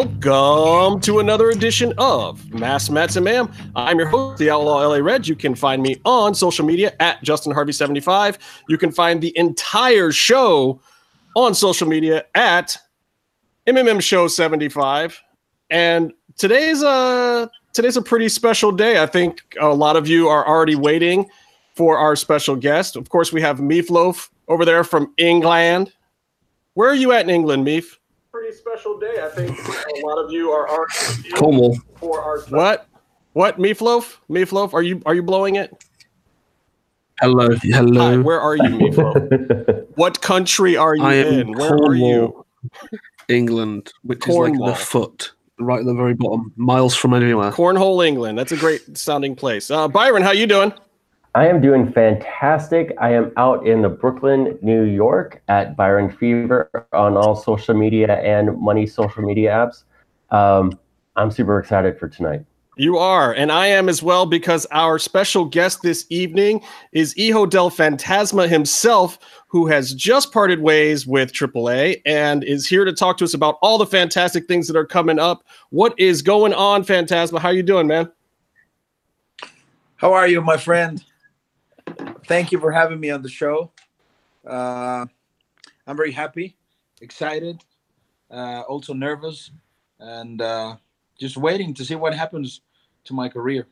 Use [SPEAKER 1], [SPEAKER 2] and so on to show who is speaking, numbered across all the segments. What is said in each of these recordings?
[SPEAKER 1] Welcome to another edition of Mass Mats and Ma'am. I'm your host, the Outlaw LA Red. You can find me on social media at Justin Harvey75. You can find the entire show on social media at MMM Show 75. And today's a today's a pretty special day. I think a lot of you are already waiting for our special guest. Of course, we have Meefloaf over there from England. Where are you at in England, Meef? Pretty special day. I think a lot of you are already
[SPEAKER 2] Cornwall.
[SPEAKER 1] for our what? What Meefloaf? Meefloaf? Are you are you blowing it?
[SPEAKER 2] Hello,
[SPEAKER 1] Hi,
[SPEAKER 2] hello.
[SPEAKER 1] where are you, Meefloaf? what country are you
[SPEAKER 2] I am
[SPEAKER 1] in? Where are you?
[SPEAKER 2] England, which is like the foot, right at the very bottom, miles from anywhere.
[SPEAKER 1] Cornhole, England. That's a great sounding place. Uh, Byron, how you doing?
[SPEAKER 3] I am doing fantastic. I am out in the Brooklyn, New York at Byron Fever on all social media and money social media apps. Um, I'm super excited for tonight.
[SPEAKER 1] You are, and I am as well because our special guest this evening is Hijo del Fantasma himself, who has just parted ways with AAA and is here to talk to us about all the fantastic things that are coming up. What is going on, Fantasma? How are you doing, man?
[SPEAKER 4] How are you, my friend? Thank you for having me on the show. Uh, I'm very happy, excited, uh, also nervous, and uh, just waiting to see what happens to my career.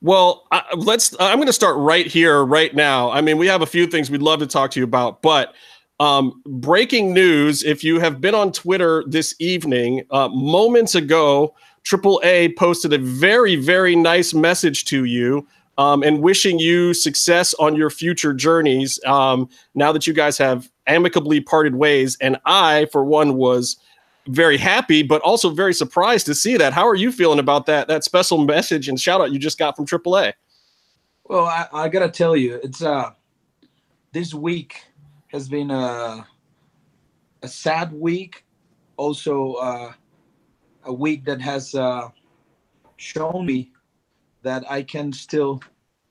[SPEAKER 1] Well, let's. I'm going to start right here, right now. I mean, we have a few things we'd love to talk to you about, but um, breaking news: if you have been on Twitter this evening, uh, moments ago, AAA posted a very, very nice message to you. Um, and wishing you success on your future journeys. Um, now that you guys have amicably parted ways, and I, for one, was very happy, but also very surprised to see that. How are you feeling about that that special message and shout out you just got from AAA?
[SPEAKER 4] Well, I, I gotta tell you, it's uh, this week has been a a sad week, also uh, a week that has uh, shown me that I can still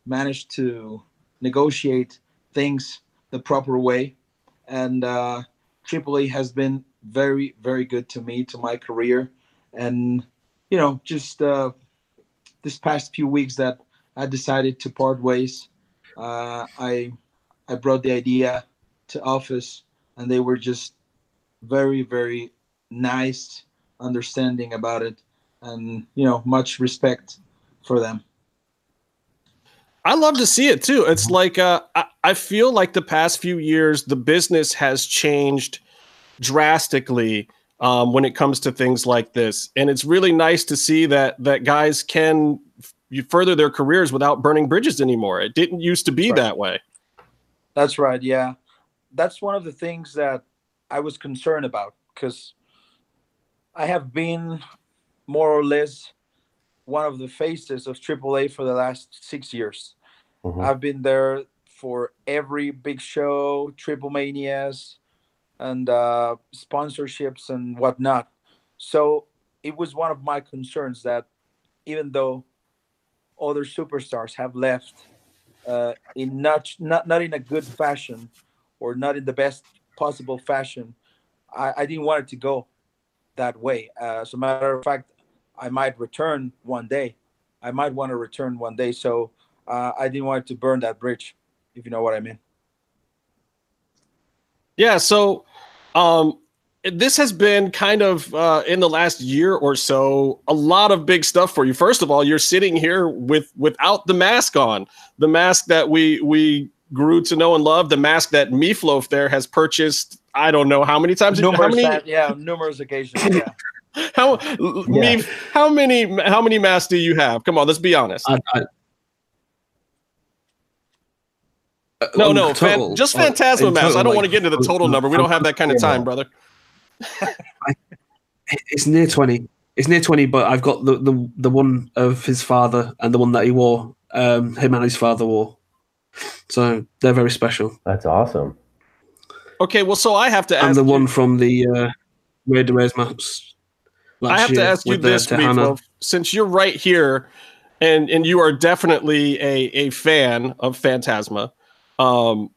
[SPEAKER 4] manage to negotiate things the proper way, and uh, AAA has been very, very good to me, to my career, and you know, just uh, this past few weeks that I decided to part ways. Uh, I I brought the idea to office, and they were just very, very nice, understanding about it, and you know, much respect for them.
[SPEAKER 1] I love to see it too. It's like uh, I, I feel like the past few years the business has changed drastically um, when it comes to things like this, and it's really nice to see that that guys can f- you further their careers without burning bridges anymore. It didn't used to be
[SPEAKER 4] Right.
[SPEAKER 1] that way.
[SPEAKER 4] That's right. Yeah, that's one of the things that I was concerned about because I have been more or less one of the faces of AAA for the last six years.
[SPEAKER 3] Mhm.
[SPEAKER 4] I've been there for every big show, Triple Manias, and uh, sponsorships and whatnot. So it was one of my concerns that even though other superstars have left uh, in not, not not in a good fashion or not in the best possible fashion, I, I didn't want it to go that way. Uh, as a matter of fact, I might return one day. I might want to return one day. So uh, I didn't want to burn that bridge, if you know what I mean.
[SPEAKER 1] Yeah. So, um, this has been kind of uh, in the last year or so a lot of big stuff for you. First of all, you're sitting here with without the mask on, the mask that we we grew to know and love, the mask that Meefloaf there has purchased. I don't know how many times. How
[SPEAKER 4] Numerous,
[SPEAKER 1] many?
[SPEAKER 4] ti- yeah, numerous occasions. Yeah.
[SPEAKER 1] How Meef, How many? How many masks do you have? Come on, let's be honest.
[SPEAKER 2] I, I,
[SPEAKER 1] no,
[SPEAKER 2] on
[SPEAKER 1] no, fan,
[SPEAKER 2] total,
[SPEAKER 1] just
[SPEAKER 2] uh,
[SPEAKER 1] Fantasma
[SPEAKER 2] in
[SPEAKER 1] masks. I don't want to get into the total number. We don't have that kind of time, brother.
[SPEAKER 2] It's near twenty. It's near twenty, but I've got the, the the one of his father and the one that he wore. Um, him and his father wore. So they're very special.
[SPEAKER 3] That's awesome.
[SPEAKER 1] Okay, well, so I have to ask.
[SPEAKER 2] And the
[SPEAKER 1] you-
[SPEAKER 2] one from the uh, Ray Rares match.
[SPEAKER 1] I have to ask you this, since you're right here, and and you are definitely a a fan of Fantasma. Um,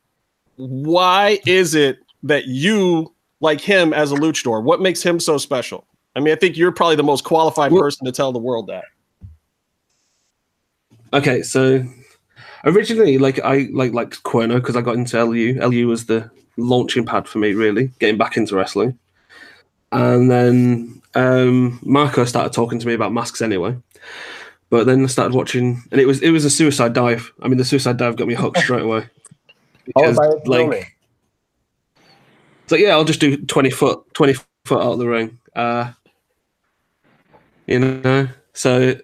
[SPEAKER 1] why is it that you like him as a luchador? What makes him so special? I mean, I think you're probably the most qualified
[SPEAKER 2] Well-
[SPEAKER 1] person to tell the world that.
[SPEAKER 2] Okay, so originally, like I like like Cuerno because I got into LU. LU was the launching pad for me, really getting back into wrestling. And then um, Marco started talking to me about masks anyway. But then I started watching, and it was it was a suicide dive. I mean, the suicide dive got me hooked straight away.
[SPEAKER 3] All
[SPEAKER 2] Because,
[SPEAKER 3] by its
[SPEAKER 2] like, so yeah, I'll just do twenty foot, twenty foot out of the ring. Uh, you know, so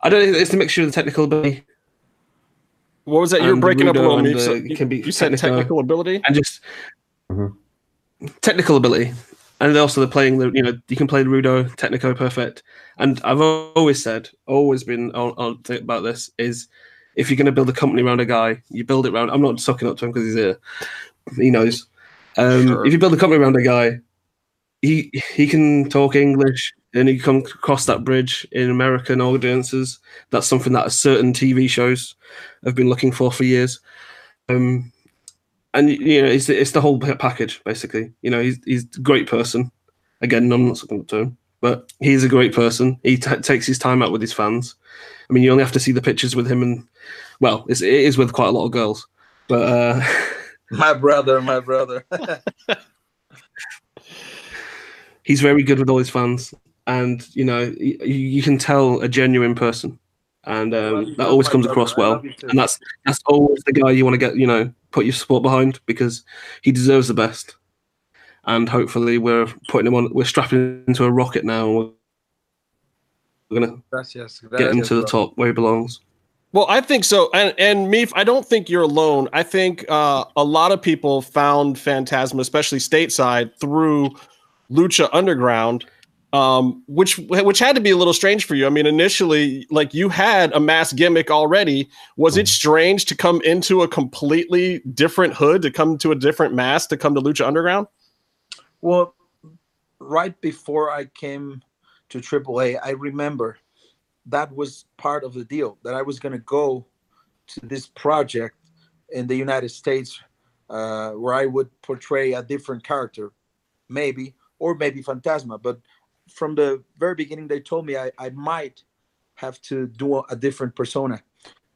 [SPEAKER 2] I don't. It's the mixture of the technical ability
[SPEAKER 1] What was that? You're
[SPEAKER 2] And the
[SPEAKER 1] breaking up a
[SPEAKER 2] Rudo
[SPEAKER 1] little.
[SPEAKER 2] and
[SPEAKER 1] You, said,
[SPEAKER 2] it can be
[SPEAKER 1] you said
[SPEAKER 2] technical.
[SPEAKER 1] technical ability.
[SPEAKER 2] and just
[SPEAKER 3] Mhm.
[SPEAKER 2] technical ability. And also the playing the you know you can play the Rudo Technico perfect. And I've always said, always been on, on think about this is if you're going to build a company around a guy, you build it around. I'm not sucking up to him because he's here. He knows. Um,
[SPEAKER 1] Sure.
[SPEAKER 2] If you build a company around a guy, he he can talk English and he can come across that bridge in American audiences. That's something that certain TV shows have been looking for for years. Um, and you know, it's it's the whole package basically. You know, he's he's a great person. Again, I'm not sucking up to him, but he's a great person. He t- takes his time out with his fans. I mean, you only have to see the pictures with him, and well, it's, it is with quite a lot of girls, but. uh
[SPEAKER 4] My brother, my brother.
[SPEAKER 2] he's very good with all his fans, and you know you, you can tell a genuine person, and um, that always comes across well. And that's that's always the guy you want to get, you know, put your support behind because he deserves the best. And hopefully, we're putting him on. We're strapping him into a rocket now, and we're, we're gonna
[SPEAKER 4] Gracias,
[SPEAKER 2] get him to the
[SPEAKER 4] bro.
[SPEAKER 2] top where he belongs.
[SPEAKER 1] Well, I think so. And and Meef, I don't think you're alone. I think uh, a lot of people found Fantasma, especially stateside, through Lucha Underground, um, which which had to be a little strange for you. I mean, initially, like you had a mass gimmick already. Was it strange to come into a completely different hood, to come to a different mask, to come to Lucha Underground?
[SPEAKER 4] Well, right before I came to AAA, I remember that was part of the deal that I was going to go to this project in the United States uh, where I would portray a different character, maybe, or maybe Fantasma. But from the very beginning, they told me I, I might have to do a, different persona.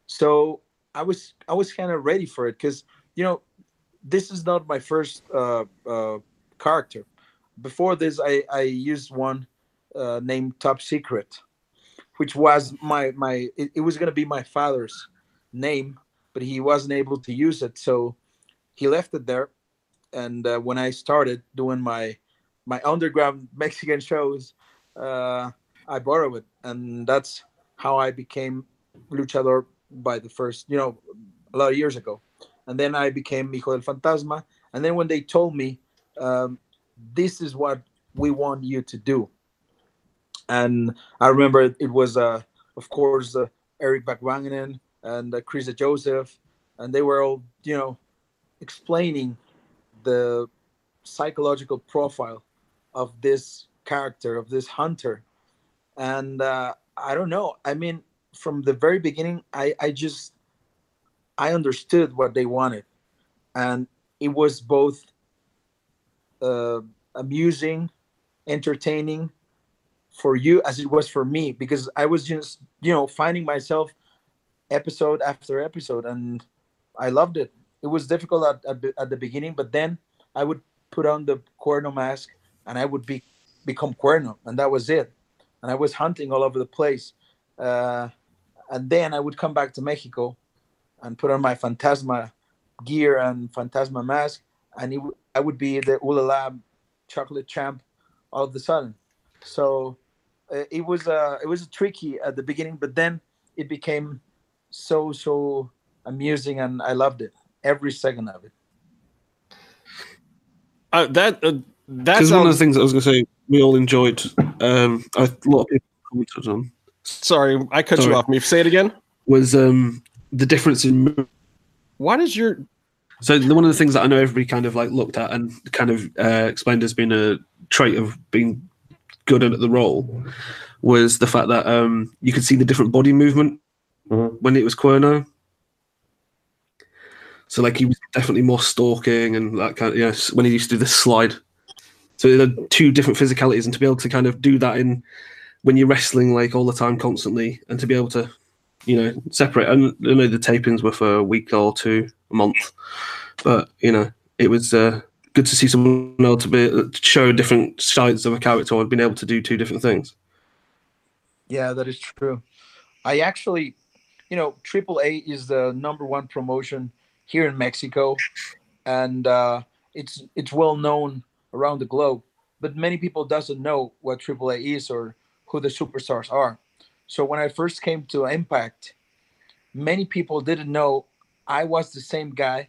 [SPEAKER 4] So I was I was kind of ready for it because you know this is not my first uh, uh, character. Before this, I, I used one uh, named Top Secret, which was my my. It, it was gonna be my father's name, but he wasn't able to use it, so he left it there. And uh, when I started doing my my underground Mexican shows, uh, I borrowed it, and that's how I became luchador by the first, you know, a lot of years ago. And then I became Hijo del Fantasma. And then when they told me um, this is what we want you to do. And I remember it was, uh, of course, uh, Eric Van Wagenen and uh, Chris DeJoseph, and they were all, you know, explaining the psychological profile of this character, of this hunter. And uh, I don't know. I mean, from the very beginning, I, I just, I understood what they wanted. And it was both uh, amusing, entertaining for you as it was for me because I was just you know finding myself episode after episode and I loved it. It was difficult at, at, the- at the beginning, but then I would put on the Cuerno mask and I would be become Cuerno, and that was it. And I was hunting all over the place, uh, and then I would come back to Mexico and put on my Fantasma gear and Fantasma mask, and it, I would be the Ulala chocolate champ all of a sudden. So uh, it was uh, it was tricky at the beginning, but then it became so so amusing, and I loved it every second of it.
[SPEAKER 1] Uh, that uh, that
[SPEAKER 2] one of the things I was going to say we all enjoyed, um, a lot of people commented on,
[SPEAKER 1] sorry, I cut
[SPEAKER 2] Sorry.
[SPEAKER 1] you off. Me, say it again.
[SPEAKER 2] was um, the difference in mo-
[SPEAKER 1] Why does your
[SPEAKER 2] So the, one of the things that I know everybody kind of like looked at and kind of uh, explained as being a trait of being good at the role was the fact that um, you could see the different body movement
[SPEAKER 3] Mhm.
[SPEAKER 2] when it was Cuerno. So like he was definitely more stalking and that kind of yes when he used to do the slide. So they're two different physicalities, and to be able to kind of do that in when you're wrestling like all the time, constantly, and to be able to, you know, separate. And I know the tapings were for a week or two, a month, but you know, it was uh, good to see someone able to be to show different sides of a character or being able to do two different things.
[SPEAKER 4] Yeah, that is true. I actually, you know, AAA is the number one promotion here in Mexico, and uh, it's it's well known around the globe. But many people doesn't know what AAA is or who the superstars are. So when I first came to Impact, many people didn't know I was the same guy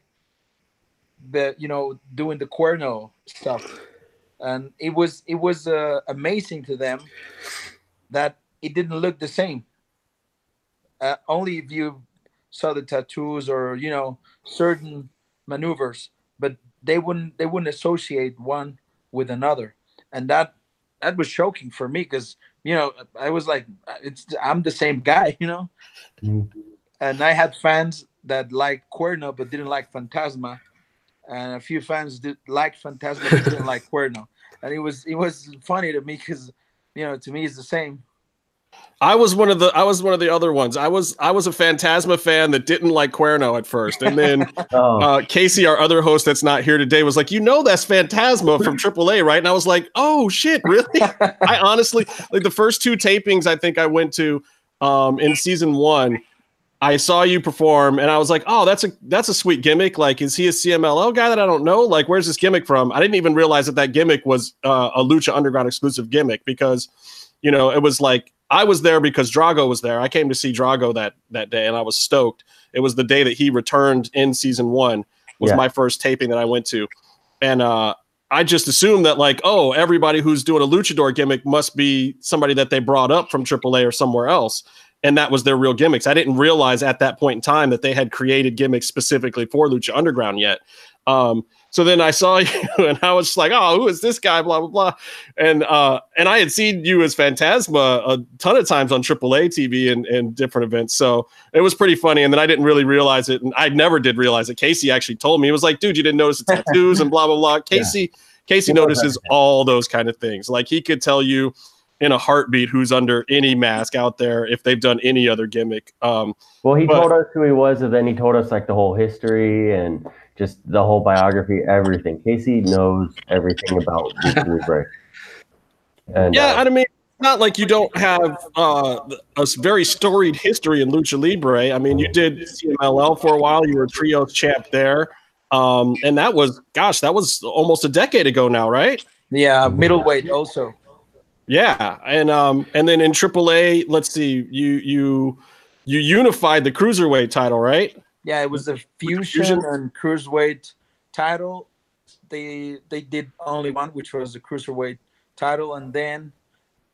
[SPEAKER 4] that you know doing the Cuerno stuff, and it was it was uh, amazing to them that it didn't look the same. Uh, only if you saw the tattoos or you know certain maneuvers, but they wouldn't they wouldn't associate one with another, and that that was shocking for me because you know I was like it's I'm the same guy, you know,
[SPEAKER 3] Mhm.
[SPEAKER 4] and I had fans that liked Cuerno but didn't like Fantasma, and a few fans did like Fantasma but didn't like Cuerno, and it was it was funny to me because you know to me it's the same.
[SPEAKER 1] I was one of the I was one of the other ones. I was I was a Fantasma fan that didn't like Cuerno at first, and then
[SPEAKER 3] Oh,
[SPEAKER 1] uh, Casey, our other host that's not here today, was like, "You know that's Fantasma from AAA, right?" And I was like, "Oh shit, really?" I honestly like the first two tapings I think I went to um, in season one. I saw you perform, and I was like, "Oh, that's a that's a sweet gimmick. Like, is he a CMLL guy that I don't know? Like, where's this gimmick from?" I didn't even realize that that gimmick was uh, a Lucha Underground exclusive gimmick because, you know, it was like I was there because Drago was there. I came to see Drago that that day, and I was stoked. It was the day that he returned in season one. Was
[SPEAKER 3] Yeah.
[SPEAKER 1] my first taping that I went to, and uh, I just assumed that like, oh, everybody who's doing a luchador gimmick must be somebody that they brought up from AAA or somewhere else, and that was their real gimmicks. I didn't realize at that point in time that they had created gimmicks specifically for Lucha Underground yet. Um, so then I saw you, and I was just like, oh, who is this guy? Blah blah blah, and uh, and I had seen you as Fantasma a ton of times on AAA TV and, and different events. So it was pretty funny. And then I didn't really realize it, and I never did realize it. Casey actually told me he was like, dude, you didn't notice the tattoos and blah blah blah. Casey Casey
[SPEAKER 3] He knows
[SPEAKER 1] notices all those kind of things. Like he could tell you in a heartbeat who's under any mask out there if they've done any other gimmick. Um,
[SPEAKER 3] well, he
[SPEAKER 1] but-
[SPEAKER 3] told us who he was, and then he told us like the whole history and just the whole biography, everything. Casey knows everything about Lucha Libre. And
[SPEAKER 1] yeah,
[SPEAKER 3] uh,
[SPEAKER 1] I mean, not like you don't have uh, a s- very storied history in lucha libre. I mean, you did CMLL for a while. You were trios champ there, um, and that was, gosh, that was almost a decade ago now, right?
[SPEAKER 4] Yeah, middleweight also.
[SPEAKER 1] Yeah, and um, and then in AAA, let's see, you you you unified the cruiserweight title, right?
[SPEAKER 4] Yeah, it was the fusion,
[SPEAKER 1] Fusion?
[SPEAKER 4] and cruiserweight title. They they did only one, which was the cruiserweight title, and then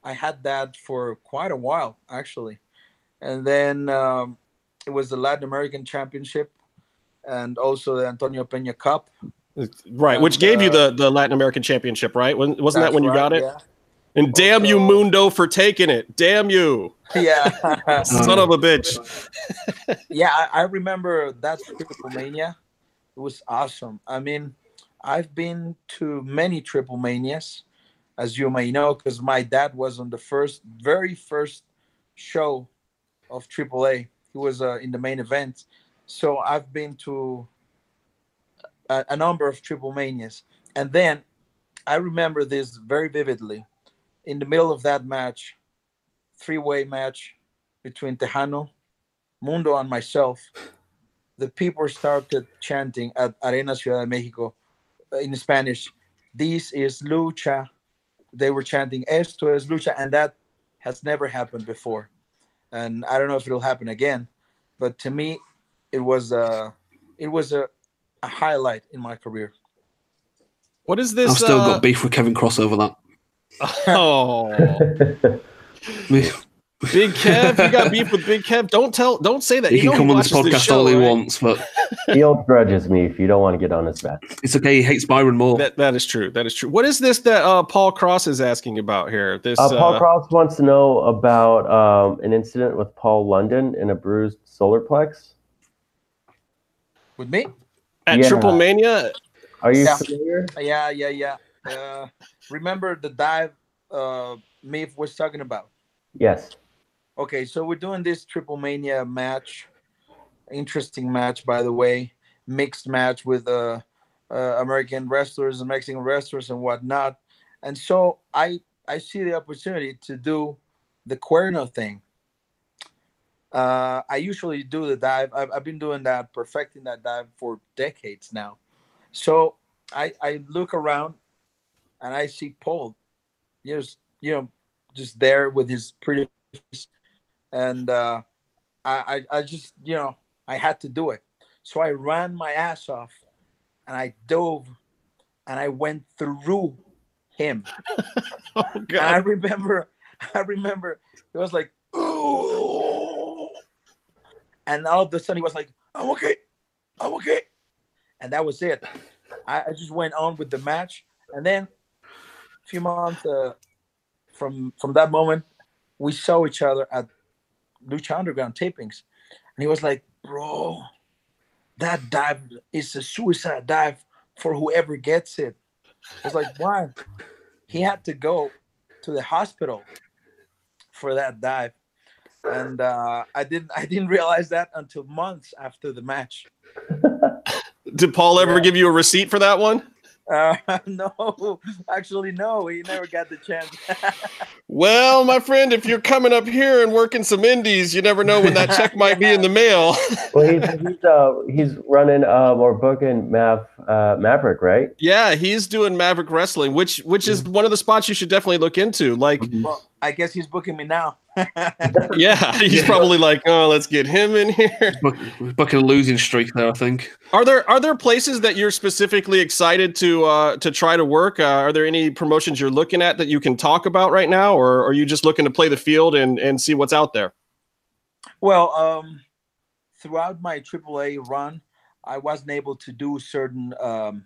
[SPEAKER 4] I had that for quite a while actually, and then um, it was the Latin American Championship, and also the Antonio Peña Cup.
[SPEAKER 1] Right, which
[SPEAKER 4] And,
[SPEAKER 1] gave you
[SPEAKER 4] uh,
[SPEAKER 1] the the Latin American Championship, right? Wasn't wasn't that when you
[SPEAKER 4] right,
[SPEAKER 1] got it?
[SPEAKER 4] Yeah.
[SPEAKER 1] And damn you, Mundo, for taking it. Damn you,
[SPEAKER 4] Yeah.
[SPEAKER 1] son of a bitch.
[SPEAKER 4] yeah, I, I remember that Triple Mania. It was awesome. I mean, I've been to many Triple Manias, as you may know, because my dad was on the first, very first show of AAA. He was uh, in the main event. So I've been to a, a number of Triple Manias. And then I remember this very vividly. In the middle of that match, three way match between Texano, Mundo and myself, the people started chanting at Arena Ciudad de Mexico in Spanish, This is lucha. They were chanting, Esto es lucha, and that has never happened before. And I don't know if it'll happen again, but to me, it was a, it was a, a highlight in my career.
[SPEAKER 1] What is this?
[SPEAKER 2] I've still
[SPEAKER 1] uh,
[SPEAKER 2] got beef with Kevin Cross over that.
[SPEAKER 1] Oh, Big Kev, you got beef with Big Kev. Don't tell, don't say that.
[SPEAKER 2] he
[SPEAKER 1] You
[SPEAKER 2] can
[SPEAKER 1] know
[SPEAKER 2] come
[SPEAKER 1] he
[SPEAKER 2] on this
[SPEAKER 1] watches
[SPEAKER 2] podcast
[SPEAKER 1] show,
[SPEAKER 2] all he
[SPEAKER 1] right?
[SPEAKER 2] wants, but
[SPEAKER 3] he holds grudges me if you don't want to get on his back.
[SPEAKER 2] it's okay. He hates Byron more.
[SPEAKER 1] That that is true. That is true. What is this that uh, Paul Cross is asking about here? This
[SPEAKER 3] Uh, Paul
[SPEAKER 1] uh,
[SPEAKER 3] Cross wants to know about um, an incident with Paul London in a bruised solar plex.
[SPEAKER 4] With me?
[SPEAKER 1] at
[SPEAKER 3] Yeah.
[SPEAKER 1] Triple Mania.
[SPEAKER 3] Are you
[SPEAKER 4] Yeah.
[SPEAKER 3] familiar?
[SPEAKER 4] Yeah, yeah, yeah. Uh, remember the dive uh, Meave was talking about?
[SPEAKER 3] Yes.
[SPEAKER 4] Okay, so we're doing this Triple Mania match. Interesting match, by the way. Mixed match with uh, uh, American wrestlers and Mexican wrestlers and whatnot. And so I I see the opportunity to do the Cuerno thing. Uh, I usually do the dive. I've, I've been doing that, perfecting that dive for decades now. So I I look around and I see Paul, just you know, just there with his pretty face, and uh, I, I I just you know I had to do it. So I ran my ass off, and I dove, and I went through him.
[SPEAKER 1] Oh
[SPEAKER 4] And I remember, I remember it was like, "Ooh." and all of a sudden he was like, I'm okay, I'm okay. And that was it. I, I just went on with the match. And then few months uh, from from that moment, we saw each other at Lucha Underground tapings. And he was like, bro, that dive is a suicide dive for whoever gets it. I was like, why? He had to go to the hospital for that dive. And uh, I didn't I didn't realize that until months after the match.
[SPEAKER 1] Did Paul ever
[SPEAKER 4] Yeah.
[SPEAKER 1] give you a receipt for that one?
[SPEAKER 4] Uh, no, actually, no, he never got the chance.
[SPEAKER 1] Well, my friend, if you're coming up here and working some indies, you never know when that check might be in the mail.
[SPEAKER 3] Well, he's he's, uh, he's running um, or booking Mav uh, Maverick, right?
[SPEAKER 1] yeah, he's doing Maverick Wrestling, which which is one of the spots you should definitely look into. Like,
[SPEAKER 4] well, I guess he's booking me now.
[SPEAKER 1] yeah, he's
[SPEAKER 2] Yeah.
[SPEAKER 1] probably like, oh, let's get him in here.
[SPEAKER 2] Buck, bucking a losing streak there, I think.
[SPEAKER 1] Are there are there places that you're specifically excited to uh, to try to work? Uh, are there any promotions you're looking at that you can talk about right now, or are you just looking to play the field and and see what's out there?
[SPEAKER 4] Well, um, throughout my AAA run, I wasn't able to do certain um,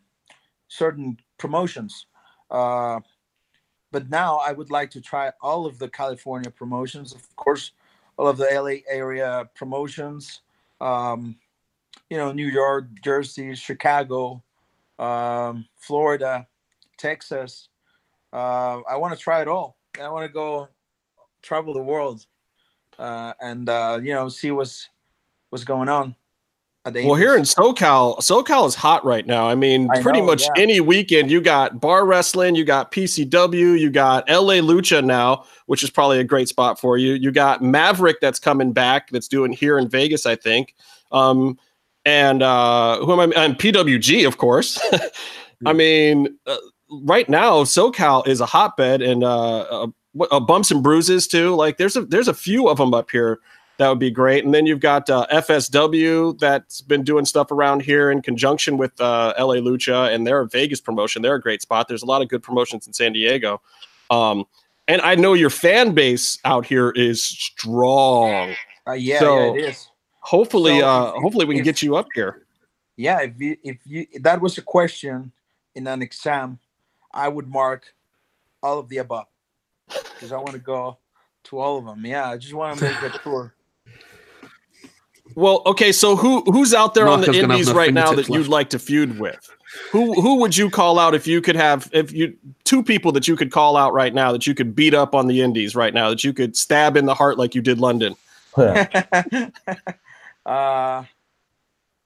[SPEAKER 4] certain promotions, uh, but now I would like to try all of the California promotions. Of course, all of the LA area promotions. Um, you know, New York, Jersey, Chicago, um, Florida, Texas. Uh, I want to try it all. I want to go travel the world uh, and uh, you know see what's what's going on.
[SPEAKER 1] Well, here in SoCal, SoCal is hot right now. I mean,
[SPEAKER 4] I
[SPEAKER 1] pretty
[SPEAKER 4] know,
[SPEAKER 1] much
[SPEAKER 4] yeah.
[SPEAKER 1] any weekend you got bar wrestling, you got PCW, you got LA Lucha now, which is probably a great spot for you. You got Maverick that's coming back, that's doing here in Vegas, I think. Um, and uh, who am I? And PWG, of course. I mean, uh, right now SoCal is a hotbed, and uh, what- uh, bumps and bruises too. Like there's a there's a few of them up here that would be great. And then you've got uh, FSW that's been doing stuff around here in conjunction with uh, LA Lucha, and they're a Vegas promotion. They're a great spot. There's a lot of good promotions in San Diego. Um, and I know your fan base out here is strong.
[SPEAKER 4] Uh, yeah,
[SPEAKER 1] so-
[SPEAKER 4] yeah, it is.
[SPEAKER 1] Hopefully,
[SPEAKER 4] So
[SPEAKER 1] uh,
[SPEAKER 4] if-
[SPEAKER 1] hopefully we can
[SPEAKER 4] if-
[SPEAKER 1] get you up here.
[SPEAKER 4] Yeah, if you if you if that was a question in an exam, I would mark all of the above because I want to go to all of them. Yeah, I just want to make a tour.
[SPEAKER 1] Well, okay, so who who's out there on the
[SPEAKER 2] Marco's gonna have
[SPEAKER 1] indies right now that
[SPEAKER 2] fingertips
[SPEAKER 1] you'd like to feud with? Who who would you call out if you could have if you two people that you could call out right now that you could beat up on the indies right now that you could stab in the heart like you did London?
[SPEAKER 4] uh, I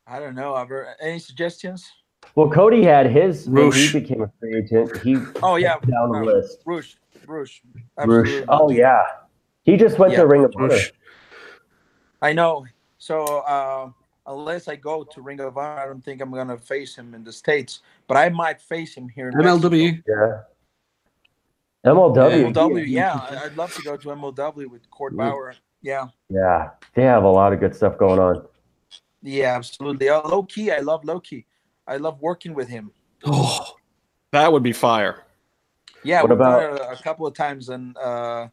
[SPEAKER 4] don't know. Ever any suggestions?
[SPEAKER 3] well, Cody had his
[SPEAKER 2] Rush.
[SPEAKER 3] he became a free agent. He
[SPEAKER 4] Oh yeah,
[SPEAKER 3] down the
[SPEAKER 4] uh,
[SPEAKER 3] list.
[SPEAKER 4] Rush,
[SPEAKER 3] Rush.
[SPEAKER 4] Rush.
[SPEAKER 3] Oh yeah, he just went
[SPEAKER 4] Yeah,
[SPEAKER 3] to Ring of Honor.
[SPEAKER 4] I know. So uh, unless I go to Ring of Honor, I don't think I'm gonna face him in the states. But I might face him here in
[SPEAKER 2] MLW.
[SPEAKER 3] Yeah. MLW.
[SPEAKER 4] MLW, yeah, I- I'd love to go to MLW with Court
[SPEAKER 2] Yeah.
[SPEAKER 4] Bauer. Yeah,
[SPEAKER 3] Yeah, they have a lot of good stuff going on.
[SPEAKER 4] yeah, absolutely. Uh, Low Ki, I love Low Ki. I love working with him.
[SPEAKER 2] Oh,
[SPEAKER 1] That would be fire.
[SPEAKER 4] Yeah,
[SPEAKER 3] What
[SPEAKER 4] we've done
[SPEAKER 3] about-
[SPEAKER 4] it a, a couple of times, and uh,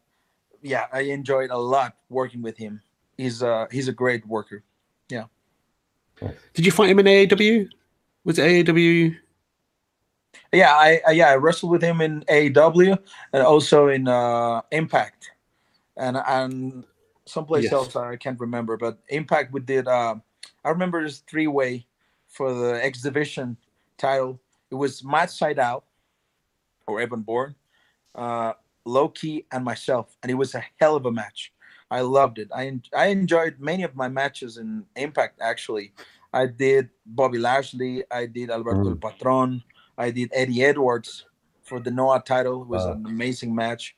[SPEAKER 4] yeah, I enjoyed a lot working with him. He's uh he's a great worker. Yeah.
[SPEAKER 2] Did you fight him in AAW? Was it AAW?
[SPEAKER 4] Yeah, I, I yeah I wrestled with him in AAW and also in uh, Impact, and and someplace
[SPEAKER 2] Yes.
[SPEAKER 4] else I can't remember. But Impact we did. Uh, I remember this three way for the X Division title. It was Matt Sydal, or Evan Bourne, uh, Low Ki, and myself, and it was a hell of a match. I loved it. I I enjoyed many of my matches in Impact. Actually, I did Bobby Lashley. I did Alberto mm. El Patron. I did Eddie Edwards for the Noah title. It was an amazing match.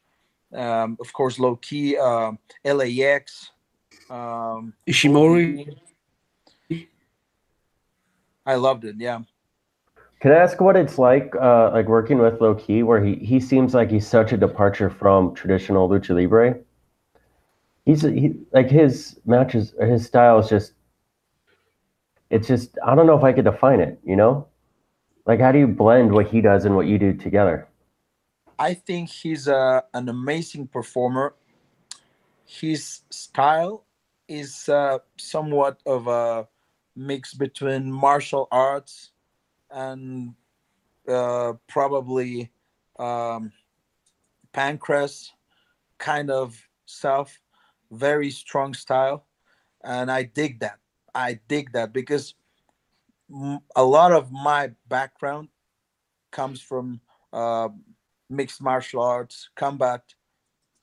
[SPEAKER 4] Um, of course, Low Ki uh, LAX. Um,
[SPEAKER 2] Ishimori.
[SPEAKER 4] I loved it. Yeah.
[SPEAKER 3] Can I ask what it's like, uh, like working with Low Ki, where he he seems like he's such a departure from traditional lucha libre. He's he, like his matches, his style is just. It's just I don't know if I could define it. You know, like how do you blend what he does and what you do together?
[SPEAKER 4] I think he's a, an amazing performer. His style is uh, somewhat of a mix between martial arts and uh, probably um, Pancrase kind of stuff. Very strong style, and I dig that. I dig that because a lot of my background comes from uh, mixed martial arts, combat,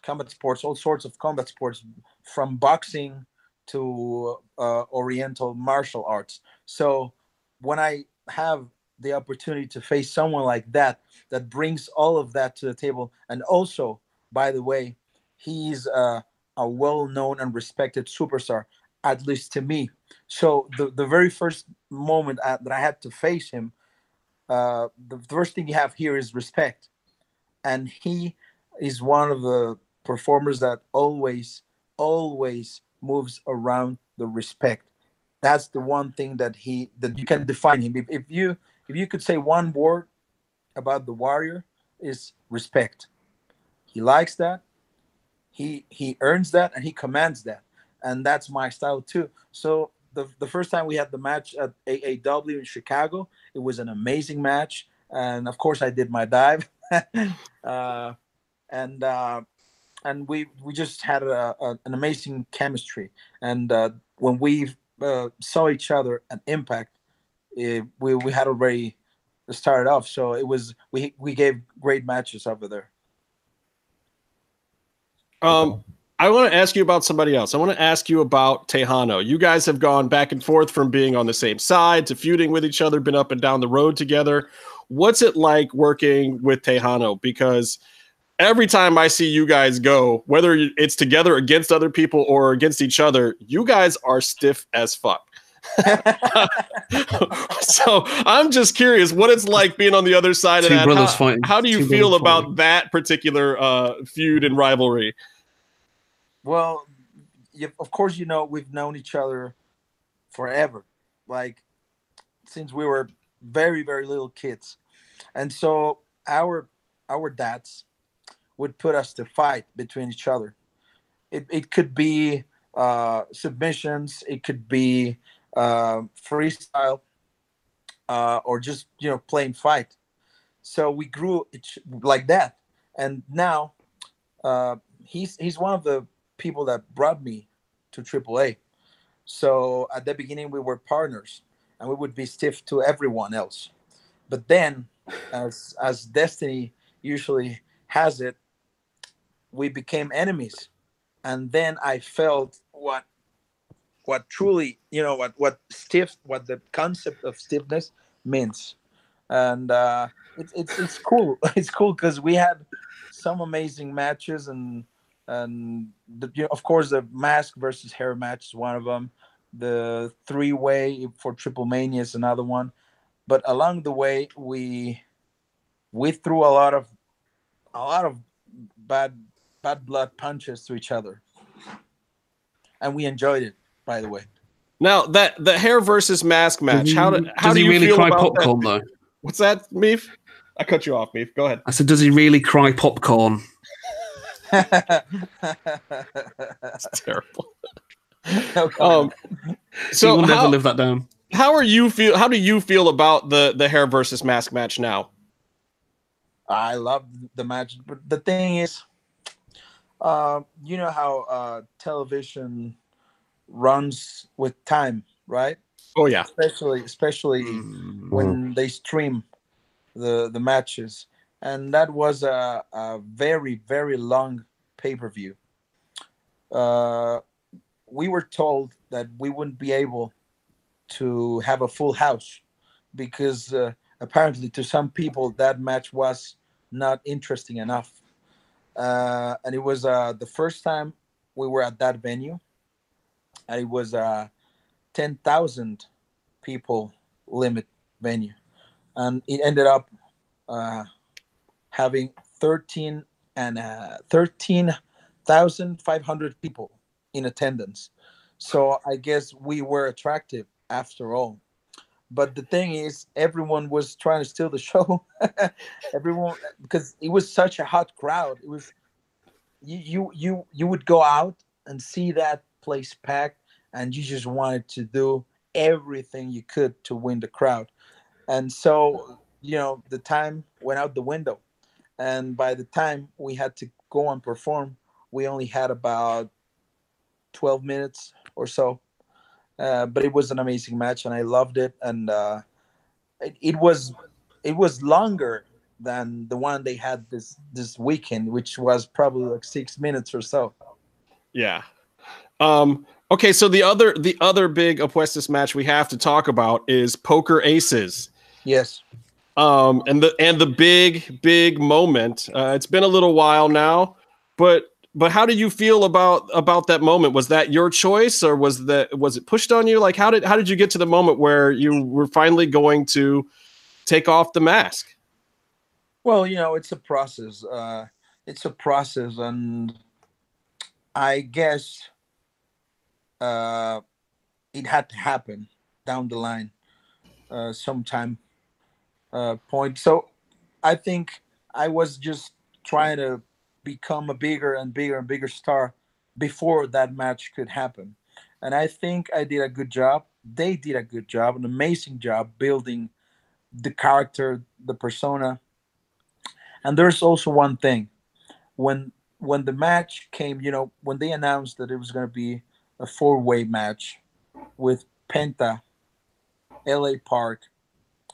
[SPEAKER 4] combat sports, all sorts of combat sports, from boxing to uh, Oriental martial arts. So when I have the opportunity to face someone like that, that brings all of that to the table, and also, by the way, he's uh, a well-known and respected superstar, at least to me. So the the very first moment I, that I had to face him, uh, the first thing you have here is respect, and he is one of the performers that always, always moves around the respect. That's the one thing that he that you can define him. If, if you if you could say one word about the warrior is respect. He likes that. He he earns that and he commands that. And that's my style too. So the, the first time we had the match at AAW in Chicago, it was an amazing match. And of course I did my dive. uh, and uh, and we we just had a, a, an amazing chemistry. And uh, when we uh, saw each other at Impact, it, we we had already started off. So it was we we gave great matches over there.
[SPEAKER 1] Um, I want to ask you about somebody else. I want to ask you about Texano. You guys have gone back and forth from being on the same side to feuding with each other, been up and down the road together. What's it like working with Texano? Because every time I see you guys go, whether it's together against other people or against each other, you guys are stiff as fuck. so I'm just curious what it's like being on the other side Two of that. How, how, do you Two feel about fighting. that particular uh, feud and rivalry?
[SPEAKER 4] Well, you, of course, you know we've known each other forever, like since we were very very little kids, and so our our dads would put us to fight between each other. It, it could be uh, submissions, it could be uh, freestyle, uh, or just you know plain fight. So we grew like that, and now uh, he's he's one of the people that brought me to AAA. So at the beginning we were partners, and we would be stiff to everyone else. But then, as as destiny usually has it, we became enemies and then i felt what what truly you know what what stiff what the concept of stiffness means. And uh it's it's, it's cool. It's cool because we had some amazing matches and and the, you know, of course the mask versus hair match is one of them. The three way for triple mania is another one. But along the way we we threw a lot of a lot of bad bad blood punches to each other, and we enjoyed it. By the way.
[SPEAKER 1] Now that the hair versus mask match, how do how
[SPEAKER 2] do
[SPEAKER 1] you
[SPEAKER 2] really cry popcorn
[SPEAKER 1] that?
[SPEAKER 2] though?
[SPEAKER 1] What's that, Meef? I cut you off, Meef. Go ahead.
[SPEAKER 2] I said, does he really cry popcorn?
[SPEAKER 1] That's terrible. um, so
[SPEAKER 2] he will
[SPEAKER 1] how,
[SPEAKER 2] never live that down.
[SPEAKER 1] How are you feel? How do you feel about the the hair versus mask match now?
[SPEAKER 4] I love the match, but the thing is, uh, you know how uh, television runs with time, right?
[SPEAKER 1] Oh yeah.
[SPEAKER 4] Especially, especially mm-hmm. when they stream the the matches. and that was a, a very very long pay per view. Uh, we were told that we wouldn't be able to have a full house because uh, apparently to some people that match was not interesting enough. Uh, and it was uh, the first time we were at that venue, and it was a ten thousand people limit venue, and it ended up uh, having thirteen and uh, thirteen thousand five hundred people in attendance. So I guess we were attractive after all. But the thing is, everyone was trying to steal the show. everyone, because it was such a hot crowd. It was you, you, you, you would go out and see that place packed, and you just wanted to do everything you could to win the crowd. And so, you know, the time went out the window. And by the time we had to go and perform, we only had about 12 minutes or so. Uh, but it was an amazing match, and I loved it. And uh, it, it was it was longer than the one they had this this weekend, which was probably like six minutes or so.
[SPEAKER 1] Yeah. Um, okay, so the other the other big Apuestas match we have to talk about is Poker Aces.
[SPEAKER 4] Yes.
[SPEAKER 1] Um, and the and the big big moment. Uh, it's been a little while now, but but how did you feel about about that moment? Was that your choice, or was that was it pushed on you? Like how did how did you get to the moment where you were finally going to take off the mask?
[SPEAKER 4] Well, you know, it's a process. Uh, it's a process, and I guess uh, it had to happen down the line, uh, sometime uh, point. So I think I was just trying to become a bigger and bigger and bigger star before that match could happen. And I think I did a good job. They did a good job, an amazing job building the character, the persona. And there's also one thing. When when the match came, you know, when they announced that it was going to be a four-way match with Penta, LA Park,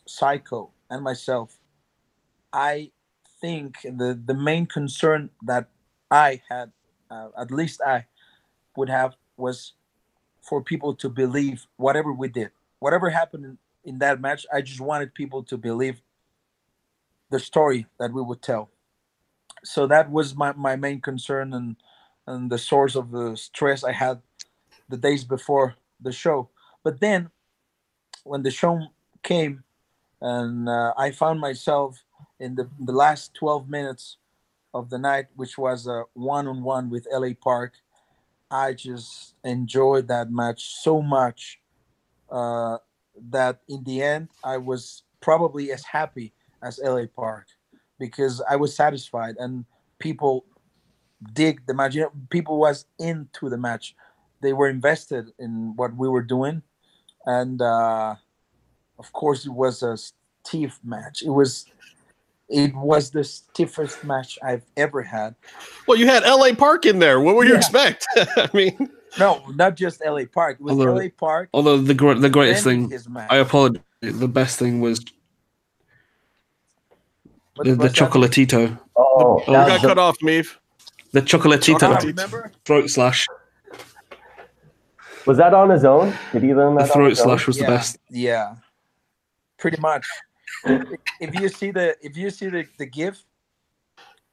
[SPEAKER 4] Psycho, and myself, I think the the main concern that I had, uh, at least I would have, was for people to believe whatever we did, whatever happened in, in that match. I just wanted people to believe the story that we would tell. So that was my, my main concern and and the source of the stress I had the days before the show. But then, when the show came, and uh, I found myself in the, the last 12 minutes of the night, which was a one on one with LA Park. I just enjoyed that match so much uh, that in the end, I was probably as happy as LA Park because I was satisfied and people dig the match. You know, people was into the match. They were invested in what we were doing, and uh, of course, it was a stiff match. It was it was the stiffest match I've ever had.
[SPEAKER 1] Well, you had LA Park in there. What would you expect? I mean,
[SPEAKER 4] no, not just LA Park. It was although, LA Park.
[SPEAKER 2] Although the the greatest thing, I apologize. The best thing was what, the, the chocolatito.
[SPEAKER 3] Oh,
[SPEAKER 1] oh got cut off, Meave.
[SPEAKER 2] The chocolatito. Throat slash.
[SPEAKER 3] Was that on his own? Did he learn that?
[SPEAKER 2] The throat slash was
[SPEAKER 4] yeah,
[SPEAKER 2] the best.
[SPEAKER 4] Yeah, pretty much if you see the if you see the the gif,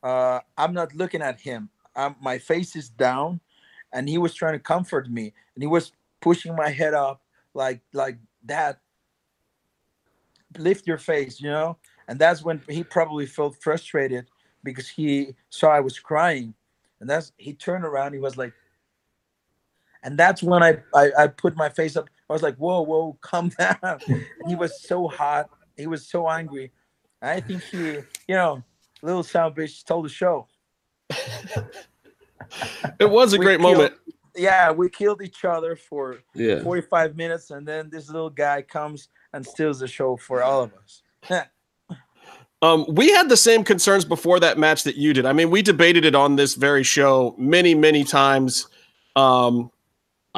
[SPEAKER 4] uh, I'm not looking at him. I'm, my face is down, and he was trying to comfort me, and he was pushing my head up like like that. Lift your face, you know, and that's when he probably felt frustrated because he saw I was crying, and that's he turned around. He was like, and that's when I I, I put my face up. I was like, whoa, whoa, calm down. he was so hot he was so angry. I think he, you know, little sound bitch told the show.
[SPEAKER 1] it was a great killed, moment.
[SPEAKER 4] Yeah, we killed each other for
[SPEAKER 2] yeah.
[SPEAKER 4] 45 minutes, and then this little guy comes and steals the show for all of us.
[SPEAKER 1] um, we had the same concerns before that match that you did. I mean, we debated it on this very show many, many times. Um,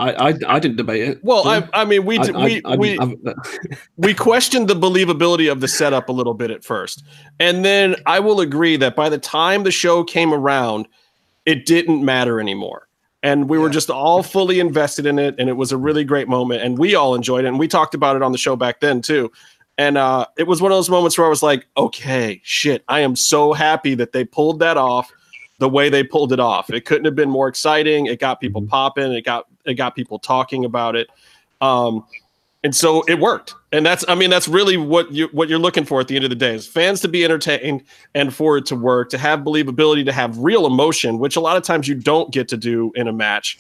[SPEAKER 2] I, I, I didn't debate it.
[SPEAKER 1] Well, I, I mean, we
[SPEAKER 2] I,
[SPEAKER 1] we
[SPEAKER 2] I-
[SPEAKER 1] we we questioned the believability of the setup a little bit at first, and then I will agree that by the time the show came around, it didn't matter anymore, and we were just all fully invested in it, and it was a really great moment, and we all enjoyed it, and we talked about it on the show back then too. And uh, it was one of those moments where I was like, okay, shit, I am so happy that they pulled that off the way they pulled it off. It couldn't have been more exciting. It got people popping. It got it got people talking about it. Um, and so it worked. And that's I mean that's really what you what you're looking for at the end of the day is fans to be entertained and for it to work, to have believability, to have real emotion, which a lot of times you don't get to do in a match.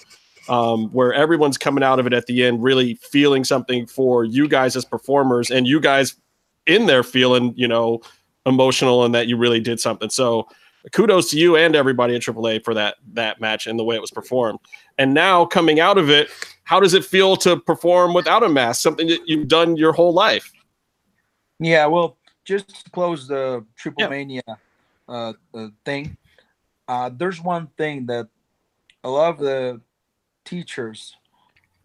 [SPEAKER 1] Um, where everyone's coming out of it at the end really feeling something for you guys as performers and you guys in there feeling, you know, emotional and that you really did something. So kudos to you and everybody at AAA for that that match and the way it was performed. And now coming out of it, how does it feel to perform without a mask? Something that you've done your whole life.
[SPEAKER 4] Yeah, well, just to close the Triple
[SPEAKER 1] Yeah.
[SPEAKER 4] Mania uh, uh, thing, uh, there's one thing that a lot of the teachers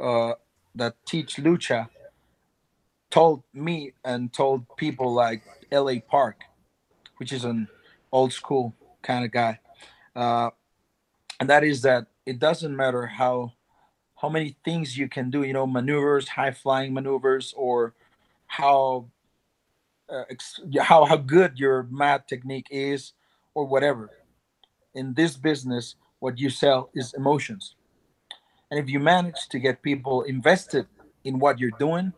[SPEAKER 4] uh, that teach lucha told me and told people like L.A. Park, which is an old school kind of guy, uh, and that is that it doesn't matter how how many things you can do, you know, maneuvers, high flying maneuvers, or how uh, how how good your mat technique is or whatever. In this business what you sell is emotions. And if you manage to get people invested in what you're doing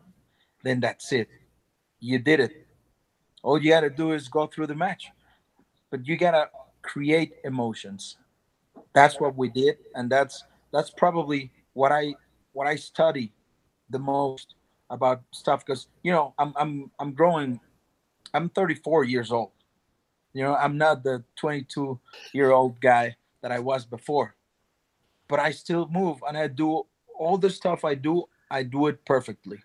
[SPEAKER 4] then that's it. You did it. All you got to do is go through the match. But you got to create emotions that's what we did and that's that's probably what i what i study the most about stuff because you know i'm i'm i'm growing I'm 34 years old. You know, I'm not the 22 year old guy that I was before, but I still move and I do all the stuff I do, I do it perfectly.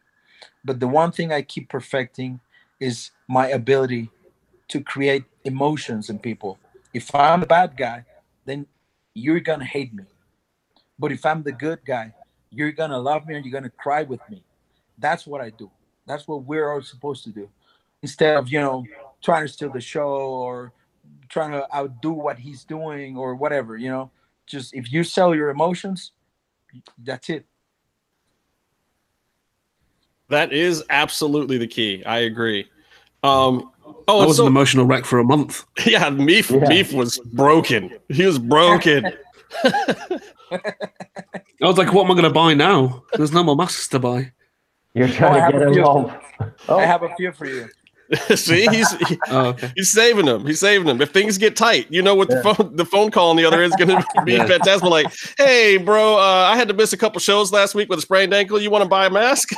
[SPEAKER 4] But the one thing I keep perfecting is my ability to create emotions in people. If I'm a bad guy, then you're going to hate me. But if I'm the good guy, you're going to love me and you're going to cry with me. That's what I do. That's what we're all supposed to do instead of you know trying to steal the show or trying to outdo what he's doing or whatever you know just if you sell your emotions that's it
[SPEAKER 1] That is absolutely the key. I agree. Um, oh,
[SPEAKER 2] I was
[SPEAKER 1] so,
[SPEAKER 2] an emotional wreck for a month.
[SPEAKER 1] yeah, Meef,
[SPEAKER 3] Yeah.
[SPEAKER 1] Meef was broken. He was broken.
[SPEAKER 2] I was like, what am I going to buy now? There's no more masks to buy.
[SPEAKER 3] You're trying
[SPEAKER 4] have
[SPEAKER 3] to get him
[SPEAKER 4] few.
[SPEAKER 3] home. Oh,
[SPEAKER 4] i have a few for you
[SPEAKER 1] See, he's he-
[SPEAKER 2] Oh, okay.
[SPEAKER 1] he's saving them. He's saving them. If things get tight, you know what the phone the phone call on the other end is going to be
[SPEAKER 2] Yeah.
[SPEAKER 1] fantastic. Like, hey, bro, uh, I had to miss a couple shows last week with a sprained ankle. You want to buy a mask?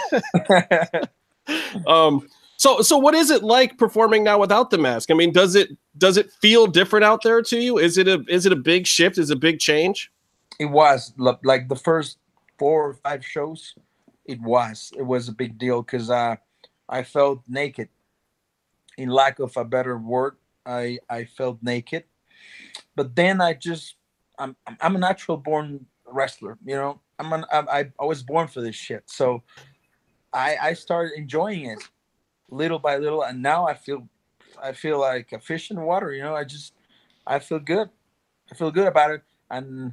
[SPEAKER 1] um, so so what is it like performing now without the mask? I mean, does it does it feel different out there to you? Is it a is it a big shift? Is it a big change?
[SPEAKER 4] it was like the first four or five shows it was it was a big deal because uh, i felt naked in lack of a better word i i felt naked but then i just i'm I'm- i'm a natural born wrestler you know i'm an I, I was born for this shit so i i started enjoying it little by little and now i feel i feel like a fish in water you know i just i feel good i feel good about it and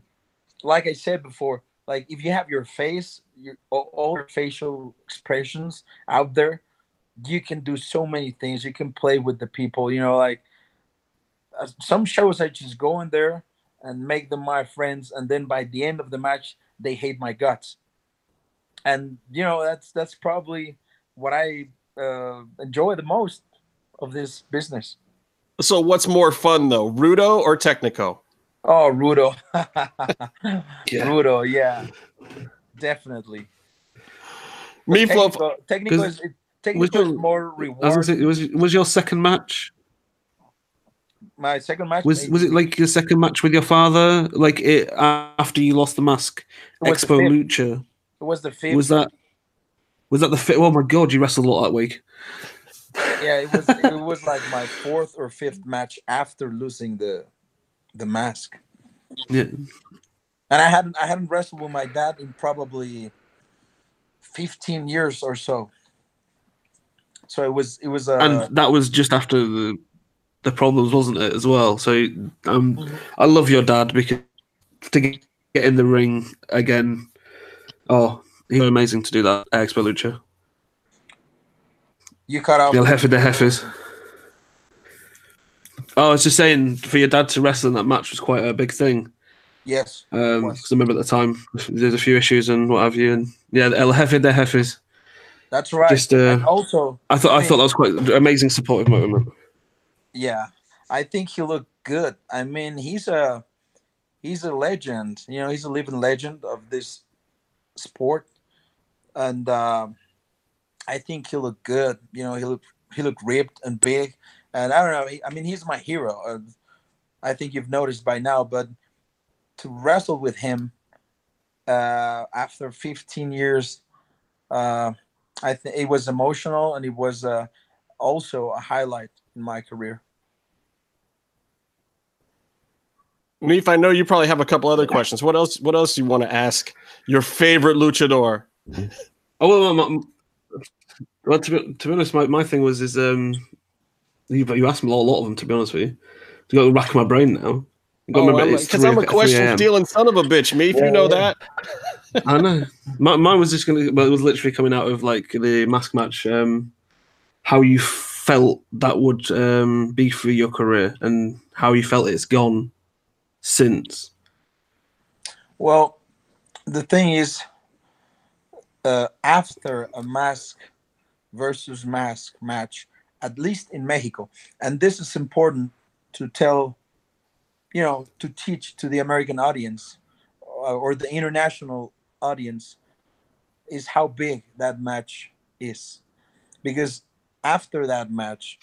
[SPEAKER 4] like I said before, like if you have your face, your all, your facial expressions out there, you can do so many things. You can play with the people. You know, like uh, some shows I just go in there and make them my friends, and then by the end of the match, they hate my guts. And you know, that's that's probably what I uh, enjoy the most of this business.
[SPEAKER 1] So what's more fun though, Rudo or Technico?
[SPEAKER 4] Oh, Rudo.
[SPEAKER 2] Yeah.
[SPEAKER 4] Rudo, yeah. Definitely.
[SPEAKER 1] Me Flo,
[SPEAKER 4] Technical, technical
[SPEAKER 2] Because
[SPEAKER 4] is, it- technical is more
[SPEAKER 2] I was
[SPEAKER 4] reward.
[SPEAKER 2] say, was was your second match?
[SPEAKER 4] My second match
[SPEAKER 2] Was was it like your second match with your father? Like it after you lost the mask?
[SPEAKER 4] It the
[SPEAKER 2] Expo. Lucha.
[SPEAKER 4] it was the fifth.
[SPEAKER 2] Was that? Was that the fit? Oh my god, you wrestled a lot that week.
[SPEAKER 4] yeah, it was it was like my fourth or fifth match after losing the the mask.
[SPEAKER 2] Yeah.
[SPEAKER 4] and I hadn't I hadn't wrestled with my dad in probably 15 years or so. So it was it was uh,
[SPEAKER 2] and that was just after the the problems, wasn't it, as well? So um,
[SPEAKER 4] Mhm.
[SPEAKER 2] I love your dad because to get in the ring again, oh, he was amazing to do that. Expo Lucha.
[SPEAKER 4] you cut off.
[SPEAKER 2] El Jefe de Jefes. Oh, I was just saying, for your dad to wrestle in that match was quite a big thing.
[SPEAKER 4] Yes.
[SPEAKER 2] Um, because I remember at the time there's a few issues and what have you, and yeah, El Jefe de Jefes.
[SPEAKER 4] That's right.
[SPEAKER 2] Just, uh,
[SPEAKER 4] also,
[SPEAKER 2] I thought I thought that was quite an amazing supportive moment.
[SPEAKER 4] yeah, I think he looked good. I mean, he's a he's a legend. You know, he's a living legend of this sport, and um, I think he looked good. You know, he looked he looked ripped and big, and I don't know. he- I mean, he's my hero. Uh, I think you've noticed by now, but to wrestle with him uh, after 15 years, uh, I think it was emotional and it was uh, also a highlight in my career.
[SPEAKER 1] Neef, I know you probably have a couple other questions. What else? What else do you want to ask your favorite luchador?
[SPEAKER 2] Oh well, my, my, well to, be, to be honest, my, my thing was is um, you you asked me a lot, of them to be honest with you. I got to rack my brain now. You got to remember it's
[SPEAKER 1] Because Oh, I'm a question
[SPEAKER 2] 3
[SPEAKER 1] stealing son of a bitch. Me, if
[SPEAKER 3] Yeah,
[SPEAKER 1] you know
[SPEAKER 3] yeah.
[SPEAKER 1] that.
[SPEAKER 2] I know. My, mine was just gonna. Well, it was literally coming out of like the mask match. Um, how you felt that would um be for your career, and how you felt it's gone since.
[SPEAKER 4] Well, the thing is, uh, after a mask versus mask match, at least in Mexico, and this is important to tell, you know, to teach to the American audience uh, or the international audience, is how big that match is. Because after that match,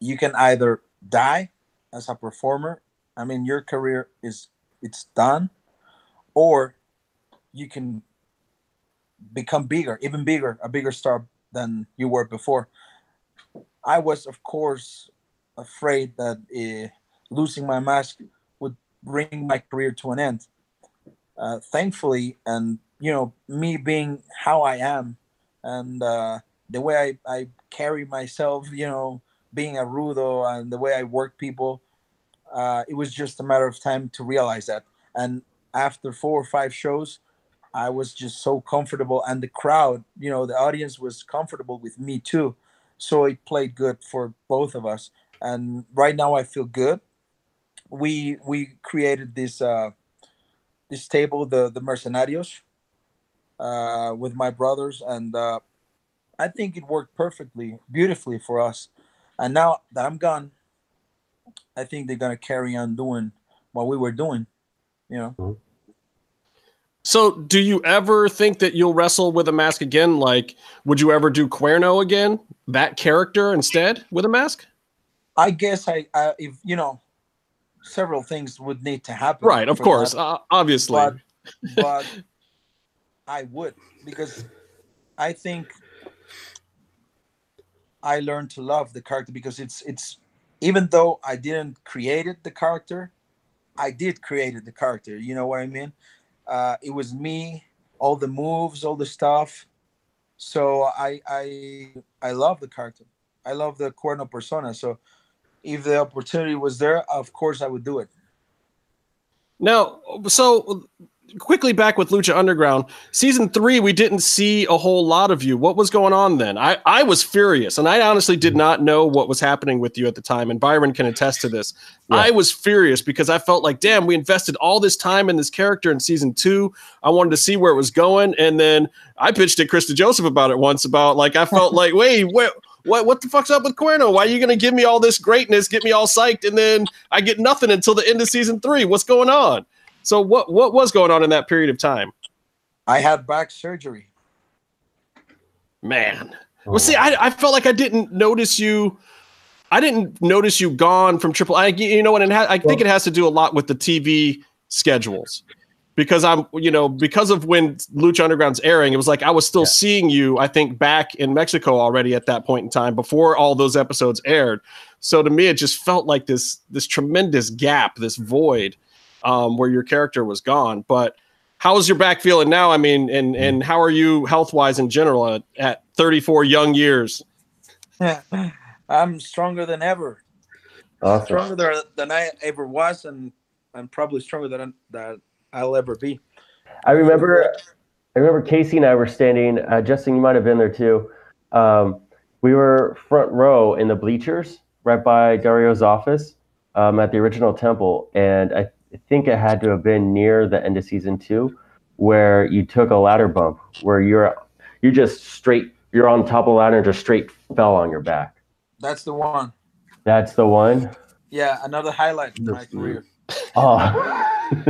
[SPEAKER 4] you can either die as a performer. I mean, your career is it's done or you can become bigger even bigger a bigger star than you were before. I was of course afraid that uh, losing my mask would bring my career to an end. Uh, thankfully and you know me being how i am and uh, the way I, I carry myself you know being a rudo and the way i work people uh, it was just a matter of time to realize that. And after four or five shows i was just so comfortable and the crowd you know the audience was comfortable with me too. So it played good for both of us. And right now i feel good. We we created this uh this table the the mercenarios uh with my brothers and uh i think it worked perfectly beautifully for us. And now that i'm gone i think they're gonna carry on doing what we were doing you know
[SPEAKER 1] So, do you ever think that you'll wrestle with a mask again? Like, would you ever do Cuerno again, that character instead with a mask?
[SPEAKER 4] I guess I, I if you know, several things would need to happen.
[SPEAKER 1] Right, of course, uh, obviously.
[SPEAKER 4] but but I would because I think I learned to love the character because it's it's even though I didn't create it the character, I did create it the character. You know what I mean? Uh, it was me, all the moves, all the stuff. So I I I love the character. I love the Cuerno persona. So if the opportunity was there, of course I would do it.
[SPEAKER 1] Now, so quickly back with Lucha Underground, season three, we didn't see a whole lot of you. What was going on then? I, I was furious, and I honestly did not know what was happening with you at the time. And Byron can attest to this.
[SPEAKER 3] Yeah.
[SPEAKER 1] I was furious because I felt like, damn, we invested all this time in this character in season two. I wanted to see where it was going, and then I pitched at Chris DeJoseph about it once. About like I felt like, wait, wait. What what the fuck's up with Cuerno? Why are you gonna give me all this greatness, get me all psyched, and then I get nothing until the end of season three? What's going on? So what what was going on in that period of time?
[SPEAKER 4] I had back surgery.
[SPEAKER 1] Man. Oh, well, see, I, I felt like I didn't notice you. I didn't notice you gone from Triple. I you know what? And I think it has to do a lot with the TV schedules, because I'm you know because of when Lucha Underground's airing, it was like I was still
[SPEAKER 3] Yeah.
[SPEAKER 1] seeing you. I think back in Mexico already at that point in time before all those episodes aired. So to me, it just felt like this this tremendous gap, this void. Um, where your character was gone. But how's your back feeling now? I mean, and and how are you health wise in general at, at 34 young years?
[SPEAKER 4] Yeah, I'm stronger than ever.
[SPEAKER 3] Awesome.
[SPEAKER 4] Stronger than, than I ever was, and I'm probably stronger than that I'll ever be.
[SPEAKER 3] I remember, I remember Casey and I were standing. Uh, Justin, you might have been there too. Um, we were front row in the bleachers, right by Dario's office, um, at the original temple, and I think it had to have been near the end of season two, where you took a ladder bump, where you're you just straight, you're on top of the ladder and just straight fell on your back.
[SPEAKER 4] That's the one.
[SPEAKER 3] That's the one.
[SPEAKER 4] Yeah, another highlight in my career.
[SPEAKER 3] Oh,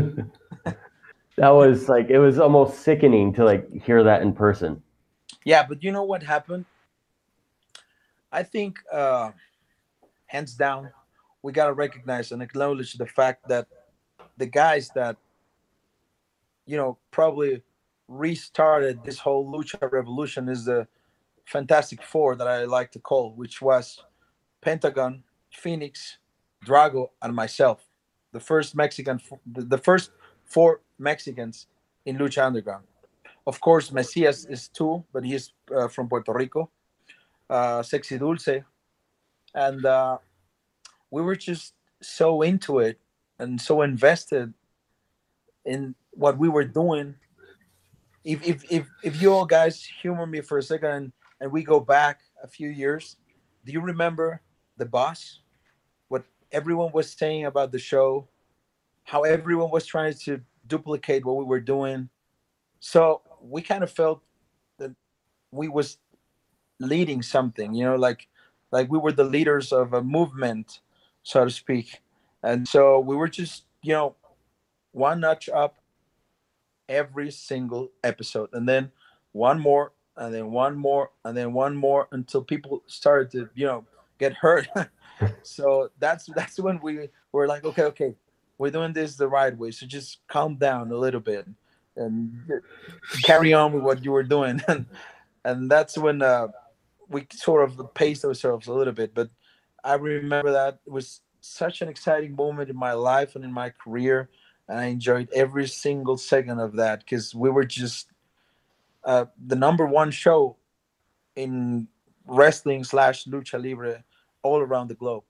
[SPEAKER 3] that was like it was almost sickening to like hear that in person.
[SPEAKER 4] Yeah, but you know what happened? I think, uh, hands down, we gotta recognize and acknowledge the fact that the guys that, you know, probably restarted this whole lucha revolution is the Fantastic Four that I like to call, which was Pentagon, Phoenix, Drago, and myself. The first Mexican, the first four Mexicans in Lucha Underground. Of course, Messias is two, but he's uh, from Puerto Rico. Uh, Sexy Dulce, and uh, we were just so into it and so invested in what we were doing. If if if, if you all guys humor me for a second and, and we go back a few years, do you remember the boss? What everyone was saying about the show, how everyone was trying to duplicate what we were doing. So we kind of felt that we was leading something, you know, like like we were the leaders of a movement, so to speak. And so we were just, you know, one notch up every single episode. And then one more, and then one more, and then one more until people started to, you know, get hurt. so that's that's when we were like, okay, okay, we're doing this the right way. So just calm down a little bit and carry on with what you were doing. And and that's when uh, we sort of paced ourselves a little bit. But I remember that was such an exciting moment in my life and in my career. And I enjoyed every single second of that because we were just uh, the number one show in wrestling slash lucha libre all around the globe.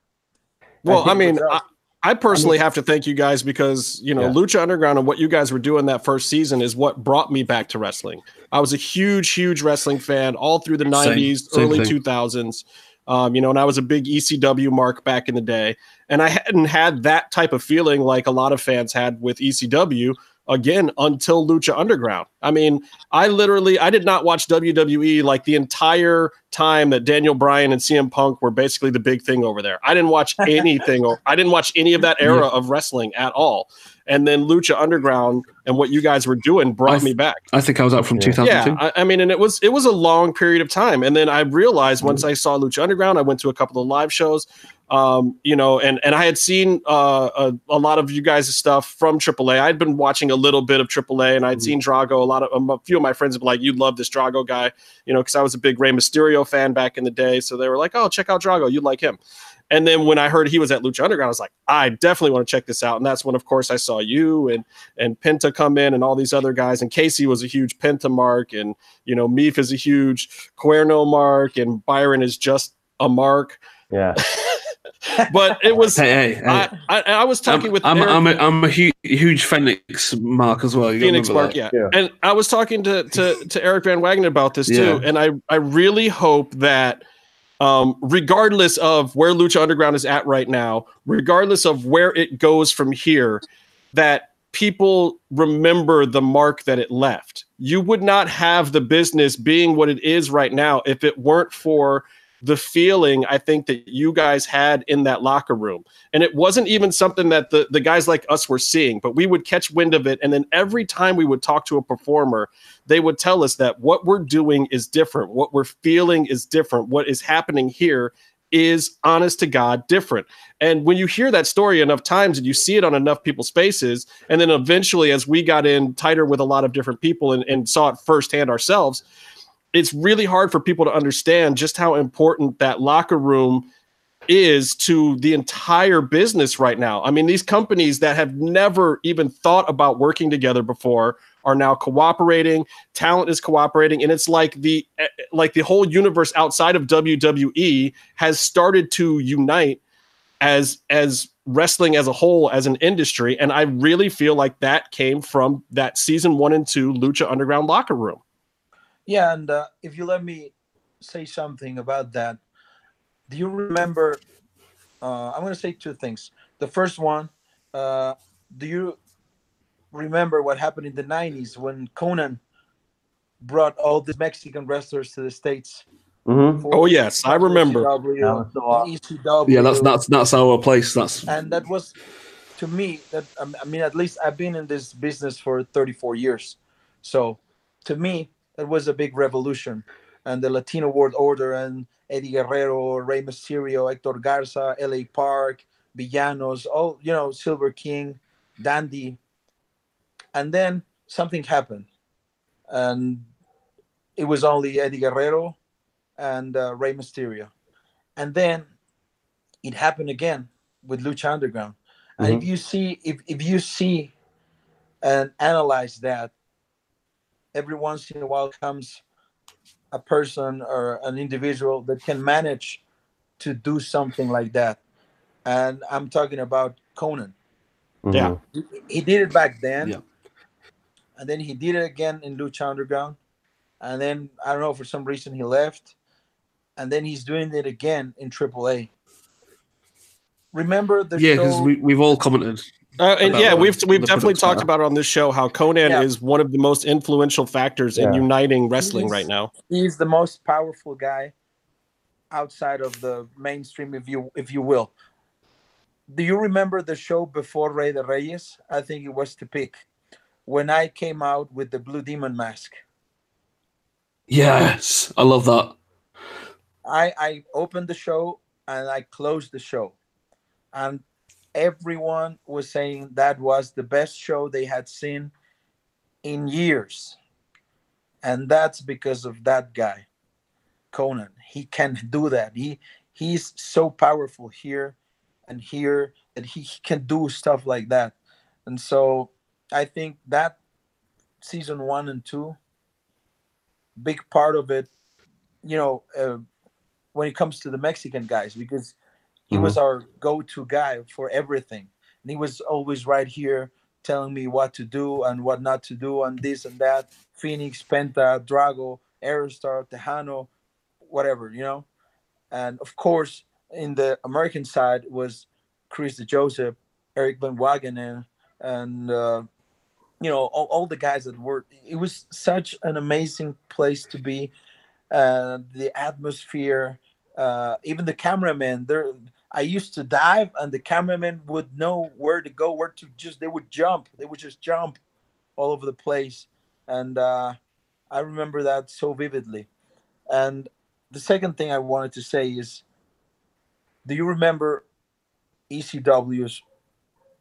[SPEAKER 1] Well, I, I mean, I, I, personally I mean, have to thank you guys because you know yeah. Lucha Underground and what you guys were doing that first season is what brought me back to wrestling. I was a huge, huge wrestling fan all through the '90s, early 2000s. Um, you know, and I was a big ECW mark back in the day, and I hadn't had that type of feeling like a lot of fans had with ECW again until Lucha Underground. I mean, I literally I did not watch WWE like the entire time that Daniel Bryan and CM Punk were basically the big thing over there. I didn't watch anything or I didn't watch any of that era of wrestling at all. And then Lucha Underground and what you guys were doing brought th- me back.
[SPEAKER 2] I think I was out from 2002.
[SPEAKER 1] Yeah, I, I, mean, and it was it was a long period of time. And then I realized once I saw Lucha Underground, I went to a couple of live shows um, you know, and and I had seen uh, a, a, lot of you guys' stuff from AAA. I'd been watching a little bit of AAA, and I'd mm-hmm. seen Drago. A lot of um, a few of my friends would be like, "You'd love this Drago guy," you know, because I was a big Rey Mysterio fan back in the day. So they were like, "Oh, check out Drago. You'd like him." And then when I heard he was at Lucha Underground, I was like, I definitely want to check this out. And that's when, of course, I saw you and and Penta come in and all these other guys. And Casey was a huge Penta mark, and you know, Meef is a huge Cuerno mark, and Byron is just a mark.
[SPEAKER 3] Yeah.
[SPEAKER 1] but it was. Hey, hey, I, I, I, was talking
[SPEAKER 2] I'm,
[SPEAKER 1] with.
[SPEAKER 2] I'm, I'm, a, I'm a huge, huge Phoenix mark as well.
[SPEAKER 1] You Phoenix mark, yeah. yeah. And I was talking to, to to Eric Van Wagenen about this too, yeah. and I I really hope that. Um, regardless of where Lucha Underground is at right now, regardless of where it goes from here, that people remember the mark that it left. You would not have the business being what it is right now if it weren't for the feeling I think that you guys had in that locker room. And it wasn't even something that the, the guys like us were seeing, but we would catch wind of it. And then every time we would talk to a performer, they would tell us that what we're doing is different. What we're feeling is different. What is happening here is honest to God different. And when you hear that story enough times and you see it on enough people's faces, and then eventually, as we got in tighter with a lot of different people and, and saw it firsthand ourselves, it's really hard for people to understand just how important that locker room is to the entire business right now. I mean, these companies that have never even thought about working together before are now cooperating. Talent is cooperating, and it's like the eh, like the whole universe outside of WWE has started to unite as as wrestling as a whole as an industry. And I really feel like that came from that season one and two Lucha Underground locker room.
[SPEAKER 4] Yeah, and uh, if you let me say something about that, do you remember? Uh, I'm going to say two things. The first one, uh, do you remember what happened in the 90s when Konnan brought all the Mexican wrestlers to the States?
[SPEAKER 3] Mhm.
[SPEAKER 1] Oh yes, I remember.
[SPEAKER 4] ECW,
[SPEAKER 3] That was so awesome.
[SPEAKER 4] ECW,
[SPEAKER 2] Yeah, that's that's that's our place. That's
[SPEAKER 4] and that was to me that i mean at least i've been in this business for 34 years so to me it was a big revolution. And the latino world order and eddie guerrero rey mysterio hector garza L.A. Park villanos all you know silver king dandy. And then something happened. And it was only eddie guerrero and uh, rey mysterio. And then it happened again with lucha underground. And if you see if, if you see and analyze that every once in a while comes a person or an individual that can manage to do something like that and i'm talking about Konnan
[SPEAKER 1] Yeah.
[SPEAKER 3] Mhm.
[SPEAKER 4] he, he did it back then
[SPEAKER 2] Yeah.
[SPEAKER 4] and then he did it again in lucha underground and then i don't know for some reason he left and then he's doing it again in aaa remember the
[SPEAKER 2] yeah, because we we've all commented.
[SPEAKER 1] Uh, and yeah, we've we've definitely talked
[SPEAKER 2] style.
[SPEAKER 1] about it on this show how Konnan
[SPEAKER 4] Yeah.
[SPEAKER 1] is one of the most influential factors in uniting wrestling
[SPEAKER 4] He's-
[SPEAKER 1] right now.
[SPEAKER 4] he's the most powerful guy outside of the mainstream if you if you will do you remember the show before rey de reyes i think it was to pick when i came out with the blue demon mask
[SPEAKER 2] Yes, I love that.
[SPEAKER 4] i i opened the show and i closed the show and everyone was saying that was the best show they had seen in years. And that's because of that guy Konnan. He can do that. He he's so powerful here and here that he can do stuff like that. And so i think that season one and two big part of it you know uh, when it comes to the mexican guys because he was our go-to guy for everything. And he was always right here telling me what to do and what not to do and this and that phoenix penta drago aerostar Texano whatever you know? And of course in the american side was Chris DeJoseph eric van wagenen and uh, you know all, all the guys that were it was such an amazing place to be. Uh, the atmosphere uh, even the cameraman there i used to dive and the cameraman would know where to go where to just they would jump they would just jump all over the place. And uh, i remember that so vividly. And the second thing i wanted to say is do you remember ecw's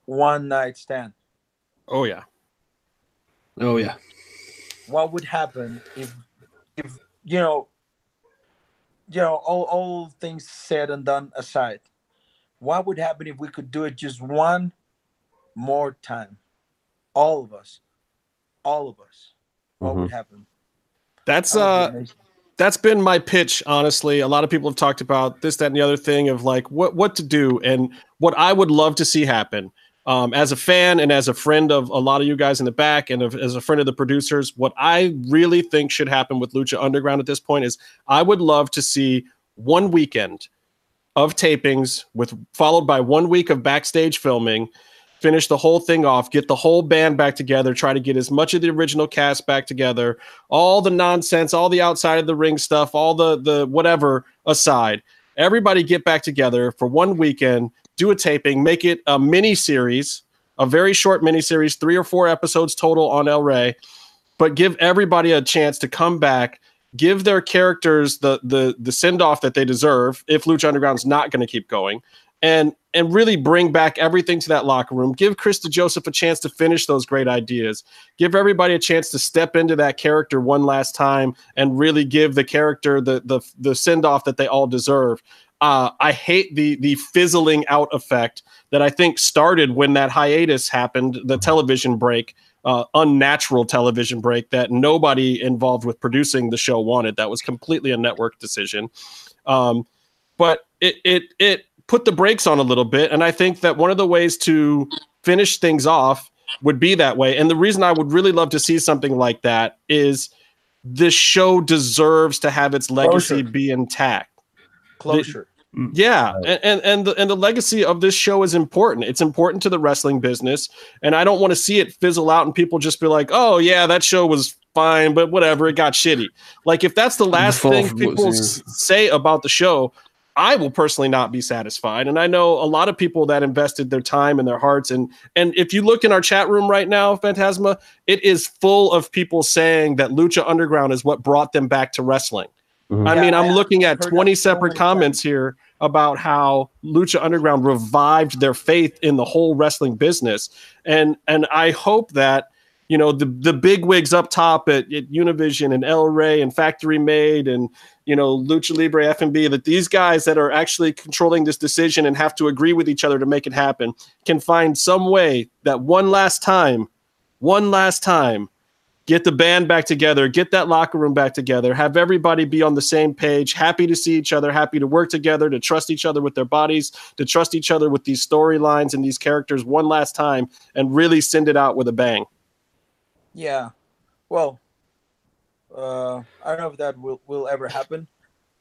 [SPEAKER 4] one night stand?
[SPEAKER 1] Oh yeah.
[SPEAKER 2] Oh yeah,
[SPEAKER 4] what would happen if if you know you know all, all things said and done aside what would happen if we could do it just one more time? All of us. All of us. What would happen?
[SPEAKER 1] That's
[SPEAKER 4] That be
[SPEAKER 1] uh that's been my pitch honestly. A lot of people have talked about this that and the other thing of like what what to do and what i would love to see happen. Um, as a fan and as a friend of a lot of you guys in the back and of, as a friend of the producers what i really think should happen with lucha underground at this point is i would love to see one weekend of tapings with followed by one week of backstage filming finish the whole thing off get the whole band back together try to get as much of the original cast back together all the nonsense, all the outside of the ring stuff, all the the whatever aside. Everybody get back together for one weekend, do a taping, make it a mini series, a very short mini series, three or four episodes total on El Rey, but give everybody a chance to come back, give their characters the the the send off that they deserve if Lucha Underground's not going to keep going, and and really bring back everything to that locker room. Give Chris DeJoseph a chance to finish those great ideas give everybody a chance to step into that character one last time and really give the character the the, the send off that they all deserve Uh, I hate the the fizzling out effect that I think started when that hiatus happened, the television break, uh, unnatural television break that nobody involved with producing the show wanted. That was completely a network decision. Um, but it it it put the brakes on a little bit, and I think that one of the ways to finish things off would be that way. And the reason I would really love to see something like that is this show deserves to have its legacy
[SPEAKER 4] Closure.
[SPEAKER 1] be intact.
[SPEAKER 4] Closure.
[SPEAKER 1] Yeah, and and and the, and the legacy of this show is important. It's important to the wrestling business, and I don't want to see it fizzle out and people just be like, "Oh yeah, that show was fine, but whatever, it got shitty." Like if that's the last thing people s- say about the show, I will personally not be satisfied. And I know a lot of people that invested their time and their hearts. And and if you look in our chat room right now, Fantasma, it is full of people saying that Lucha Underground is what brought them back to wrestling.
[SPEAKER 3] Mhm.
[SPEAKER 1] I
[SPEAKER 4] Yeah,
[SPEAKER 1] mean, I'm
[SPEAKER 4] I-
[SPEAKER 1] looking at 20 separate
[SPEAKER 4] many
[SPEAKER 1] comments here about how Lucha Underground revived their faith in the whole wrestling business. And and I hope that you know the the big wigs up top at, at Univision and El Rey and Factory Made and you know Lucha Libre FMB that these guys that are actually controlling this decision and have to agree with each other to make it happen can find some way that one last time, one last time get the band back together, get that locker room back together, have everybody be on the same page, happy to see each other, happy to work together, to trust each other with their bodies, to trust each other with these storylines and these characters one last time and really send it out with a bang.
[SPEAKER 4] Yeah. Well, uh, I don't know if that will, will ever happen,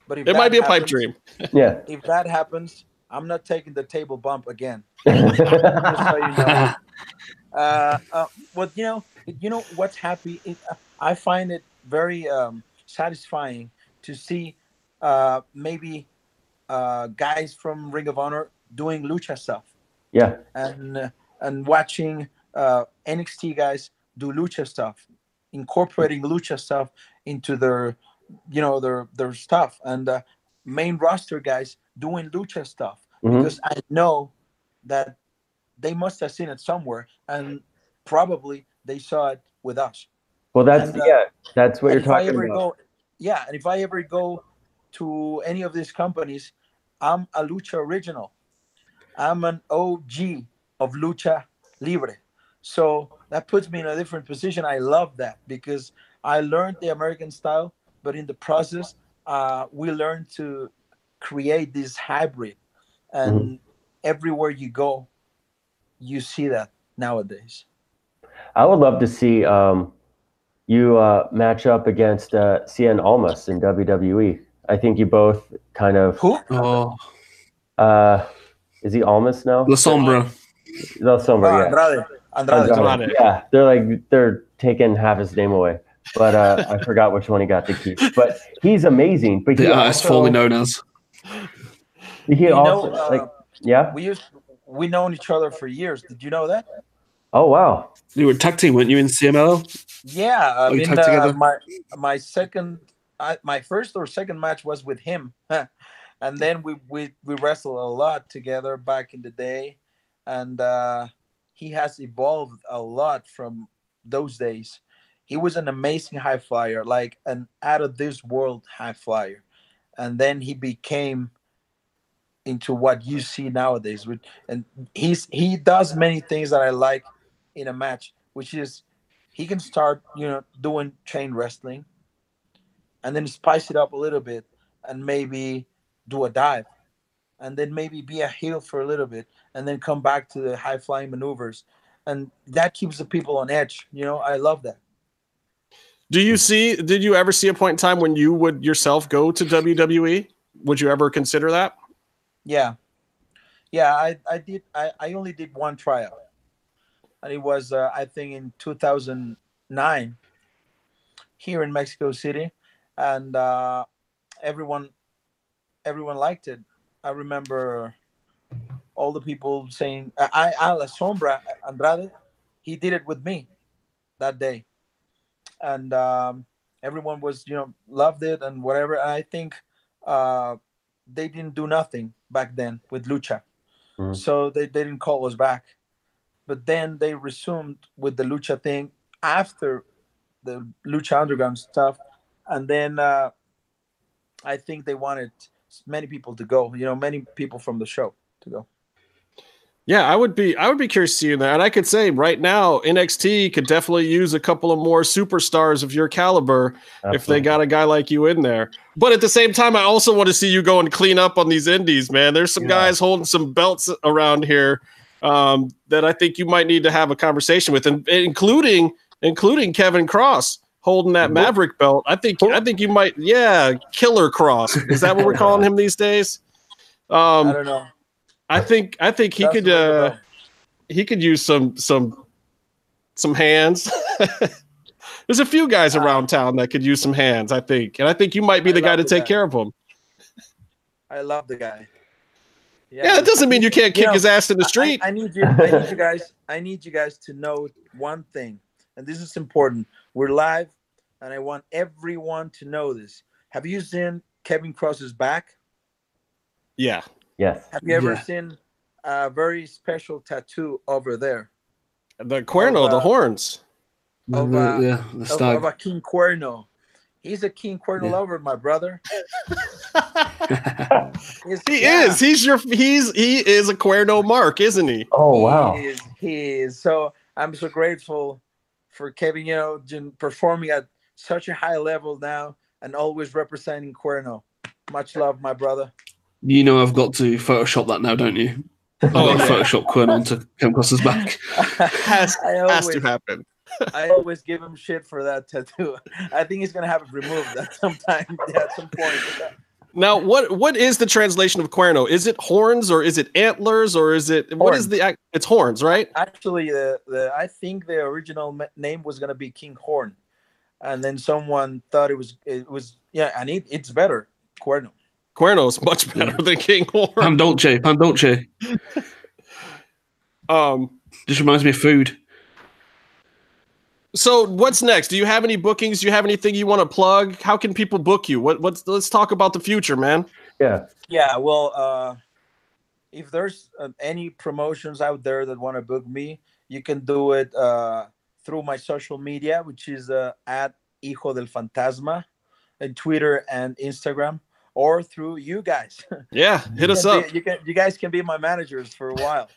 [SPEAKER 4] but if
[SPEAKER 1] It might be a pipe dream.
[SPEAKER 3] Yeah.
[SPEAKER 4] If that happens, I'm not taking the table bump again. Just so you know. Uh, uh, well, you know, you know what's happy. It, I find it very um, satisfying to see uh, maybe uh, guys from Ring of Honor doing lucha stuff
[SPEAKER 3] yeah.
[SPEAKER 4] and uh, and watching uh, NXT guys do lucha stuff, incorporating lucha stuff into their, you know, their their stuff, and uh, main roster guys doing lucha stuff
[SPEAKER 3] Mhm.
[SPEAKER 4] because I know that they must have seen it somewhere, and probably they saw it with us.
[SPEAKER 3] Well, that's
[SPEAKER 4] And, uh,
[SPEAKER 3] yeah. That's what you're talking about.
[SPEAKER 4] go, yeah, and if I ever go to any of these companies, I'm a lucha original. I'm an OG of lucha libre. So that puts me in a different position. I love that because I learned the American style, but in the process, uh, we learned to create this hybrid. And everywhere you go, you see that nowadays.
[SPEAKER 3] I would love to see um, you uh, match up against uh, Cien Almas in WWE. I think you both kind of.
[SPEAKER 4] Who?
[SPEAKER 2] Oh,
[SPEAKER 3] Uh, is he Almas now?
[SPEAKER 2] La Sombra.
[SPEAKER 3] La Sombra,
[SPEAKER 4] Ah,
[SPEAKER 3] yeah.
[SPEAKER 4] Andrade. Andrade.
[SPEAKER 3] Andrade.
[SPEAKER 1] Andrade.
[SPEAKER 3] Yeah, they're like they're taking half his name away, but uh, I forgot which one he got to keep. But he's amazing. But he
[SPEAKER 2] The artist
[SPEAKER 3] also,
[SPEAKER 2] formerly known as.
[SPEAKER 3] he
[SPEAKER 4] You
[SPEAKER 3] also
[SPEAKER 4] know, uh,
[SPEAKER 3] like yeah.
[SPEAKER 4] we used we known each other for years. Did you know that?
[SPEAKER 3] Oh wow.
[SPEAKER 2] You were a tag team, weren't you, in CMLL?
[SPEAKER 4] Yeah, I mean, uh, my my second, I, my first or second match was with him, and then we we we wrestled a lot together back in the day, and uh, he has evolved a lot from those days. He was an amazing high flyer, like an out of this world high flyer, and then he became into what you see nowadays. With and he's he does many things that I like in a match, which is he can start, you know, doing chain wrestling and then spice it up a little bit and maybe do a dive and then maybe be a heel for a little bit and then come back to the high flying maneuvers. And that keeps the people on edge. You know, I love that.
[SPEAKER 1] Do you see did you ever see a point in time when you would yourself go to WWE? Would you ever consider that?
[SPEAKER 4] Yeah. Yeah, I, I did I, I only did one tryout. And it was uh, I think in 2009 here in Mexico City and uh, everyone everyone liked it. I remember all the people saying I I La Sombra Andrade he did it with me that day. And um, everyone was you know loved it and whatever and I think uh, they didn't do nothing back then with lucha
[SPEAKER 3] Mhm.
[SPEAKER 4] so they, they didn't call us back but then they resumed with the lucha thing after the lucha underground stuff and then uh, i think they wanted many people to go. You know, many people from the show to go.
[SPEAKER 1] Yeah, I would be I would be curious to see you there. And I could say right now, NXT could definitely use a couple of more superstars of your caliber Absolutely. if they got a guy like you in there. But at the same time, I also want to see you go and clean up on these indies, man. There's some yeah. guys holding some belts around here um, that I think you might need to have a conversation with, and including including Kevin Kross holding that Maverick belt. I think I think you might, yeah, Killer Kross. Is that what we're calling him these days?
[SPEAKER 4] Um, I don't know.
[SPEAKER 1] I think I think he That's could uh, he could use some some some hands. There's a few guys around town that could use some hands, I think, and I think you might be the guy to the take guy. care of them.
[SPEAKER 4] I love the guy.
[SPEAKER 1] Yeah, yeah it doesn't mean you can't kick you know, his ass in the street.
[SPEAKER 4] I, I need you. I need you guys. I need you guys to know one thing, and this is important. We're live, and I want everyone to know this. Have you seen Kevin Kross's back?
[SPEAKER 1] Yeah.
[SPEAKER 3] Yes.
[SPEAKER 4] Have you ever yeah. seen a very special tattoo over there?
[SPEAKER 1] The cuerno, of, uh, the horns.
[SPEAKER 4] Of, uh, yeah, the of, of, a king cuerno. He's a king cuerno yeah. lover, my brother.
[SPEAKER 1] he yeah. is. He's your. He's he is a cuerno mark, isn't he?
[SPEAKER 3] Oh wow.
[SPEAKER 4] He is. He is. So I'm so grateful for Kevin. You know, performing at such a high level now and always representing cuerno. Much love, my brother.
[SPEAKER 2] You know I've got to Photoshop that now, don't you? I've oh, got to Photoshop Quinn onto Kem Cross's back.
[SPEAKER 1] has, has to happen.
[SPEAKER 4] I always give him shit for that tattoo. I think he's gonna have it removed at some time, at some point.
[SPEAKER 1] Now, what what is the translation of cuerno? Is it horns or is it antlers or is it horns. what is the? It's horns, right?
[SPEAKER 4] Actually, the, the I think the original name was gonna be King Horn, and then someone thought it was it was yeah, and it, it's better cuerno.
[SPEAKER 1] Cuerno is much better than King Horn.
[SPEAKER 2] Pan dolce, pan dolce.
[SPEAKER 1] um,
[SPEAKER 2] just reminds me of food.
[SPEAKER 1] So what's next? Do you have any bookings? Do you have anything you want to plug? How can people book you? What what's let's talk about the future, man.
[SPEAKER 3] Yeah.
[SPEAKER 4] Yeah, well, uh if there's uh, any promotions out there that want to book me, you can do it uh through my social media, which is uh, at Hijo del Fantasma, and Twitter and Instagram or through you guys.
[SPEAKER 1] Yeah, hit us up.
[SPEAKER 4] Be, you can you guys can be my managers for a while.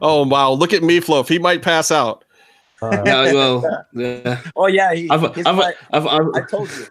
[SPEAKER 1] oh wow, look at me, Flo. He might pass out.
[SPEAKER 2] Uh, yeah, well, yeah.
[SPEAKER 4] Oh yeah, he, I've, I've, my, I've, i told you.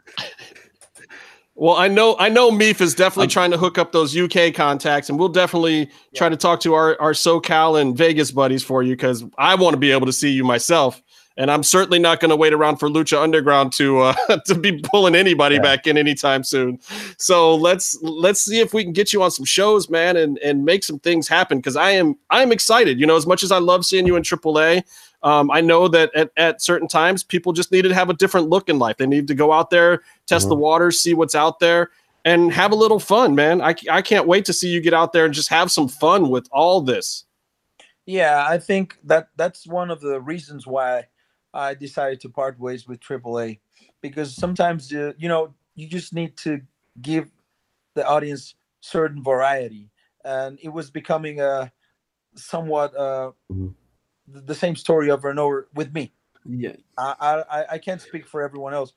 [SPEAKER 1] Well, I know I know Meef is definitely I'm, trying to hook up those UK contacts, and we'll definitely yeah. try to talk to our, our SoCal and Vegas buddies for you because I want to be able to see you myself and I'm certainly not going to wait around for Lucha Underground to uh, to be pulling anybody yeah. back in anytime soon. So let's let's see if we can get you on some shows, man, and and make some things happen. Because I am I am excited. You know, as much as I love seeing you in AAA, um, I know that at, at certain times people just needed to have a different look in life. They need to go out there, test mm-hmm. the waters, see what's out there. And have a little fun, man. I, I can't wait to see you get out there and just have some fun with all this.
[SPEAKER 4] Yeah, I think that that's one of the reasons why I decided to part ways with AAA because sometimes uh, you know you just need to give the audience certain variety, and it was becoming a somewhat uh, mm-hmm. The same story over and over with me.
[SPEAKER 2] Yeah,
[SPEAKER 4] I, I I can't speak for everyone else,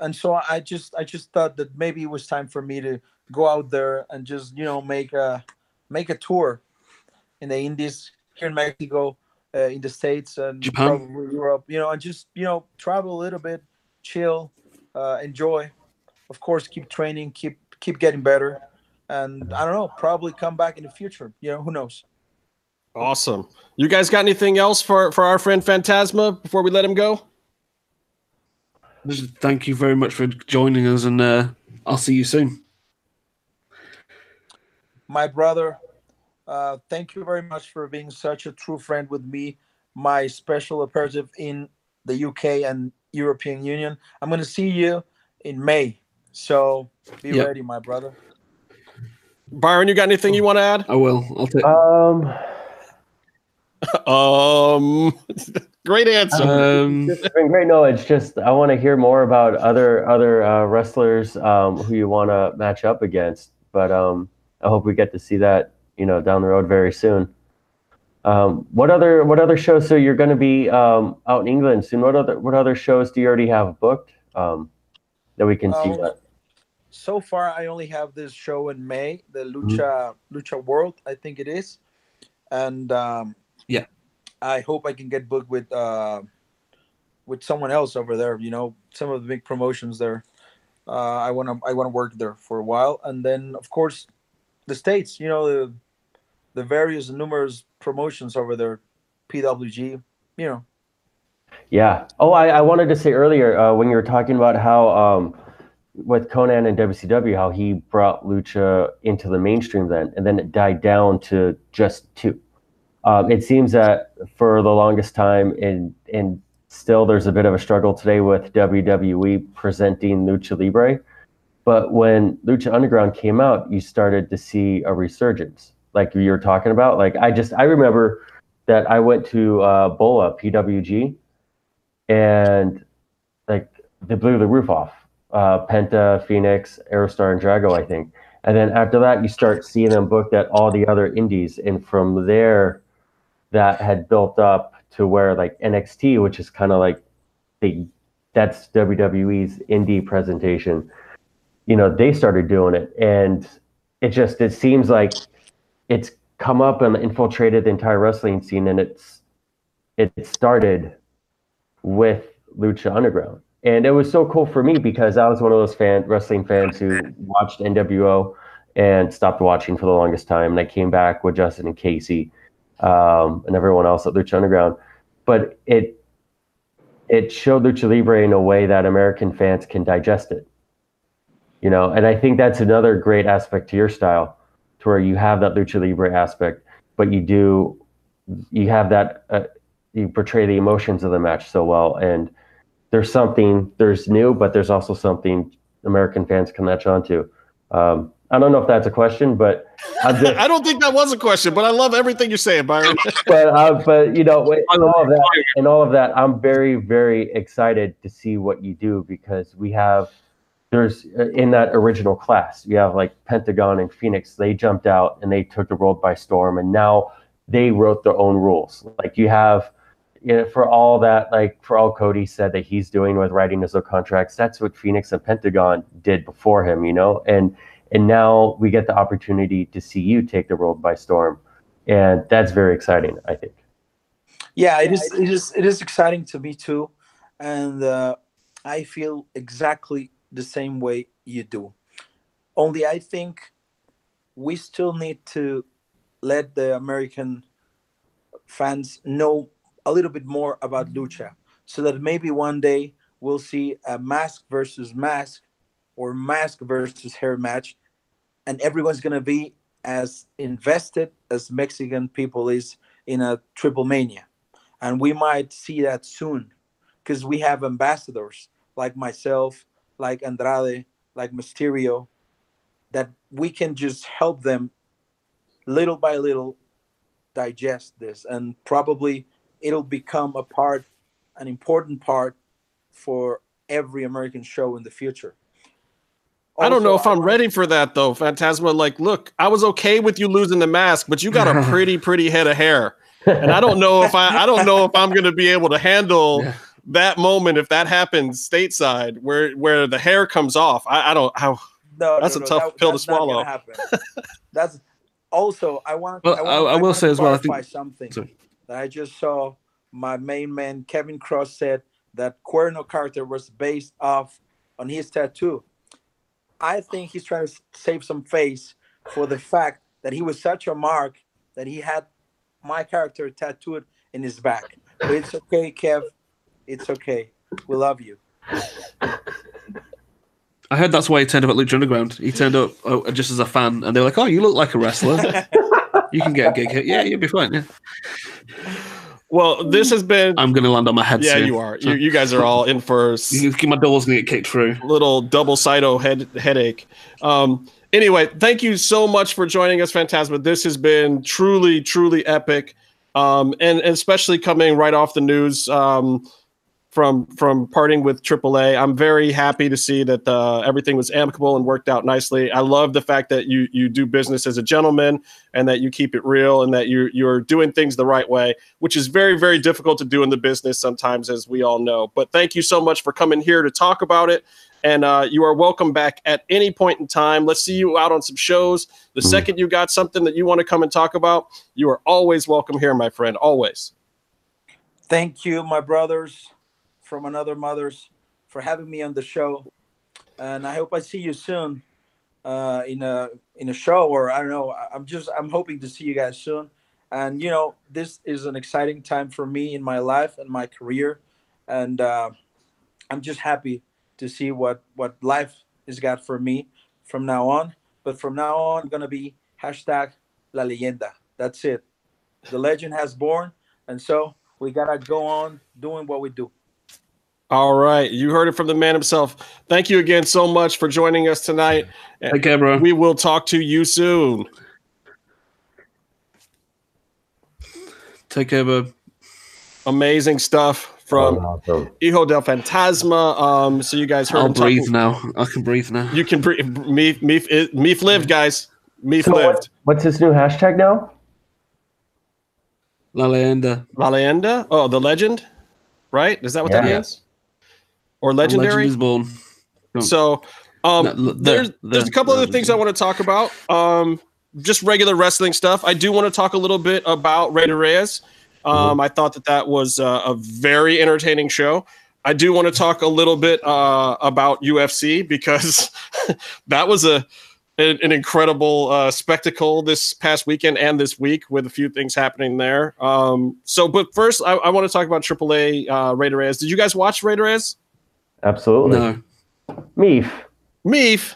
[SPEAKER 4] and so I just I just thought that maybe it was time for me to go out there and just you know make a make a tour in the Indies here in Mexico uh, in the states and Japan. probably Europe. You know, and just you know travel a little bit, chill, uh, enjoy. Of course, keep training, keep keep getting better, and I don't know, probably come back in the future. You know, who knows?
[SPEAKER 1] Awesome. You guys got anything else for for our friend Fantasma before we let him go?
[SPEAKER 2] Thank you very much for joining us, and uh, I'll see you soon.
[SPEAKER 4] My brother, uh, thank you very much for being such a true friend with me, my special operative in the UK and European Union. I'm going to see you in May. So be yep. ready, my brother.
[SPEAKER 1] Byron, you got anything you want to add?
[SPEAKER 2] I will. I'll take.
[SPEAKER 3] Um.
[SPEAKER 1] um. great answer.
[SPEAKER 3] Um, it's great. No, it's just I want to hear more about other other uh, wrestlers um, who you want to match up against. But um, I hope we get to see that you know down the road very soon. Um, what other what other shows? So you're going to be um, out in England soon. What other what other shows do you already have booked um, that we can see?
[SPEAKER 4] Um, so far I only have this show in May, the
[SPEAKER 2] Mm-hmm.
[SPEAKER 4] Lucha Lucha World, I think it is, and um,
[SPEAKER 2] Yeah.
[SPEAKER 4] I hope I can get booked with uh, with someone else over there. You know, some of the big promotions there. Uh, I want to I want to work there for a while, and then of course, the states. You know, the the various numerous promotions over there, PWG. You know,
[SPEAKER 3] Yeah. Oh, I, I wanted to say earlier uh, when you were talking about how um, with Konnan and WCW, how he brought lucha into the mainstream then, and then it died down to just two. Um, it seems that for the longest time, and and still there's a bit of a struggle today with WWE presenting lucha libre. But when Lucha Underground came out, you started to see a resurgence, like you were talking about. Like I just I remember that I went to uh, Bola PWG and like they blew the roof off. Uh, Penta, Phoenix, Aerostar, and Drago, I think. And then after that, you start seeing them booked at all the other indies, and from there, that had built up to where like NXT, which is kind of like the that's WWE's indie presentation. You know, they started doing it, and it just it seems like it's come up and infiltrated the entire wrestling scene, and it's it started with Lucha Underground. And it was so cool for me because I was one of those fan wrestling fans who watched NWO and stopped watching for the longest time. And I came back with Justin and Casey um, and everyone else at Lucha Underground. But it it showed Lucha Libre in a way that American fans can digest it. You know, and I think that's another great aspect to your style, to where you have that Lucha Libre aspect, but you do you have that uh, you portray the emotions of the match so well and there's something there's new but there's also something american fans can latch onto um, i don't know if that's a question but i'm just
[SPEAKER 1] I don't think that was a question, but I love everything you're saying, Byron.
[SPEAKER 3] but uh, but you know in all of that in all of that i'm very very excited to see what you do because we have there's uh, in that original class you have like pentagon and phoenix they jumped out and they took the world by storm and now they wrote their own rules. Like you have you know, for all that like for all cody said that he's doing with writing his own contracts that's what phoenix and pentagon did before him you know? And and now we get the opportunity to see you take the world by storm. And that's very exciting i think.
[SPEAKER 4] Yeah it is it is it is exciting to me too. And uh, i feel exactly the same way you do. Only i think we still need to let the american fans know a little bit more about lucha so that maybe one day we'll see a mask versus mask or mask versus hair match and everyone's to be as invested as mexican people is in a triple mania. And we might see that soon because we have ambassadors like myself like andrade like mysterio that we can just help them little by little digest this. And probably it'll become a part an important part for every american show in the future
[SPEAKER 1] I don't know if I'm ready for that though, Fantasma. Like, look, I was okay with you losing the mask, but you got a pretty, pretty head of hair, and I don't know if I, I don't know if I'm going to be able to handle that moment if that happens stateside, where where the hair comes off. I, I don't. How
[SPEAKER 4] no,
[SPEAKER 1] That's
[SPEAKER 4] no,
[SPEAKER 1] a
[SPEAKER 4] no,
[SPEAKER 1] tough
[SPEAKER 4] that-
[SPEAKER 1] pill to
[SPEAKER 4] that's gonna
[SPEAKER 1] swallow.
[SPEAKER 4] that's also I want.
[SPEAKER 2] Well,
[SPEAKER 4] I, want,
[SPEAKER 2] I- I will
[SPEAKER 4] wanna
[SPEAKER 2] say as well, I think-
[SPEAKER 4] something
[SPEAKER 2] Sorry.
[SPEAKER 4] that I just saw. My main man Kevin Kross said that Cuerno character was based off on his tattoo. I think he's trying to save some face for the fact that he was such a mark that he had my character tattooed in his back. But it's okay, Kev. It's okay. We love you.
[SPEAKER 2] I heard that's why he turned up at Lucha Underground. He turned up oh, just as a fan, and they were like, "Oh, you look like a wrestler. you can get a gig here. Yeah, you'll be fine." Yeah.
[SPEAKER 1] Well, this has been.
[SPEAKER 2] I'm going to land on my head.
[SPEAKER 1] yeah,
[SPEAKER 2] soon.
[SPEAKER 1] you are.
[SPEAKER 2] So-
[SPEAKER 1] You, you guys are all in for s-
[SPEAKER 2] You can- my door's going to get kicked through.
[SPEAKER 1] little double cyto head headache. Um, anyway, thank you so much for joining us, Fantasma. This has been truly, truly epic, um, and, and especially coming right off the news um, from from parting with AAA. I'm very happy to see that uh, everything was amicable and worked out nicely. I love the fact that you you do business as a gentleman and that you keep it real and that you you're doing things the right way, which is very very difficult to do in the business sometimes, as we all know. But thank you so much for coming here to talk about it And uh, you are welcome back at any point in time. Let's see you out on some shows. The
[SPEAKER 3] Mm.
[SPEAKER 1] second you got something that you want to come and talk about, you are always welcome here, my friend. Always.
[SPEAKER 4] Thank you, my brothers from another mothers, for having me on the show, and I hope I see you soon uh, in a in a show or I don't know. I'm just I'm hoping to see you guys soon, and you know this is an exciting time for me in my life and my career, and uh, I'm just happy to see what what life has got for me from now on. But from now on, gonna be hashtag La Leyenda. That's it. The legend has born, and so we gotta go on doing what we do.
[SPEAKER 1] All right. You heard it from the man himself. Thank you again so much for joining us tonight.
[SPEAKER 2] Take care, bro.
[SPEAKER 1] We will talk to you soon.
[SPEAKER 2] Take care, bro.
[SPEAKER 1] Amazing stuff from
[SPEAKER 3] Awesome.
[SPEAKER 1] Hijo del Fantasma. Um, so you guys heard
[SPEAKER 2] I'll breathe
[SPEAKER 1] talking-
[SPEAKER 2] now. I can breathe now.
[SPEAKER 1] You can breathe. Meef, Meef, Meef lived, guys. Meef
[SPEAKER 3] So
[SPEAKER 1] lived.
[SPEAKER 3] what, what's his new hashtag now?
[SPEAKER 2] La Leyenda.
[SPEAKER 1] La Leyenda? Oh, the legend, right? Is that what that
[SPEAKER 3] Yeah.
[SPEAKER 1] means? Or
[SPEAKER 2] A legend
[SPEAKER 1] legendary?
[SPEAKER 2] is born.
[SPEAKER 1] So, um,
[SPEAKER 2] No, the-
[SPEAKER 1] there's
[SPEAKER 2] the-
[SPEAKER 1] there's a couple
[SPEAKER 2] the-
[SPEAKER 1] other things I want to talk about. Um, just regular wrestling stuff. I do want to talk a little bit about Rey Reyes. Um, I thought that that was uh, a very entertaining show. I do want to talk a little bit uh, about UFC because that was a an, an incredible uh, spectacle this past weekend and this week with a few things happening there. Um, so, but first, I, I want to talk about AAA uh, Rey de Reyes. Did you guys watch Rey de Reyes?
[SPEAKER 3] Absolutely.
[SPEAKER 2] No,
[SPEAKER 3] Meef.
[SPEAKER 1] Meef,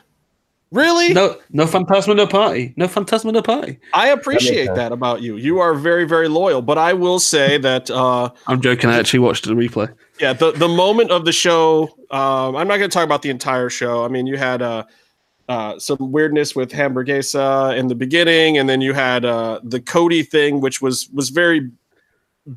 [SPEAKER 1] really?
[SPEAKER 2] no, no Fantasma, no party. No Fantasma, no party.
[SPEAKER 1] I appreciate
[SPEAKER 3] sense.
[SPEAKER 1] that about you. You are very, very loyal. But I will say that, uh,
[SPEAKER 2] I'm joking. I actually watched the replay.
[SPEAKER 1] yeah, the the moment of the show. Um, I'm not going to talk about the entire show. I mean, you had uh, uh, some weirdness with Hamburguesa in the beginning, and then you had uh, the Cody thing, which was was very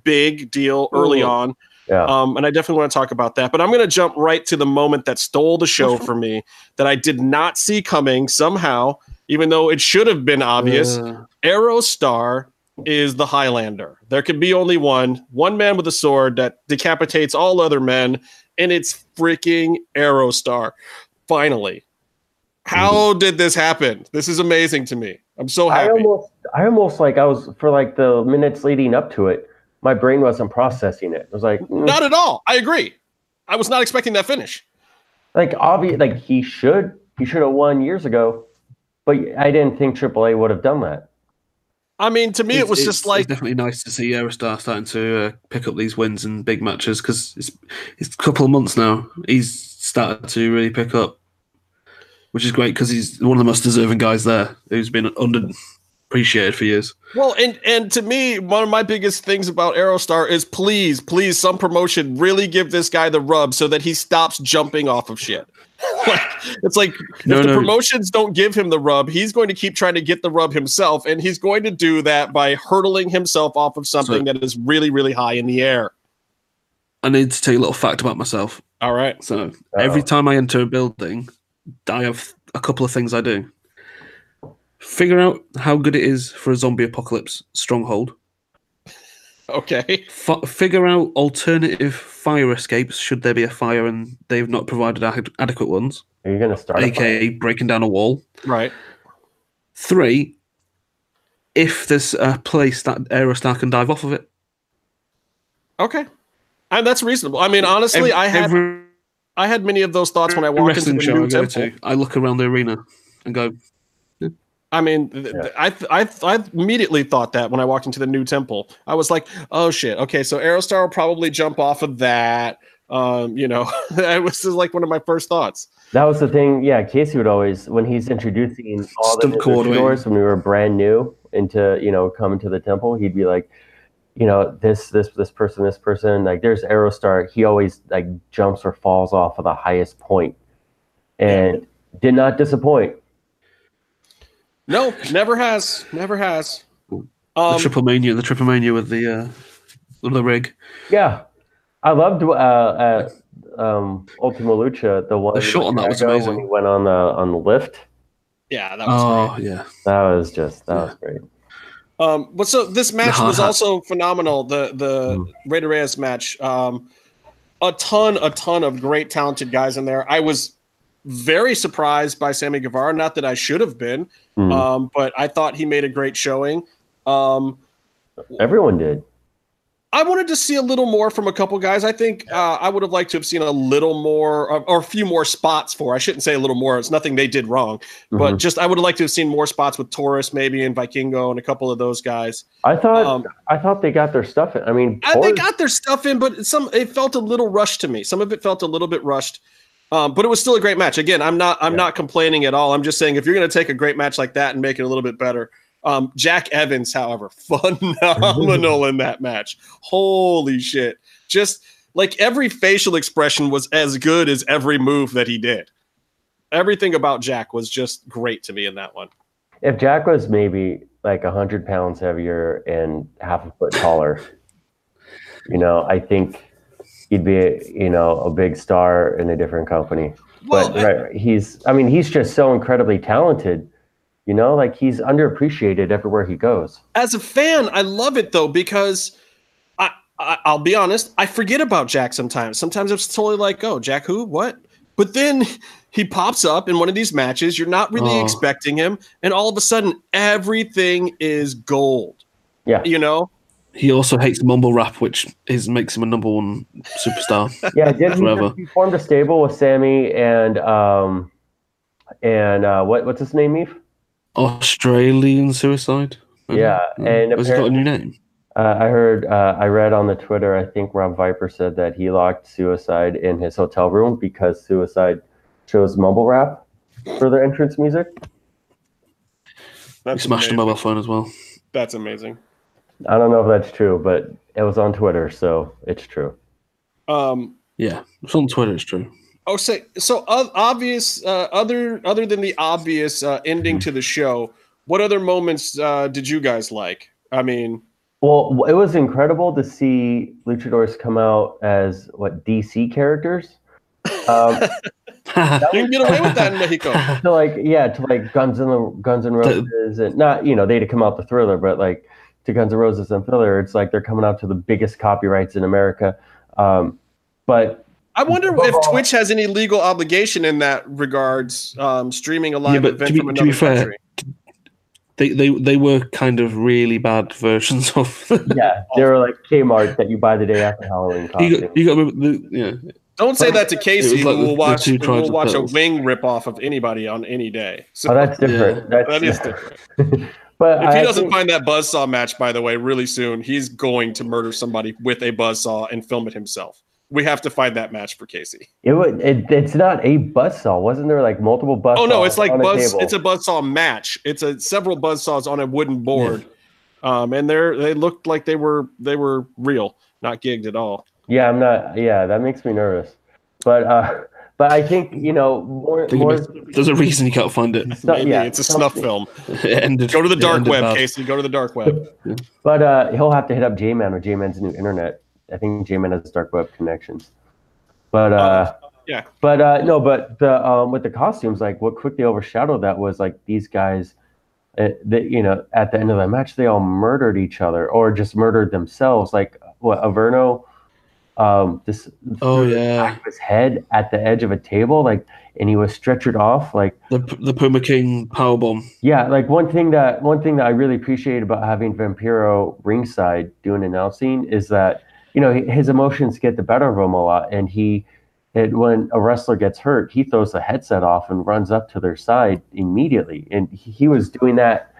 [SPEAKER 1] big deal early
[SPEAKER 2] Ooh.
[SPEAKER 1] on.
[SPEAKER 3] Yeah.
[SPEAKER 1] Um, and I definitely want to talk about that. But I'm going to jump right to the moment that stole the show for me that I did not see coming somehow, even though it should have been obvious.
[SPEAKER 2] Uh,
[SPEAKER 1] Aerostar is the Highlander. There can be only one, one man with a sword that decapitates all other men, and it's freaking Aerostar. Finally. How did this happen? This is amazing to me. I'm so
[SPEAKER 3] I
[SPEAKER 1] happy.
[SPEAKER 3] almost, I almost like I was for like the minutes leading up to it. My brain wasn't processing it. It was like, mm,
[SPEAKER 1] Not at all. I agree. I was not expecting that finish.
[SPEAKER 3] like obvious, like he should, he should have won years ago, but I didn't think AAA would have done that.
[SPEAKER 1] I mean, to me, it was
[SPEAKER 2] it's-
[SPEAKER 1] just like
[SPEAKER 2] it's definitely nice to see Aerostar starting to uh, pick up these wins in big matches because it's it's a couple of months now. He's started to really pick up, which is great because he's one of the most deserving guys there who's been underappreciated for years.
[SPEAKER 1] Well, and and to me, one of my biggest things about Aerostar is please, please, some promotion really give this guy the rub so that he stops jumping off of shit. like, it's like
[SPEAKER 2] No,
[SPEAKER 1] if the
[SPEAKER 2] no.
[SPEAKER 1] promotions don't give him the rub, he's going to keep trying to get the rub himself, and he's going to do that by hurtling himself off of something
[SPEAKER 2] So-
[SPEAKER 1] that is really, really high in the air.
[SPEAKER 2] I need to tell you a little fact about myself.
[SPEAKER 1] All right.
[SPEAKER 2] So every
[SPEAKER 3] Uh-oh.
[SPEAKER 2] time I enter a building, I have a couple of things I do. Figure out how good it is for a zombie apocalypse stronghold.
[SPEAKER 1] Okay.
[SPEAKER 2] F- figure out alternative fire escapes should there be a fire and they've not provided ad- adequate ones,
[SPEAKER 3] Are you gonna start? a fight?
[SPEAKER 2] aka breaking down a wall.
[SPEAKER 1] Right.
[SPEAKER 2] Three, if there's a place that Aerostar can dive off of it.
[SPEAKER 1] Okay. And that's reasonable. I mean, honestly,
[SPEAKER 2] Every-
[SPEAKER 1] I had
[SPEAKER 2] every
[SPEAKER 1] I had many of those thoughts when I walked into the
[SPEAKER 2] show
[SPEAKER 1] new
[SPEAKER 2] I
[SPEAKER 1] temple.
[SPEAKER 2] to, I look around the arena and go,
[SPEAKER 1] I mean, th- th- I, th- I, th- I immediately thought that when I walked into the new temple, I was like, "Oh shit! Okay, so Aerostar will probably jump off of that." Um, you know, that was just like one of my first thoughts.
[SPEAKER 3] That was the thing. Yeah, Casey would always when he's introducing all the
[SPEAKER 2] Stunt coordinator.
[SPEAKER 3] luchadors when we were brand new into you know coming to the temple, he'd be like, you know, this this this person, this person. Like there's Aerostar. He always like jumps or falls off of the highest point, and did not disappoint.
[SPEAKER 1] No, never has, never has.
[SPEAKER 2] the
[SPEAKER 1] Um,
[SPEAKER 2] triple mania, the triple mania with the uh, with the rig.
[SPEAKER 3] Yeah, I loved uh, uh, um, Ultima Lucha. The one
[SPEAKER 2] The shot on that was amazing.
[SPEAKER 3] when he went on the on the lift.
[SPEAKER 1] yeah, that was
[SPEAKER 2] Oh
[SPEAKER 1] great.
[SPEAKER 2] yeah,
[SPEAKER 3] That was just that
[SPEAKER 2] Yeah.
[SPEAKER 3] was great.
[SPEAKER 1] Um, but so this match was also phenomenal. The the
[SPEAKER 3] Mm.
[SPEAKER 1] Rey Reyes match. Um, a ton, a ton of great talented guys in there. I was very surprised by Sammy Guevara. Not that I should have been,
[SPEAKER 3] Hmm.
[SPEAKER 1] um, but I thought he made a great showing. Um,
[SPEAKER 3] Everyone did.
[SPEAKER 1] I wanted to see a little more from a couple guys. I think uh, I would have liked to have seen a little more or, or a few more spots for. I shouldn't say a little more. It's nothing they did wrong, but
[SPEAKER 3] Mhm.
[SPEAKER 1] just I would have liked to have seen more spots with Taurus maybe and Vikingo and a couple of those guys.
[SPEAKER 3] I thought
[SPEAKER 1] Um,
[SPEAKER 3] I thought they got their stuff in. I mean,
[SPEAKER 1] I, they got their stuff in, but some it felt a little rushed to me. Some of it felt a little bit rushed. Um, but it was still a great match. Again, I'm not I'm
[SPEAKER 3] Yeah.
[SPEAKER 1] not complaining at all. I'm just saying if you're going to take a great match like that and make it a little bit better. Um, Jack Evans, however, phenomenal in that match. Holy shit! Just like every facial expression was as good as every move that he did. Everything about Jack was just great to me in that one.
[SPEAKER 3] if Jack was maybe like hundred pounds heavier and half a foot taller, you know, I think he'd be you know a big star in a different company.
[SPEAKER 1] Well,
[SPEAKER 3] but right, he's I mean he's just so incredibly talented. You know, like he's underappreciated everywhere he goes.
[SPEAKER 1] as a fan, I love it though because I, I I'll be honest, I forget about Jack sometimes. Sometimes it's totally like, oh, Jack who? What? But then he pops up in one of these matches. You're not really
[SPEAKER 2] Oh.
[SPEAKER 1] expecting him, and all of a sudden, everything is gold.
[SPEAKER 3] Yeah.
[SPEAKER 1] You know,
[SPEAKER 2] He also hates mumble rap, which is makes him a number one superstar.
[SPEAKER 3] Yeah, did he, he formed a stable with Sammy and um and uh what what's his name, Eve?
[SPEAKER 2] Australian suicide.
[SPEAKER 3] Yeah, and
[SPEAKER 2] has he got a new name?
[SPEAKER 3] Uh, I heard, uh, I read on the Twitter, I think Rob Viper said that he locked Suicide in his hotel room because Suicide chose mumble rap for their entrance music.
[SPEAKER 2] He
[SPEAKER 1] that's
[SPEAKER 2] smashed a mobile phone as well.
[SPEAKER 1] That's amazing.
[SPEAKER 3] I don't know if that's true, but it was on Twitter, so it's true.
[SPEAKER 1] Um,
[SPEAKER 2] Yeah, it's on Twitter. It's true.
[SPEAKER 1] Oh, say so. Uh, obvious. Uh, other other than the obvious uh, ending to the show, what other moments uh, did you guys like? I mean,
[SPEAKER 3] Well, it was incredible to see luchadors come out as what DC characters. Um,
[SPEAKER 1] you can get away with that in Mexico.
[SPEAKER 3] to like yeah to like guns and the guns and roses and not you know they to come out the thriller but like to guns and roses and thriller it's like they're coming out to the biggest copyrights in america um but
[SPEAKER 1] I wonder if Twitch has any legal obligation in that regards, um, streaming a live
[SPEAKER 2] but
[SPEAKER 1] event
[SPEAKER 2] to be-
[SPEAKER 1] from
[SPEAKER 2] to
[SPEAKER 1] another
[SPEAKER 2] be fair,
[SPEAKER 1] country.
[SPEAKER 2] They they they were kind of really bad versions of.
[SPEAKER 3] yeah they were like kmart that you buy the day after halloween
[SPEAKER 2] you got you got the, yeah.
[SPEAKER 1] Don't say that to Casey,
[SPEAKER 2] like
[SPEAKER 1] who will watch
[SPEAKER 2] two
[SPEAKER 1] who
[SPEAKER 2] tribes
[SPEAKER 1] will watch a wing rip off of anybody on any day. So
[SPEAKER 3] oh that's different
[SPEAKER 2] Yeah.
[SPEAKER 3] that's
[SPEAKER 1] that is different.
[SPEAKER 3] but
[SPEAKER 1] If he
[SPEAKER 3] I
[SPEAKER 1] doesn't
[SPEAKER 3] think-
[SPEAKER 1] find that buzzsaw match, by the way, really soon, he's going to murder somebody with a buzzsaw and film it himself. We have to find that match for Casey.
[SPEAKER 3] it would it, it's not a buzzsaw wasn't there like multiple buzz
[SPEAKER 1] Oh no, it's like buzz. It's a buzzsaw match. It's a several buzzsaws on a wooden board, um, and they're they looked like they were they were real, not gigged at all.
[SPEAKER 3] yeah i'm not yeah that makes me nervous but uh but i think you know more,
[SPEAKER 2] Think
[SPEAKER 3] more
[SPEAKER 2] about- There's a reason you can't find it.
[SPEAKER 3] so-
[SPEAKER 1] Maybe
[SPEAKER 3] yeah,
[SPEAKER 1] it's a snuff film.
[SPEAKER 2] It ended.
[SPEAKER 1] Go to the dark web,
[SPEAKER 2] bad.
[SPEAKER 1] Casey. Go to the dark web.
[SPEAKER 3] But uh, he'll have to hit up J-Man or J-Man's new internet. I think J-Man has dark web connections. But uh,
[SPEAKER 1] yeah.
[SPEAKER 3] But uh, no, but the um, with the costumes, like what quickly overshadowed that was like these guys. Uh, that you know, at the end of the match, they all murdered each other or just murdered themselves. Like what Averno, um, this
[SPEAKER 2] Oh yeah,
[SPEAKER 3] his head at the edge of a table, like, and he was stretchered off, like.
[SPEAKER 2] the the Puma King powerbomb.
[SPEAKER 3] Yeah, like one thing that one thing that I really appreciate about having Vampiro ringside doing announcing is that you know his emotions get the better of him a lot, and he, it, when a wrestler gets hurt, he throws the headset off and runs up to their side immediately, and he, he was doing that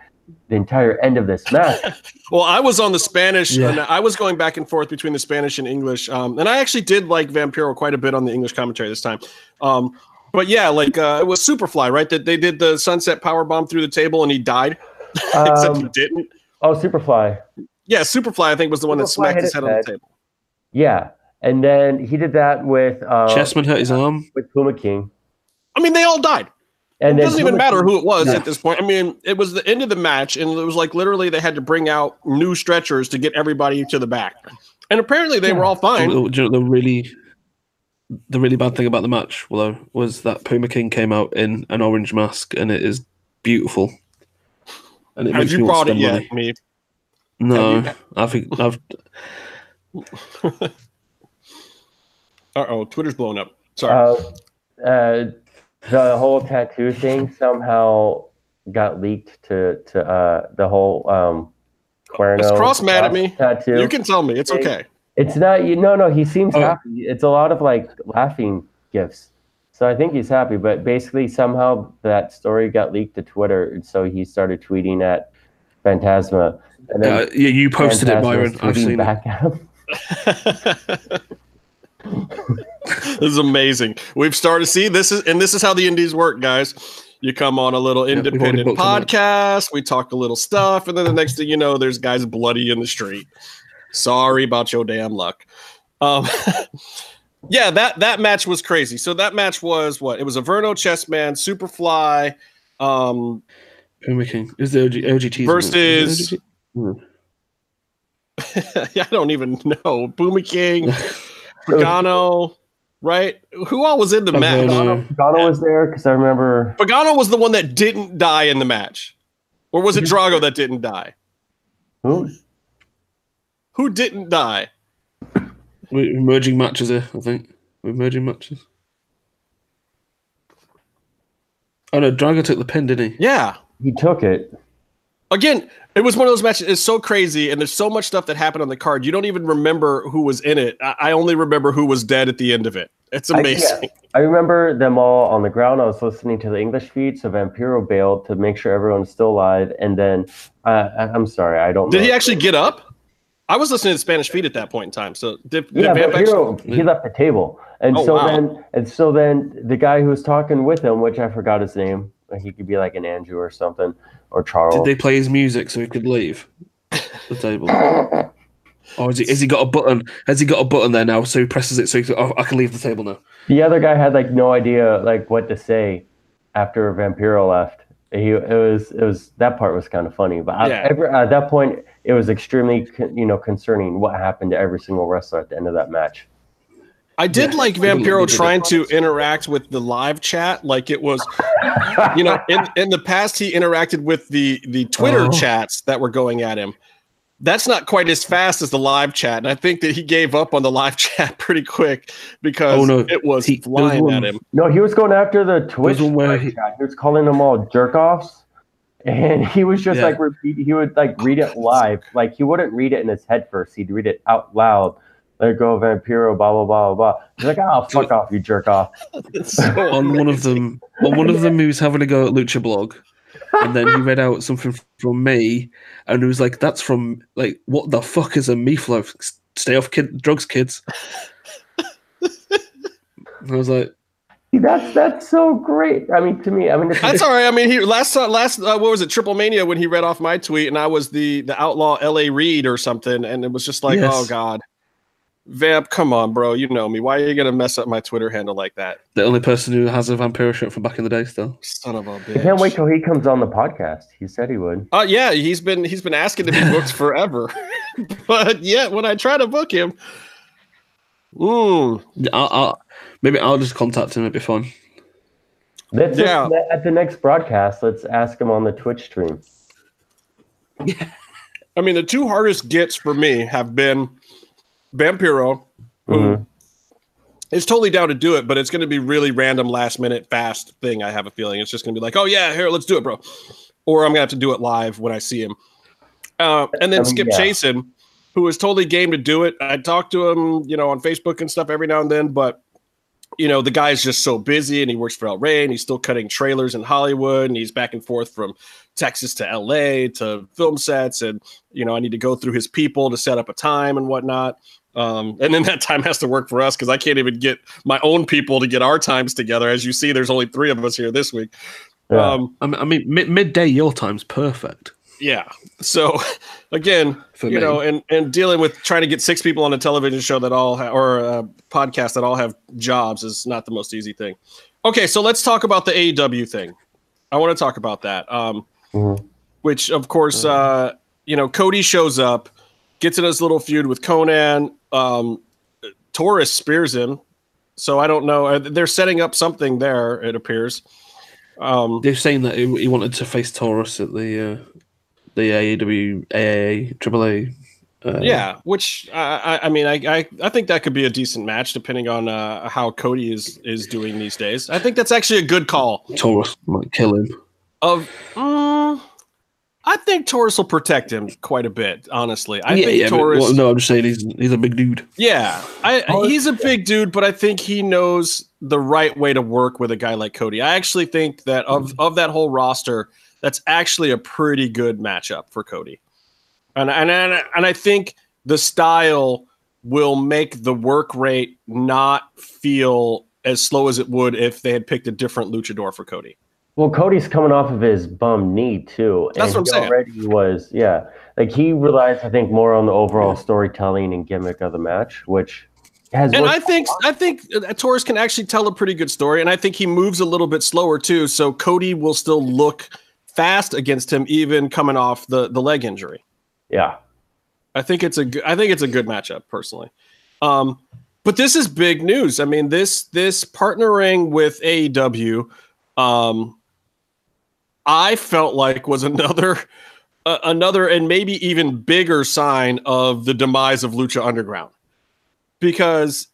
[SPEAKER 3] the entire end of this match.
[SPEAKER 1] Well, I was on the Spanish,
[SPEAKER 2] Yeah.
[SPEAKER 1] and I was going back and forth between the Spanish and English, um, and I actually did like Vampiro quite a bit on the English commentary this time. Um, but yeah, like uh, it was Superfly, right? That they did the sunset power bomb through the table, and he died. Except he
[SPEAKER 3] Um,
[SPEAKER 1] didn't.
[SPEAKER 3] oh, Superfly,
[SPEAKER 1] Yeah, Superfly, I think, was the one that smacked his
[SPEAKER 3] his
[SPEAKER 1] head on the table.
[SPEAKER 3] yeah, and then he did that with uh,
[SPEAKER 2] Chessman hurt his arm.
[SPEAKER 3] with Puma King,
[SPEAKER 1] I mean, they all died.
[SPEAKER 3] And
[SPEAKER 1] it doesn't even matter who it was
[SPEAKER 2] Yeah.
[SPEAKER 1] at this point. I mean, it was the end of the match, and it was like literally they had to bring out new stretchers to get everybody to the back. And apparently they were all fine.
[SPEAKER 2] Do you know the really, the really bad thing about the match, though, was that Puma King came out in an orange mask, and it is beautiful. And it
[SPEAKER 1] Have
[SPEAKER 2] makes me
[SPEAKER 1] you
[SPEAKER 2] want
[SPEAKER 1] brought it
[SPEAKER 2] spend
[SPEAKER 1] yet,
[SPEAKER 2] money.
[SPEAKER 1] me?
[SPEAKER 2] No,
[SPEAKER 1] Have
[SPEAKER 2] I think I've.
[SPEAKER 1] Uh oh, Twitter's blowing up. Sorry.
[SPEAKER 3] Uh, uh, the whole tattoo thing somehow got leaked to to uh, the whole um, Cuerno
[SPEAKER 1] Is Kross mad at me?
[SPEAKER 3] tattoo.
[SPEAKER 1] You can tell me. It's okay.
[SPEAKER 3] It's not you. No, no. He seems
[SPEAKER 2] Oh.
[SPEAKER 3] happy. It's a lot of like laughing gifts. So I think he's happy. But basically, somehow that story got leaked to Twitter, and so he started tweeting at Fantasma, and then
[SPEAKER 2] Uh, yeah, you posted it, Byron. I've
[SPEAKER 3] tweeting
[SPEAKER 2] seen it.
[SPEAKER 3] back at him.
[SPEAKER 1] this is amazing. We've started. To see, this is and this is how the indies work, guys. You come on a little
[SPEAKER 2] we've
[SPEAKER 1] independent podcast. We talk a little stuff, and then the next thing you know, there's guys bloody in the street. Sorry about your damn luck. Um, yeah, that that match was crazy. So that match was what? It was Averno Chessman, Superfly, um,
[SPEAKER 2] Puma King. Is the OG, OGT
[SPEAKER 1] Versus- yeah, I don't even know. Puma King, Pagano, right? Who all was in the
[SPEAKER 2] Pagano.
[SPEAKER 1] match?
[SPEAKER 3] Pagano, Pagano was there because I remember.
[SPEAKER 1] Pagano was the one that didn't die in the match. Or was it Drago that didn't die?
[SPEAKER 3] Who?
[SPEAKER 1] Who didn't die?
[SPEAKER 2] We're merging matches here, I think. We're merging matches. Oh no, Drago took the pin, didn't he?
[SPEAKER 1] Yeah.
[SPEAKER 3] He took it.
[SPEAKER 1] Again, it was one of those matches. It's so crazy, and there's so much stuff that happened on the card. You don't even remember who was in it. I, I only remember who was dead at the end of it. It's
[SPEAKER 3] I-
[SPEAKER 1] amazing.
[SPEAKER 3] yeah. I remember them all on the ground. I was listening to the English feed, so Vampiro bailed to make sure everyone's still alive. And then, uh, I- I'm sorry, I don't.
[SPEAKER 1] Did
[SPEAKER 3] know.
[SPEAKER 1] he actually get up? I was listening to Spanish feed at that point in time. So did, did
[SPEAKER 3] Yeah,
[SPEAKER 1] actually-
[SPEAKER 3] Vampiro. He left the table, and
[SPEAKER 1] Oh,
[SPEAKER 3] so
[SPEAKER 1] wow.
[SPEAKER 3] then, and so then, the guy who was talking with him, which I forgot his name, he could be like an Andrew or something, or Charles.
[SPEAKER 2] Did they play his music so he could leave the table? Or has he, has he got a button? Has he got a button there now? So he presses it so he can, oh, I can leave the table now.
[SPEAKER 3] The other guy had like no idea like what to say after Vampiro left. He it was it was that part was kind of funny, but I-
[SPEAKER 1] Yeah.
[SPEAKER 3] every, at that point it was extremely con- you know concerning what happened to every single wrestler at the end of that match.
[SPEAKER 1] I did
[SPEAKER 2] Yeah.
[SPEAKER 1] like Vampiro trying to interact with the live chat, like it was, you know, in, in the past he interacted with the the Twitter
[SPEAKER 2] Oh.
[SPEAKER 1] chats that were going at him. That's not quite as fast as the live chat, and I think that he gave up on the live chat pretty quick because
[SPEAKER 2] Oh, no.
[SPEAKER 1] it was
[SPEAKER 2] He- there was
[SPEAKER 1] flying
[SPEAKER 2] one-
[SPEAKER 1] at him.
[SPEAKER 3] No, he was going after the Twitch
[SPEAKER 2] where
[SPEAKER 3] live
[SPEAKER 2] he-
[SPEAKER 3] chat. He was calling them all jerk offs, and he was just
[SPEAKER 2] Yeah.
[SPEAKER 3] like repeat. He would like read it live, like he wouldn't read it in his head first. He'd read it out loud. Let go, Vampiro, blah blah blah blah. blah. He's like, "Oh, fuck off, you jerk off."
[SPEAKER 1] So
[SPEAKER 2] On one of them, on one of them, he was having a go at Lucha Blog, and then he read out something from me, and he was like, "That's from like what the fuck is a meatloaf? Stay off kid drugs, kids." And I was like,
[SPEAKER 3] that's that's so great. I mean, to me, I mean, it's,
[SPEAKER 1] That's all right. I mean, he last time, last uh, what was it, Triple Mania, when he read off my tweet, and I was the the outlaw L.A. Reid or something, and it was just like,
[SPEAKER 2] Yes.
[SPEAKER 1] oh god, Vamp, come on, bro, you know me. Why are you gonna mess up my Twitter handle like that?
[SPEAKER 2] the only person who has a Vampiro shirt from back in the day still.
[SPEAKER 1] Son of a
[SPEAKER 3] I
[SPEAKER 1] bitch.
[SPEAKER 3] I can't wait till he comes on the podcast. He said he would.
[SPEAKER 1] Uh, yeah, he's been he's been asking to be booked forever, but yet when I try to book him, mm,
[SPEAKER 2] I'll, I'll, maybe I'll just contact him. It'd be fun.
[SPEAKER 3] Let's
[SPEAKER 1] Yeah.
[SPEAKER 3] just, at the next broadcast, let's ask him on the Twitch stream.
[SPEAKER 1] I mean, the two hardest gets for me have been Vampiro, who
[SPEAKER 3] Mhm.
[SPEAKER 1] is totally down to do it, but it's going to be really random, last minute, fast thing. I have a feeling it's just going to be like, oh yeah, here, let's do it, bro, or I'm going to have to do it live when I see him. Uh, and then
[SPEAKER 3] mean,
[SPEAKER 1] Skip
[SPEAKER 3] yeah.
[SPEAKER 1] Chaisson, who is totally game to do it. I talk to him, you know, on Facebook and stuff every now and then, but you know, the guy's just so busy and he works for El Rey and he's still cutting trailers in Hollywood and he's back and forth from Texas to LA to film sets. And, you know, I need to go through his people to set up a time and whatnot. Um, and then that time has to work for us because I can't even get my own people to get our times together. As you see, there's only three of us here this week.
[SPEAKER 3] Yeah.
[SPEAKER 1] Um,
[SPEAKER 2] I mean, I mean mid- midday your time's perfect
[SPEAKER 1] yeah. So again,
[SPEAKER 2] for
[SPEAKER 1] you
[SPEAKER 2] me.
[SPEAKER 1] know, and and dealing with trying to get six people on a television show that all ha- or a podcast that all have jobs is not the most easy thing. Okay, so let's talk about the AEW thing. I want to talk about that. Um,
[SPEAKER 3] Mhm.
[SPEAKER 1] which of course, uh, you know, Cody shows up, gets in his little feud with Konnan. Um, Taurus spears him. So I don't know. Uh, They're setting up something there. It appears. Um,
[SPEAKER 2] They're saying that he, he wanted to face Taurus at the uh, the AEW AAA AAA Uh,
[SPEAKER 1] yeah, which I, I, I mean, I, I, I think that could be a decent match depending on uh, how Cody is is doing these days. I think that's actually a good call.
[SPEAKER 2] Taurus might kill him.
[SPEAKER 1] Of, mm, I think Taurus will protect him quite a bit. Honestly, I
[SPEAKER 2] yeah,
[SPEAKER 1] think
[SPEAKER 2] yeah, but-
[SPEAKER 1] Taurus.
[SPEAKER 2] well, no, I'm just saying he's he's a big dude.
[SPEAKER 1] Yeah, I, he's a big dude, but I think he knows the right way to work with a guy like Cody. I actually think that of mm-hmm. of that whole roster, that's actually a pretty good matchup for Cody, and and and, and I think the style will make the work rate not feel as slow as it would if they had picked a different luchador for Cody.
[SPEAKER 3] Well, Cody's coming off of his bum knee too.
[SPEAKER 1] That's what I'm saying.
[SPEAKER 3] Already was, yeah. Like he relies, I think, more on the overall storytelling and gimmick of the match, which has.
[SPEAKER 1] And I think I think uh, Taurus can actually tell a pretty good story, and I think he moves a little bit slower too. So Cody will still look fast against him, even coming off the the leg injury.
[SPEAKER 3] yeah.
[SPEAKER 1] I think it's a good, I think it's a good matchup personally. Um, but this is big news. I mean this this partnering with AEW, um, I felt like was another uh, another and maybe even bigger sign of the demise of Lucha Underground, because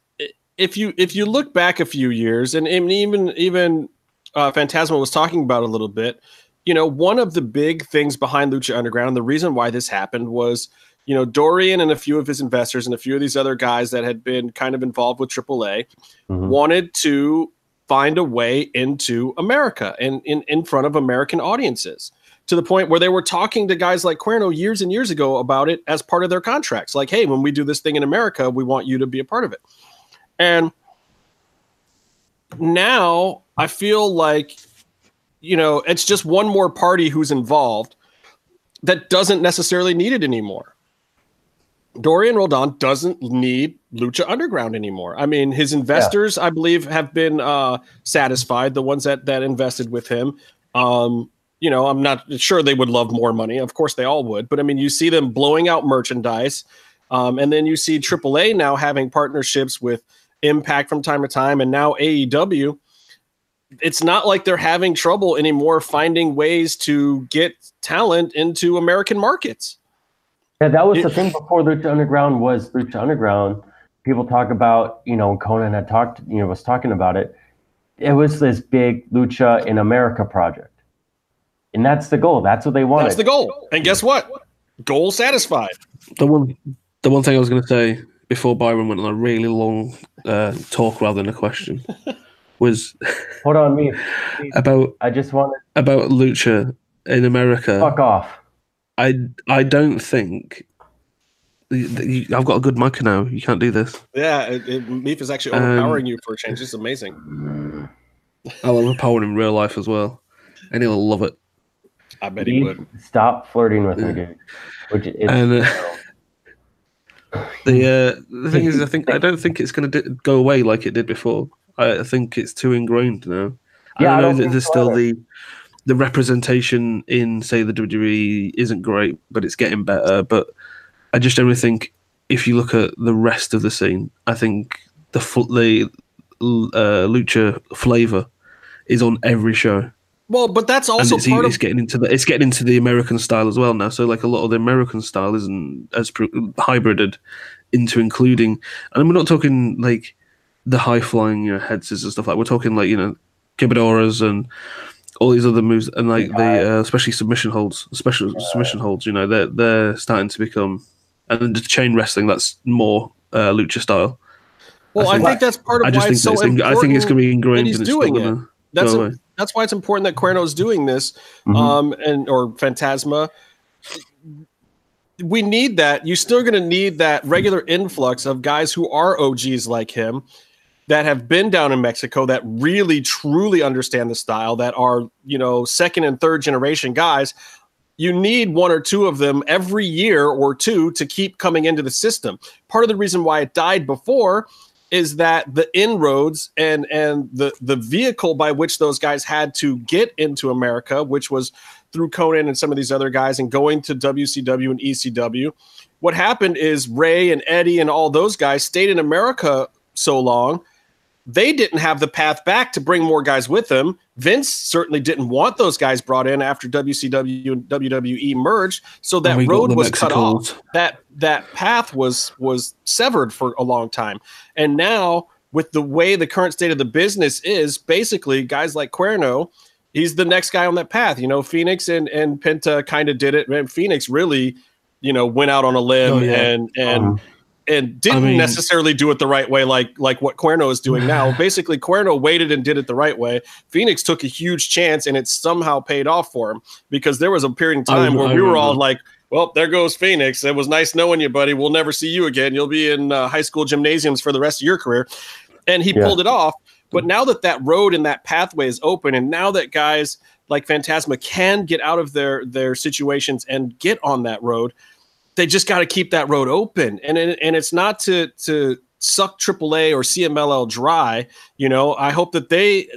[SPEAKER 1] if you if you look back a few years and, and even even uh, Fantasma was talking about a little bit, you know, one of the big things behind Lucha Underground, the reason why this happened was you know, Dorian and a few of his investors and a few of these other guys that had been kind of involved with AAA
[SPEAKER 3] Mhm.
[SPEAKER 1] wanted to find a way into America and in, in front of American audiences to the point where they were talking to guys like Cuerno years and years ago about it as part of their contracts. Like, hey, when we do this thing in America, we want you to be a part of it. And now I feel like, you know, it's just one more party who's involved that doesn't necessarily need it anymore. Dorian Roldan doesn't need Lucha Underground anymore. I mean, his investors, I believe, have been uh, satisfied. The ones that that invested with him. Um, you know, I'm not sure they would love more money. Of course, they all would. But I mean, you see them blowing out merchandise, um, and then you see AAA now having partnerships with Impact from time to time, and now AEW. It's not like they're having trouble anymore finding ways to get talent into American markets.
[SPEAKER 3] Yeah, that was
[SPEAKER 1] It-
[SPEAKER 3] the thing before Lucha Underground was Lucha Underground. People talk about, you know, Konnan had talked, you know, was talking about it. It was this big Lucha in America project. And that's the goal. That's what they wanted.
[SPEAKER 1] That's the goal. And guess what? Goal satisfied.
[SPEAKER 2] The one, the one thing I was going to say before Byron went on a really long uh, talk rather than a question was
[SPEAKER 3] Hold on, me.
[SPEAKER 2] about
[SPEAKER 3] I just wanted
[SPEAKER 2] about lucha in America.
[SPEAKER 3] fuck off.
[SPEAKER 2] I I don't think you- you- I've got a good mic now. You can't do this.
[SPEAKER 1] Yeah, it, it, Meef is actually
[SPEAKER 2] Um,
[SPEAKER 1] overpowering you for a change. It's amazing.
[SPEAKER 2] I'll overpower him in real life as well, and he'll love it.
[SPEAKER 1] I bet he
[SPEAKER 3] You
[SPEAKER 1] would.
[SPEAKER 3] Stop flirting with me, dude. Which is
[SPEAKER 2] And uh, the uh, the thing is, I think I don't think it's going to go away like it did before. I, I think it's too ingrained now.
[SPEAKER 3] Yeah, I
[SPEAKER 2] I know
[SPEAKER 3] don't
[SPEAKER 2] that there's
[SPEAKER 3] so
[SPEAKER 2] still
[SPEAKER 3] either.
[SPEAKER 2] the the representation in say the WWE isn't great, but it's getting better. But I just generally think if you look at the rest of the scene, I think the the uh, lucha flavor is on every show,
[SPEAKER 1] Well, but that's
[SPEAKER 2] and
[SPEAKER 1] also
[SPEAKER 2] it's,
[SPEAKER 1] part
[SPEAKER 2] it's
[SPEAKER 1] of
[SPEAKER 2] getting into the it's getting into the American style as well now. So like a lot of the American style isn't as hybrided into including, and we're not talking like the high flying you know head scissors and stuff like. We're talking like you know quebradoras and all these other moves and like the uh, especially submission holds, special submission holds. You know they're they're starting to become and the chain wrestling that's more uh, lucha style.
[SPEAKER 1] Well, I
[SPEAKER 2] I
[SPEAKER 1] think,
[SPEAKER 2] think-
[SPEAKER 1] that's part of
[SPEAKER 2] I just
[SPEAKER 1] why
[SPEAKER 2] think
[SPEAKER 1] it's so
[SPEAKER 2] in- I think it's going to be ingrained
[SPEAKER 1] he's doing it. That's a- that's why it's important that Cuerno's doing this,
[SPEAKER 3] Mhm.
[SPEAKER 1] um, and or Fantasma. We need that. You're still going to need that regular influx of guys who are OGs like him, that have been down in Mexico, that really truly understand the style, that are you know second and third generation guys. You need one or two of them every year or two to keep coming into the system. Part of the reason why it died before is that the inroads and and the the vehicle by which those guys had to get into America, which was through Konnan and some of these other guys, and going to WCW and ECW. What happened is Rey and Eddie and all those guys stayed in America so long they didn't have the path back to bring more guys with them. Vince certainly didn't want those guys brought in after WCW and WWE merged, so that road was cut off. That that path was was severed for a long time, and now with the way the current state of the business is, basically guys like Cuerno, he's the next guy on that path. You know, Phoenix and and Penta kind of did it. And Phoenix really, you know, went out on a limb
[SPEAKER 2] Oh, yeah.
[SPEAKER 1] and and
[SPEAKER 3] Um,
[SPEAKER 1] and didn't
[SPEAKER 2] mean-
[SPEAKER 1] necessarily do it the right way, like like what Cuerno is doing now. Basically, Cuerno waited and did it the right way. Phoenix took a huge chance, and it somehow paid off for him because there was a period in
[SPEAKER 2] I
[SPEAKER 1] time
[SPEAKER 2] rem-
[SPEAKER 1] where
[SPEAKER 2] I
[SPEAKER 1] we were all like, "Well, there goes Phoenix. It was nice knowing you, buddy. We'll never see you again. You'll be in uh, high school gymnasiums for the rest of your career." And he
[SPEAKER 3] Yeah.
[SPEAKER 1] pulled it off. But now that that road and that pathway is open, and now that guys like Fantasma can get out of their their situations and get on that road, they just got to keep that road open. And and it's not to to suck AAA or CMLL dry. You know, I hope that they.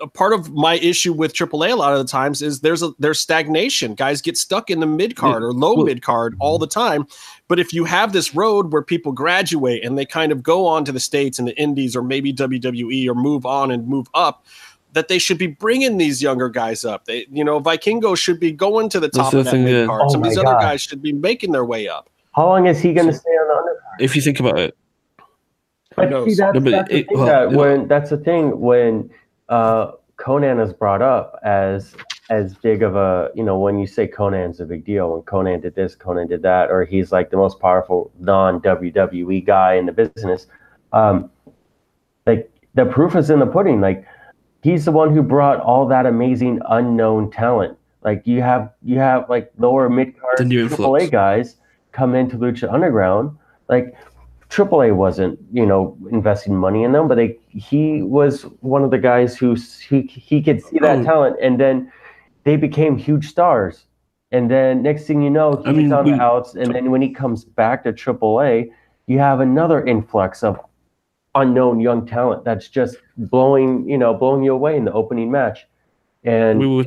[SPEAKER 1] A part of my issue with AAA a lot of the times is there's a there's stagnation. Guys get stuck in the mid card or low mid card all the time. But if you have this road where people graduate and they kind of go on to the states and the indies or maybe WWE or move on and move up, that they should be bringing these younger guys up. They, you know, Vikingo should be going to the top
[SPEAKER 2] the
[SPEAKER 1] of that
[SPEAKER 2] thing, yeah.
[SPEAKER 1] mid card.
[SPEAKER 3] Oh
[SPEAKER 1] Some of
[SPEAKER 3] my
[SPEAKER 1] these other guys should be making their way up.
[SPEAKER 3] How long is he going to stay on the undercard?
[SPEAKER 2] If you think about it,
[SPEAKER 3] But
[SPEAKER 1] knows?
[SPEAKER 3] see, that's,
[SPEAKER 2] No, but
[SPEAKER 3] that's the
[SPEAKER 2] it-
[SPEAKER 3] thing
[SPEAKER 2] well,
[SPEAKER 3] that
[SPEAKER 2] you know-
[SPEAKER 3] when that's the thing when uh, Konnan is brought up as as big of a you know when you say Konnan's a big deal when Konnan did this Konnan did that or he's like the most powerful non WWE guy in the business um like the proof is in the pudding like he's the one who brought all that amazing unknown talent like you have you have like lower mid
[SPEAKER 2] The
[SPEAKER 3] card. AAA guys come into Lucha Underground like AAA wasn't, you know, investing money in them, but they, he was one of the guys who he he could see that
[SPEAKER 2] Oh.
[SPEAKER 3] talent, and then they became huge stars. And then next thing you know, he's
[SPEAKER 2] I mean,
[SPEAKER 3] on
[SPEAKER 2] we-
[SPEAKER 3] the outs, and then when he comes back to AAA, you have another influx of unknown young talent that's just blowing, you know, blowing you away in the opening match. And
[SPEAKER 2] we were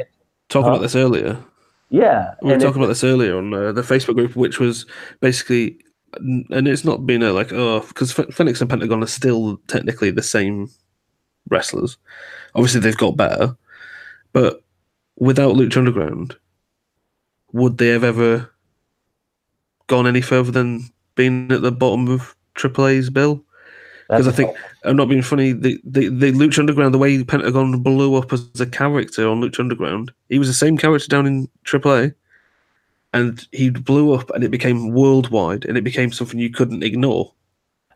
[SPEAKER 2] talking
[SPEAKER 3] Huh?
[SPEAKER 2] about this earlier.
[SPEAKER 3] yeah,
[SPEAKER 2] We were
[SPEAKER 3] it-
[SPEAKER 2] talking about this earlier on uh, the Facebook group, which was basically, and it's not been a like oh, because Phoenix and Pentagon are still technically the same wrestlers. Obviously, they've got better, but without Lucha Underground, would they have ever gone any further than being at the bottom of AAA's bill? Because I think I'm not being funny. The, the the Lucha Underground, the way Pentagon blew up as a character on Lucha Underground, he was the same character down in AAA, and he blew up, and it became worldwide, and it became something you couldn't ignore.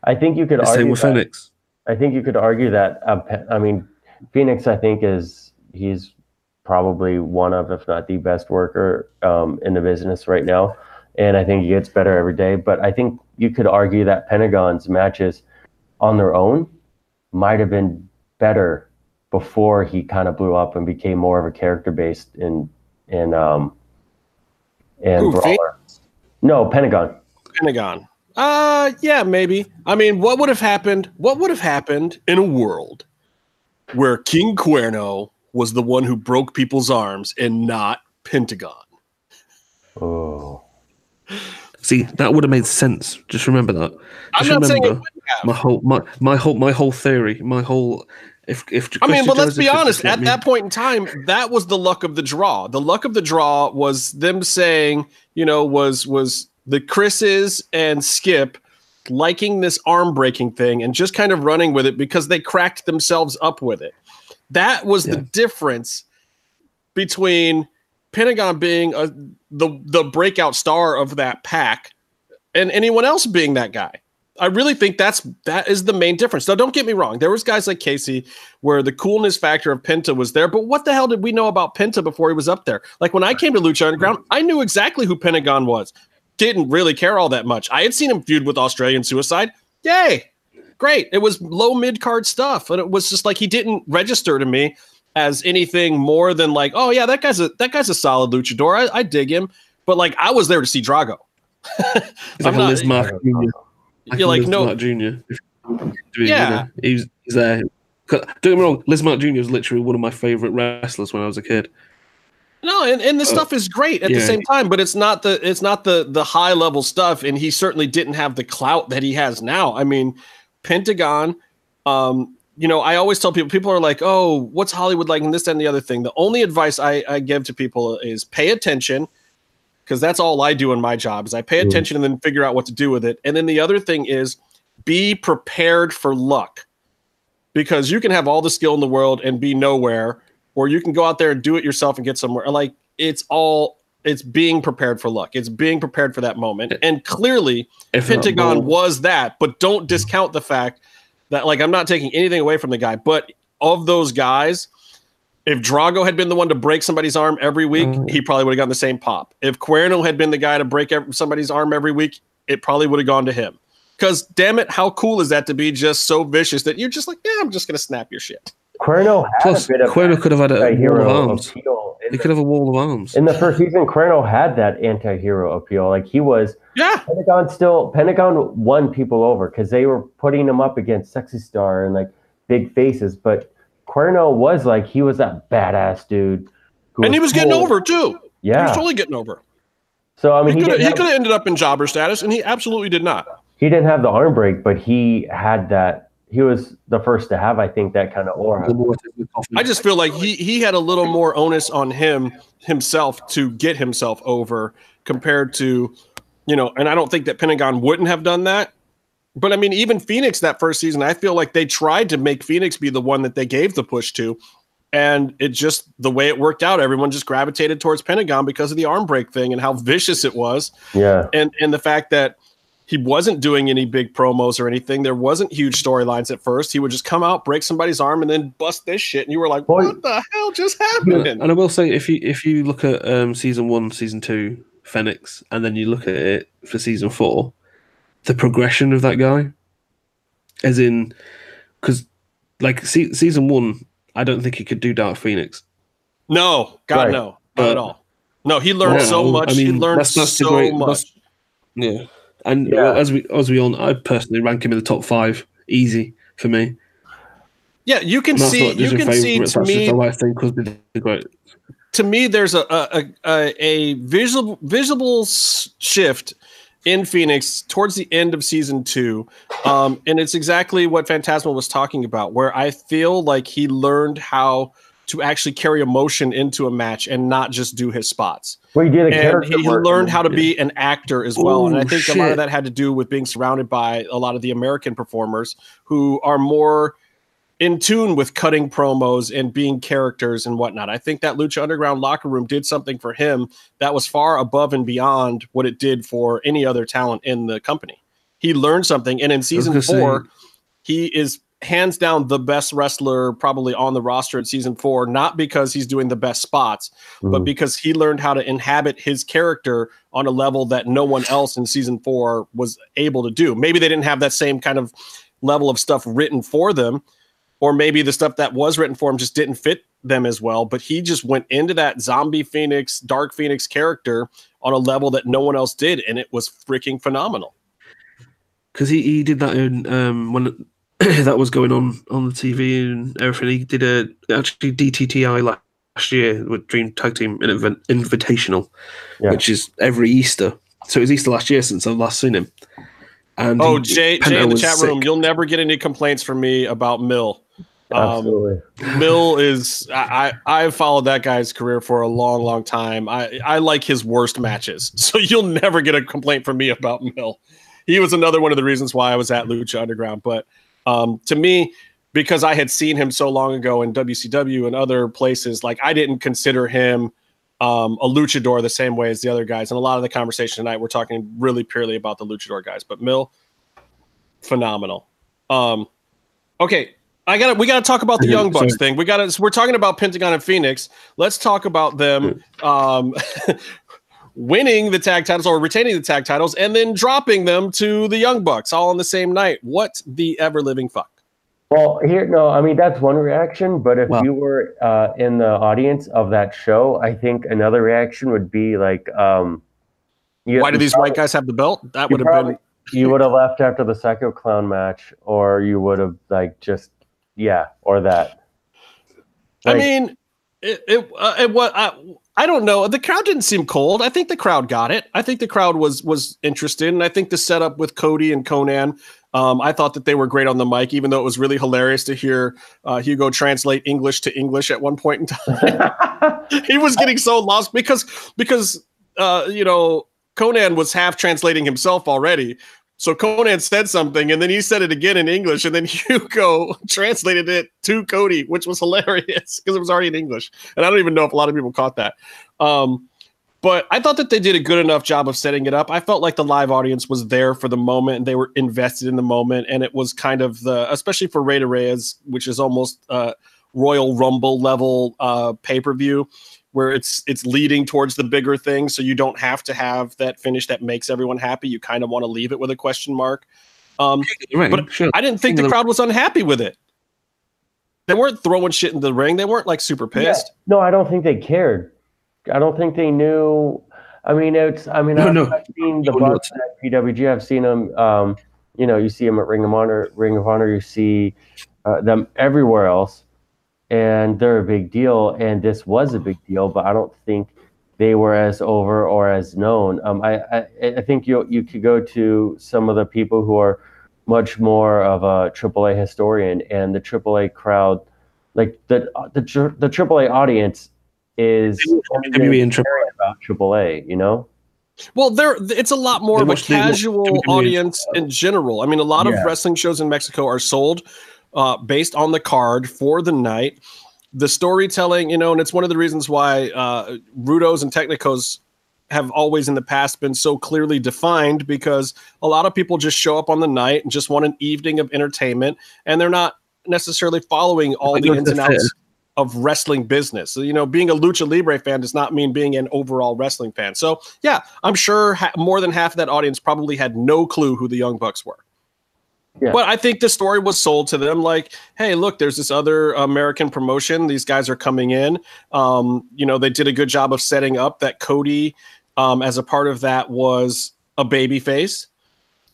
[SPEAKER 3] I think you could
[SPEAKER 2] The
[SPEAKER 3] argue
[SPEAKER 2] same with
[SPEAKER 3] that-
[SPEAKER 2] Phoenix.
[SPEAKER 3] I think you could argue that. Uh, I mean, Phoenix. I think is he's probably one of, if not the best worker um, in the business right now, and I think he gets better every day. But I think you could argue that Pentagon's matches on their own might have been better before he kind of blew up and became more of a character based in in um in
[SPEAKER 1] Who,
[SPEAKER 3] brawler. No, Pentagon.
[SPEAKER 1] Pentagon. Uh yeah, maybe. I mean, what would have happened? What would have happened in a world where King Cuerno was the one who broke people's arms and not Pentagon?
[SPEAKER 3] Oh,
[SPEAKER 2] See, that would have made sense. Just remember that.
[SPEAKER 1] I'm
[SPEAKER 2] Just
[SPEAKER 1] not saying it have.
[SPEAKER 2] my whole my, my whole my whole theory, my whole if if
[SPEAKER 1] I mean, but let's be honest. At
[SPEAKER 2] me-
[SPEAKER 1] that point in time, that was the luck of the draw. The luck of the draw was them saying, you know, was was the Chris's and Skip liking this arm breaking thing and just kind of running with it because they cracked themselves up with it. That was the difference between Pentagon being a the the breakout star of that pack and anyone else being that guy. I really think that's that is the main difference. Now, don't get me wrong. There was guys like Casey where the coolness factor of Penta was there, but what the hell did we know about Penta before he was up there? Like when I came to Lucha Underground, I knew exactly who Pentagon was. Didn't really care all that much. I had seen him feud with Australian Suicide. Yay, great! It was low mid card stuff, and it was just like he didn't register to me as anything more than like, oh yeah, that guy's a that guy's a solid luchador. I, I dig him, but like I was there to see Drago.
[SPEAKER 2] Like
[SPEAKER 1] not-
[SPEAKER 2] Lizmark Jr.
[SPEAKER 1] You're like,
[SPEAKER 2] Liz
[SPEAKER 1] no-
[SPEAKER 2] Mark Jr. If you do it, you
[SPEAKER 1] Yeah.
[SPEAKER 2] know, he's, he's there. Don't get me wrong, Lizmark Jr. was literally one of my favorite wrestlers when I was a kid.
[SPEAKER 1] No, and, and this
[SPEAKER 2] Uh,
[SPEAKER 1] stuff is great at the same time, but it's not the it's not the the high level stuff, and he certainly didn't have the clout that he has now. I mean, Pentagon, um, you know, I always tell people, people are like, oh, what's Hollywood like and this, that, and the other thing. The only advice I, I give to people is pay attention because that's all I do in my job is I pay
[SPEAKER 3] Mm.
[SPEAKER 1] attention and then figure out what to do with it. And then the other thing is be prepared for luck because you can have all the skill in the world and be nowhere, or you can go out there and do it yourself and get somewhere. Like it's all it's being prepared for luck. It's being prepared for that moment. And clearly
[SPEAKER 2] If
[SPEAKER 1] Pentagon was that, but don't discount the fact that like I'm not taking anything away from the guy, but of those guys, if Drago had been the one to break somebody's arm every week,
[SPEAKER 2] Mm.
[SPEAKER 1] he probably would have gotten the same pop. If Cuerno had been the guy to break somebody's arm every week, it probably would have gone to him. Because damn it, how cool is that to be just so vicious that you're just like, yeah, I'm just gonna snap your shit.
[SPEAKER 3] Cuerno had
[SPEAKER 2] Plus,
[SPEAKER 3] a bit of
[SPEAKER 2] Cuerno could have had a wall of
[SPEAKER 3] anti-hero
[SPEAKER 2] arms. He
[SPEAKER 3] the,
[SPEAKER 2] could have a wall of arms.
[SPEAKER 3] in the first season, Cuerno had that anti-hero appeal. Like he was
[SPEAKER 1] Yeah,
[SPEAKER 3] Pentagon still Pentagon won people over because they were putting him up against Sexy Star and like big faces, but Cuerno was like he was that badass dude. who
[SPEAKER 1] and he was getting over too. Yeah. He was totally getting over.
[SPEAKER 3] So I mean,
[SPEAKER 1] He
[SPEAKER 3] he,
[SPEAKER 1] could have
[SPEAKER 3] didn't
[SPEAKER 1] he
[SPEAKER 3] have,
[SPEAKER 1] could have ended up in jobber status, and he absolutely did not.
[SPEAKER 3] he didn't have the arm break, but he had that. He was the first to have, I think, that kind of aura.
[SPEAKER 1] I just feel like he he had a little more onus on him himself to get himself over compared to, you know, and I don't think that Pentagon wouldn't have done that. But I mean, even Phoenix that first season, I feel like they tried to make Phoenix be the one that they gave the push to. And it just the way it worked out, everyone just gravitated towards Pentagon because of the arm break thing and how vicious it was
[SPEAKER 3] Yeah,
[SPEAKER 1] and and the fact that he wasn't doing any big promos or anything. There wasn't huge storylines at first. He would just come out, break somebody's arm, and then bust this shit. And you were like,
[SPEAKER 3] Boy.
[SPEAKER 1] "What the hell just
[SPEAKER 2] Yeah,
[SPEAKER 1] happened?"
[SPEAKER 2] and I will say, if you if you look at um, season one, season two, Phoenix, and then you look at it for season four, the progression of that guy, as in, because like se- season one, I don't think he could do Dark Phoenix.
[SPEAKER 1] No, God,
[SPEAKER 3] Right.
[SPEAKER 1] no, not at all. No, he learned
[SPEAKER 2] Yeah,
[SPEAKER 1] so
[SPEAKER 2] I
[SPEAKER 1] much. he learned
[SPEAKER 2] that's- that's
[SPEAKER 1] so
[SPEAKER 2] great-
[SPEAKER 1] much.
[SPEAKER 2] Yeah, and
[SPEAKER 3] Yeah.
[SPEAKER 2] well, as we as we all, know, I personally rank him in the top five, easy for me.
[SPEAKER 1] Yeah, you can see. You can see. To me,
[SPEAKER 2] thing because great.
[SPEAKER 1] to me, there's a a, a, a, visible visible shift in Phoenix towards the end of season two, um, and it's exactly what Fantasma was talking about, where I feel like he learned how to actually carry emotion into a match and not just do his spots.
[SPEAKER 3] well, he did a
[SPEAKER 1] And
[SPEAKER 3] character
[SPEAKER 1] he, he learned how to be an actor as well. and I
[SPEAKER 2] Ooh,
[SPEAKER 1] think a lot of that had to do with being surrounded by a lot of the American performers who are more in tune with cutting promos and being characters and whatnot. I think that Lucha Underground locker room did something for him that was far above and beyond what it did for any other talent in the company. He learned something, and in season
[SPEAKER 2] gonna say-
[SPEAKER 1] four, he is hands down the best wrestler probably on the roster in season four, not because he's doing the best spots, but
[SPEAKER 3] Mhm.
[SPEAKER 1] because he learned how to inhabit his character on a level that no one else in season four was able to do. Maybe they didn't have that same kind of level of stuff written for them, or maybe the stuff that was written for him just didn't fit them as well. But he just went into that zombie Phoenix, Dark Phoenix character on a level that no one else did, and it was freaking phenomenal.
[SPEAKER 2] because he, he did that in um when that was going on on the TV and everything. He did a actually DTTI last year with Dream Tag Team Invitational,
[SPEAKER 3] Yeah.
[SPEAKER 2] which is every Easter. So it was Easter last year since I've last seen him. And
[SPEAKER 1] Oh,
[SPEAKER 2] he-
[SPEAKER 1] Jay,
[SPEAKER 2] Penta
[SPEAKER 1] Jay in the
[SPEAKER 2] was
[SPEAKER 1] chat
[SPEAKER 2] sick.
[SPEAKER 1] room, you'll never get any complaints from me about Mill. Um,
[SPEAKER 3] Absolutely.
[SPEAKER 1] Mill is I, I I've followed that guy's career for a long, long time. I I like his worst matches, so you'll never get a complaint from me about Mill. He was another one of the reasons why I was at Lucha Underground. But um, to me, because I had seen him so long ago in WCW and other places, like I didn't consider him um, a luchador the same way as the other guys. And a lot of the conversation tonight, we're talking really purely about the luchador guys. But Mill, phenomenal. Um, okay, I got we got to talk about the Young Bucks thing. We got to we're talking about Pentagon and Phoenix. Let's talk about them um, winning the tag titles or retaining the tag titles and then dropping them to the Young Bucks all on the same night. What the ever living fuck?
[SPEAKER 3] Well, here, no, I mean that's one reaction. But if you were uh, in the audience of that show, I think another reaction would be like, um, you,
[SPEAKER 1] Why do these
[SPEAKER 3] probably-
[SPEAKER 1] white guys have the belt? That would have
[SPEAKER 3] probably-
[SPEAKER 1] been
[SPEAKER 3] You would have left after the Psycho Clown match, or you would have like just yeah, or that.
[SPEAKER 1] I mean, it it, uh, it what I I don't know. The crowd didn't seem cold. I think the crowd got it. I think the crowd was was interested, and I think the setup with Cody and Konnan. Um, I thought that they were great on the mic, even though it was really hilarious to hear uh, Hugo translate English to English at one point in time. he was getting so lost because because uh, you know Konnan was half translating himself already. So Konnan said something, and then he said it again in English, and then Hugo translated it to Cody, which was hilarious because it was already in English. And I don't even know if a lot of people caught that. Um, but I thought that they did a good enough job of setting it up. I felt like the live audience was there for the moment, and they were invested in the moment, and it was kind of the, especially for Rey Reyes, which is almost uh, Royal Rumble level uh, pay per view where it's it's leading towards the bigger thing. So you don't have to have that finish that makes everyone happy. You kind of want to leave it with a question mark. Um, right, but sure. i didn't think the crowd was unhappy with it. They weren't throwing shit in the ring. They weren't like super pissed.
[SPEAKER 3] Yeah. no i don't think they cared. I don't think they knew. I mean it's i mean no, I've, no. I've seen the bucks at pwg i've seen them um, you know you see them at ring of honor ring of honor you see uh, them everywhere else and they're a big deal. And this was a big deal, but I don't think they were as over or as known. Um, I, I, I think you you could go to some of the people who are much more of a AAA historian, and the AAA crowd, like the the the AAA audience, is
[SPEAKER 2] WWE and
[SPEAKER 3] about AAA. You know.
[SPEAKER 1] Well, there it's a lot more they of a casual audience in general. I mean, a lot yeah. of wrestling shows in Mexico are sold uh, based on the card for the night. The storytelling, you know, and it's one of the reasons why uh, Rudos and Technicos have always in the past been so clearly defined because a lot of people just show up on the night and just want an evening of entertainment and they're not necessarily following all the ins and outs of wrestling business. So, you know, being a lucha libre fan does not mean being an overall wrestling fan. So, yeah, I'm sure ha- more than half of that audience probably had no clue who the Young Bucks were. Yeah. But I think the story was sold to them like, hey, look, there's this other American promotion. These guys are coming in. Um, you know, they did a good job of setting up that Cody, um, as a part of that, was a baby face.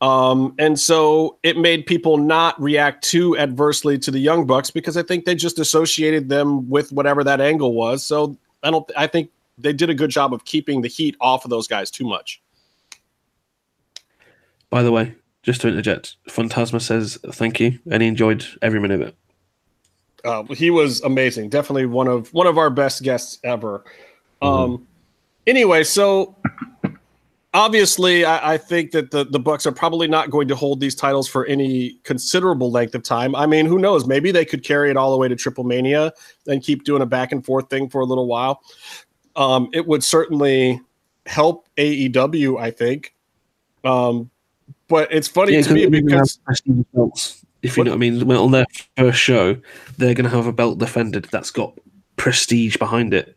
[SPEAKER 1] Um, and so it made people not react too adversely to the Young Bucks because I think they just associated them with whatever that angle was. So I don't, I think they did a good job of keeping the heat off of those guys too much.
[SPEAKER 2] By the way, just to interject, Fantasma says thank you, and he enjoyed every minute of it.
[SPEAKER 1] Uh, he was amazing. Definitely one of one of our best guests ever. Mm-hmm. Um, anyway, so obviously, I, I, think that the the Bucks are probably not going to hold these titles for any considerable length of time. I mean, who knows? Maybe they could carry it all the way to Triple Mania and keep doing a back and forth thing for a little while. Um, it would certainly help AEW, I think. Um, but it's funny yeah, to me because
[SPEAKER 2] belts, if you know what I mean, on their first show, they're going to have a belt defended that's got prestige behind it.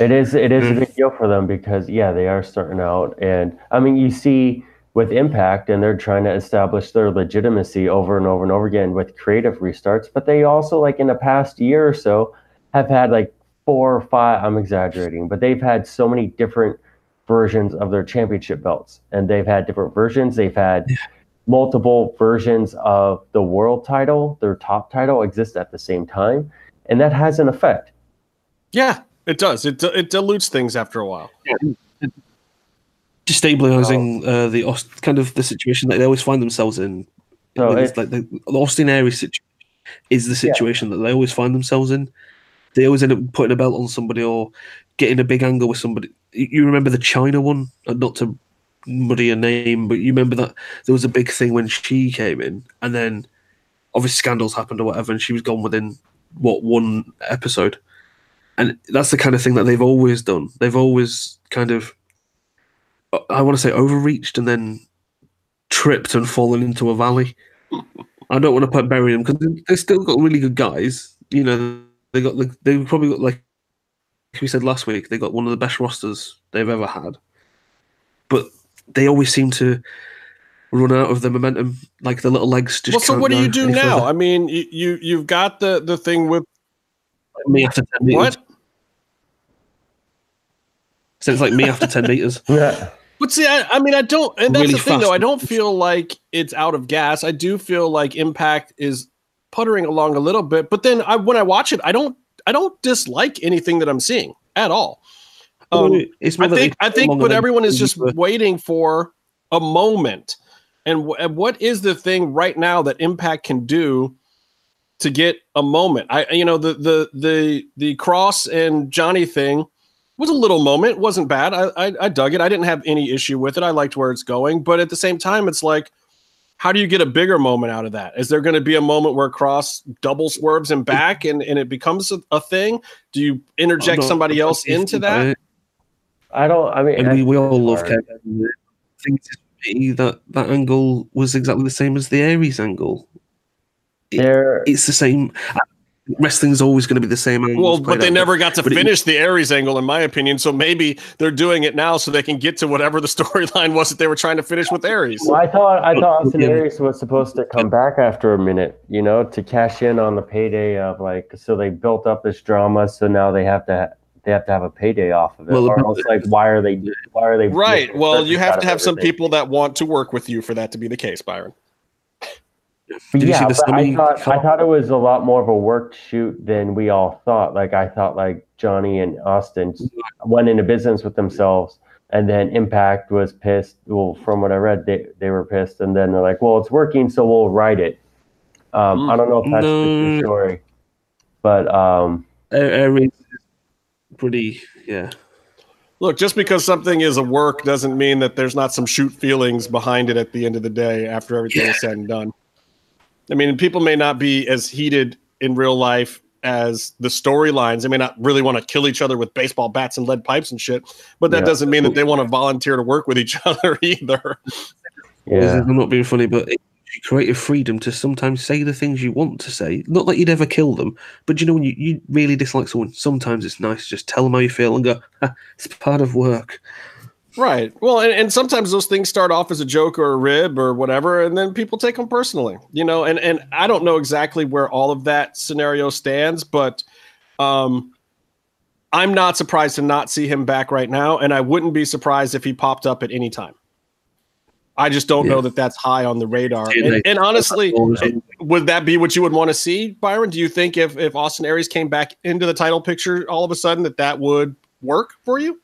[SPEAKER 3] It is it is mm. a big deal for them because yeah, they are starting out, and I mean you see with Impact, and they're trying to establish their legitimacy over and over and over again with creative restarts. But they also like in the past year or so have had like four or five. I'm exaggerating, but they've had so many different versions of their championship belts, and they've had different versions. They've had yeah. multiple versions of the world title, their top title exist at the same time, and that has an effect.
[SPEAKER 1] Yeah, it does. It it dilutes things after a while. Yeah.
[SPEAKER 2] Destabilizing oh. uh, the kind of the situation that they always find themselves in. So it's, like the, the Austin Aries situation is the situation yeah. that they always find themselves in. They always end up putting a belt on somebody or getting a big angle with somebody you remember the Chyna one? Not to muddy a name, but you remember that there was a big thing when she came in, and then obviously scandals happened or whatever, and she was gone within what one episode. And that's the kind of thing that they've always done. They've always kind of, I want to say, overreached and then tripped and fallen into a valley. I don't want to put bury them because they still got really good guys. You know, they got They've probably got like we said last week, they got one of the best rosters they've ever had. But they always seem to run out of the momentum, like the little legs just.
[SPEAKER 1] Well, so what do you do now? Further. I mean, you you've got the the thing with
[SPEAKER 2] me after ten meters. What? So it's like me after ten meters.
[SPEAKER 3] Yeah.
[SPEAKER 1] But see, I, I, mean, I don't, and that's really the thing, though. I don't feel like it's out of gas. I do feel like Impact is puttering along a little bit, but then I, when I watch it, I don't I don't dislike anything that I'm seeing at all. Um,
[SPEAKER 2] it's
[SPEAKER 1] I think I think what everyone is just waiting for a moment. And, wh- and what is the thing right now that Impact can do to get a moment? I you know the the the the Kross and Johnny thing was a little moment, wasn't bad. I, I I dug it. I didn't have any issue with it. I liked where it's going, but at the same time, it's like. How do you get a bigger moment out of that? Is there going to be a moment where Kross double swerves him back and, and it becomes a, a thing? Do you interject somebody else into that?
[SPEAKER 3] I don't. I mean,
[SPEAKER 2] And we, we all love
[SPEAKER 3] hard.
[SPEAKER 2] Kevin. I think it's me that that angle was exactly the same as the Aries angle.
[SPEAKER 3] There,
[SPEAKER 2] It's the same. Wrestling's always going to be the same angle.
[SPEAKER 1] Well, but they never got to
[SPEAKER 2] but it-
[SPEAKER 1] finish the Aries angle, in my opinion. So maybe they're doing it now so they can get to whatever the storyline was that they were trying to finish with Aries.
[SPEAKER 3] well, I thought I thought Austin
[SPEAKER 2] Yeah.
[SPEAKER 3] Aries was supposed to come back after a minute, you know, to cash in on the payday of like. So they built up this drama, so now they have to they have to have a payday off of it.
[SPEAKER 2] Well,
[SPEAKER 3] or else, like, why are they why are they
[SPEAKER 1] Right. Well, you have to
[SPEAKER 3] of
[SPEAKER 1] have some people that want to work with you for that to be the case, Byron.
[SPEAKER 2] Did you
[SPEAKER 3] yeah,
[SPEAKER 2] see the
[SPEAKER 3] but I thought I thought it was a lot more of a work shoot than we all thought. Like I thought, like Johnny and Austin went into business with themselves, and then Impact was pissed. Well, from what I read, they they were pissed, and then they're like, "Well, it's working, so we'll write it." Um, I don't know if that's the story, but um,
[SPEAKER 2] A- pretty. Yeah.
[SPEAKER 1] Look, just because something is a work doesn't mean that there's not some shoot feelings behind it at the end of the day after everything is said and done. I mean, people may not be as heated in real life as the storylines. They may not really want to kill each other with baseball bats and lead pipes and shit, but that
[SPEAKER 3] Yeah.
[SPEAKER 1] doesn't mean that they want to volunteer to work with each other either.
[SPEAKER 3] yeah,
[SPEAKER 2] I'm not being funny, but it gives you creative freedom to sometimes say the things you want to say. Not that you'd ever kill them, but you know when you, you really dislike someone, sometimes it's nice to just tell them how you feel and go, "Ha, "It's part of work."
[SPEAKER 1] Right. Well, and, and sometimes those things start off as a joke or a rib or whatever, and then people take them personally, you know. And and I don't know exactly where all of that scenario stands, but um, I'm not surprised to not see him back right now, and I wouldn't be surprised if he popped up at any time. I just don't know that that's high on the radar.
[SPEAKER 2] Yeah,
[SPEAKER 1] And, and honestly, would that be what you would want to see, Byron? Do you think if if Austin Aries came back into the title picture all of a sudden that that would work for you?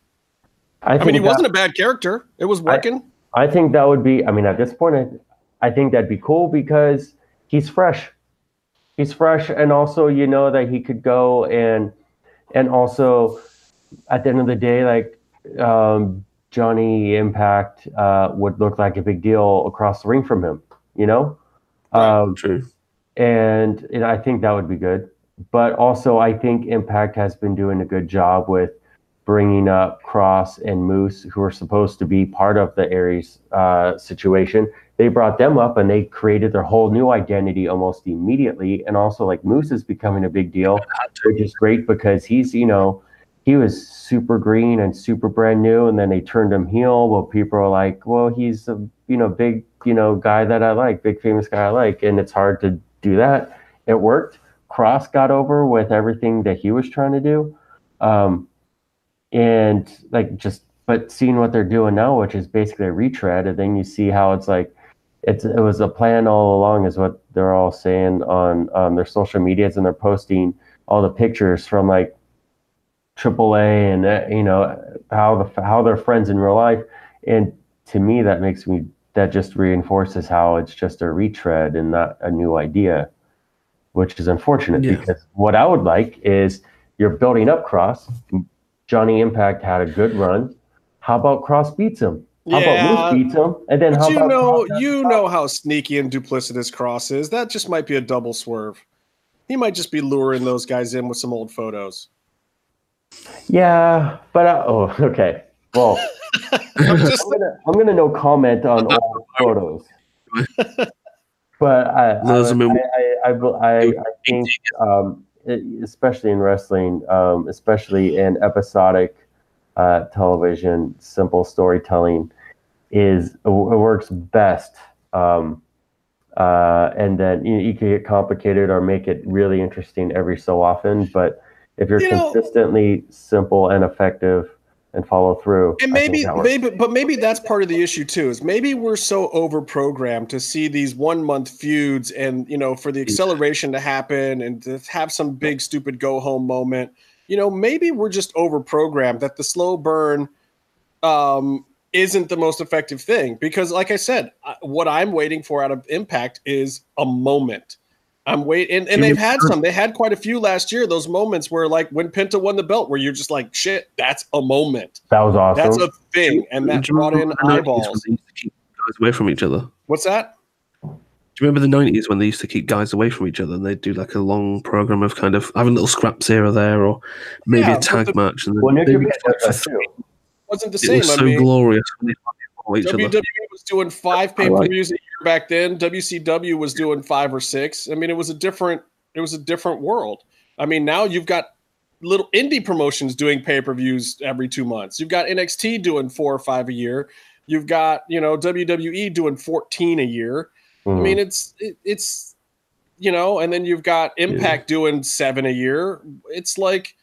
[SPEAKER 3] I,
[SPEAKER 1] I mean, he
[SPEAKER 3] that-
[SPEAKER 1] wasn't a bad character. It was working.
[SPEAKER 3] I think that would be. I mean, at this point, I, I think that'd be cool because he's fresh. He's fresh, and also you know that he could go and and also at the end of the day, like um, Johnny Impact uh, would look like a big deal across the ring from him. You know, um,
[SPEAKER 2] True.
[SPEAKER 3] and, and I think that would be good. But also, I think Impact has been doing a good job with bringing up Kross and Moose, who are supposed to be part of the Aries uh, situation. They brought them up and they created their whole new identity almost immediately. And also, like Moose is becoming a big deal, which is great because he's, you know, he was super green and super brand new, and then they turned him heel. Well, people are like, well, he's a you know big you know guy that I like, big famous guy I like, and it's hard to do that. It worked. Kross got over with everything that he was trying to do, um, and like just but seeing what they're doing now, which is basically a retread, and then you see how it's like it's it was a plan all along, is what they're all saying on um, their social medias, and they're posting all the pictures from like AAA and uh, you know how the how they're friends in real life, and to me that makes me that just reinforces how it's just a retread and not a new idea, which is unfortunate
[SPEAKER 2] Yeah.
[SPEAKER 3] because what I would like is you're building up Kross. Johnny Impact had a good run. How about Kross beats him? How
[SPEAKER 1] Yeah.
[SPEAKER 3] about Moose beats him? And then
[SPEAKER 1] But
[SPEAKER 3] how
[SPEAKER 1] you
[SPEAKER 3] about
[SPEAKER 1] know,
[SPEAKER 3] Kross-
[SPEAKER 1] you know how sneaky and duplicitous Kross is. That just might be a double swerve. He might just be luring those guys in with some old photos.
[SPEAKER 3] Yeah, but I, oh, okay. Well,
[SPEAKER 1] I'm just
[SPEAKER 3] I'm gonna, I'm gonna no comment on old photos. But I, I,
[SPEAKER 2] Those are
[SPEAKER 3] I, I, I, I, I think, um, it- especially in wrestling, um, especially in episodic uh, television, simple storytelling is it works best. Um, uh, and then you, you can get complicated or make it really interesting every so often. But if you're
[SPEAKER 1] You know-
[SPEAKER 3] consistently simple and effective and follow through,
[SPEAKER 1] and maybe maybe but maybe that's part of the issue too is maybe we're so over programmed to see these one month feuds and you know for the acceleration to happen and to have some big stupid go home moment you know, maybe we're just over programmed that the slow burn um, isn't the most effective thing. Because, like I said, what I'm waiting for out of Impact is a moment. I'm waiting, and, and they've had some. They had quite a few last year. Those moments where, like, when Penta won the belt, where you're just like, "Shit, that's a moment."
[SPEAKER 3] That was awesome.
[SPEAKER 1] That's a thing, and that brought in eyeballs.
[SPEAKER 2] Guys away from each other.
[SPEAKER 1] What's that?
[SPEAKER 2] Do you remember the '90s when they used to keep guys away from each other, and they'd do like a long program of kind of having little scraps here or there, or maybe yeah, a tag the, match, and then
[SPEAKER 3] well,
[SPEAKER 2] maybe
[SPEAKER 1] wasn't the same.
[SPEAKER 2] It was so
[SPEAKER 1] mean,
[SPEAKER 2] glorious.
[SPEAKER 1] WWE was doing five pay per views like a year back then. WCW was doing five or six. I mean, it was a different. It was a different world. I mean, now you've got little indie promotions doing pay per views every two months. You've got NXT doing four or five a year. You've got you know WWE doing fourteen a year. Mm. I mean, it's it, it's you know, and then you've got Impact yeah. doing seven a year. It's like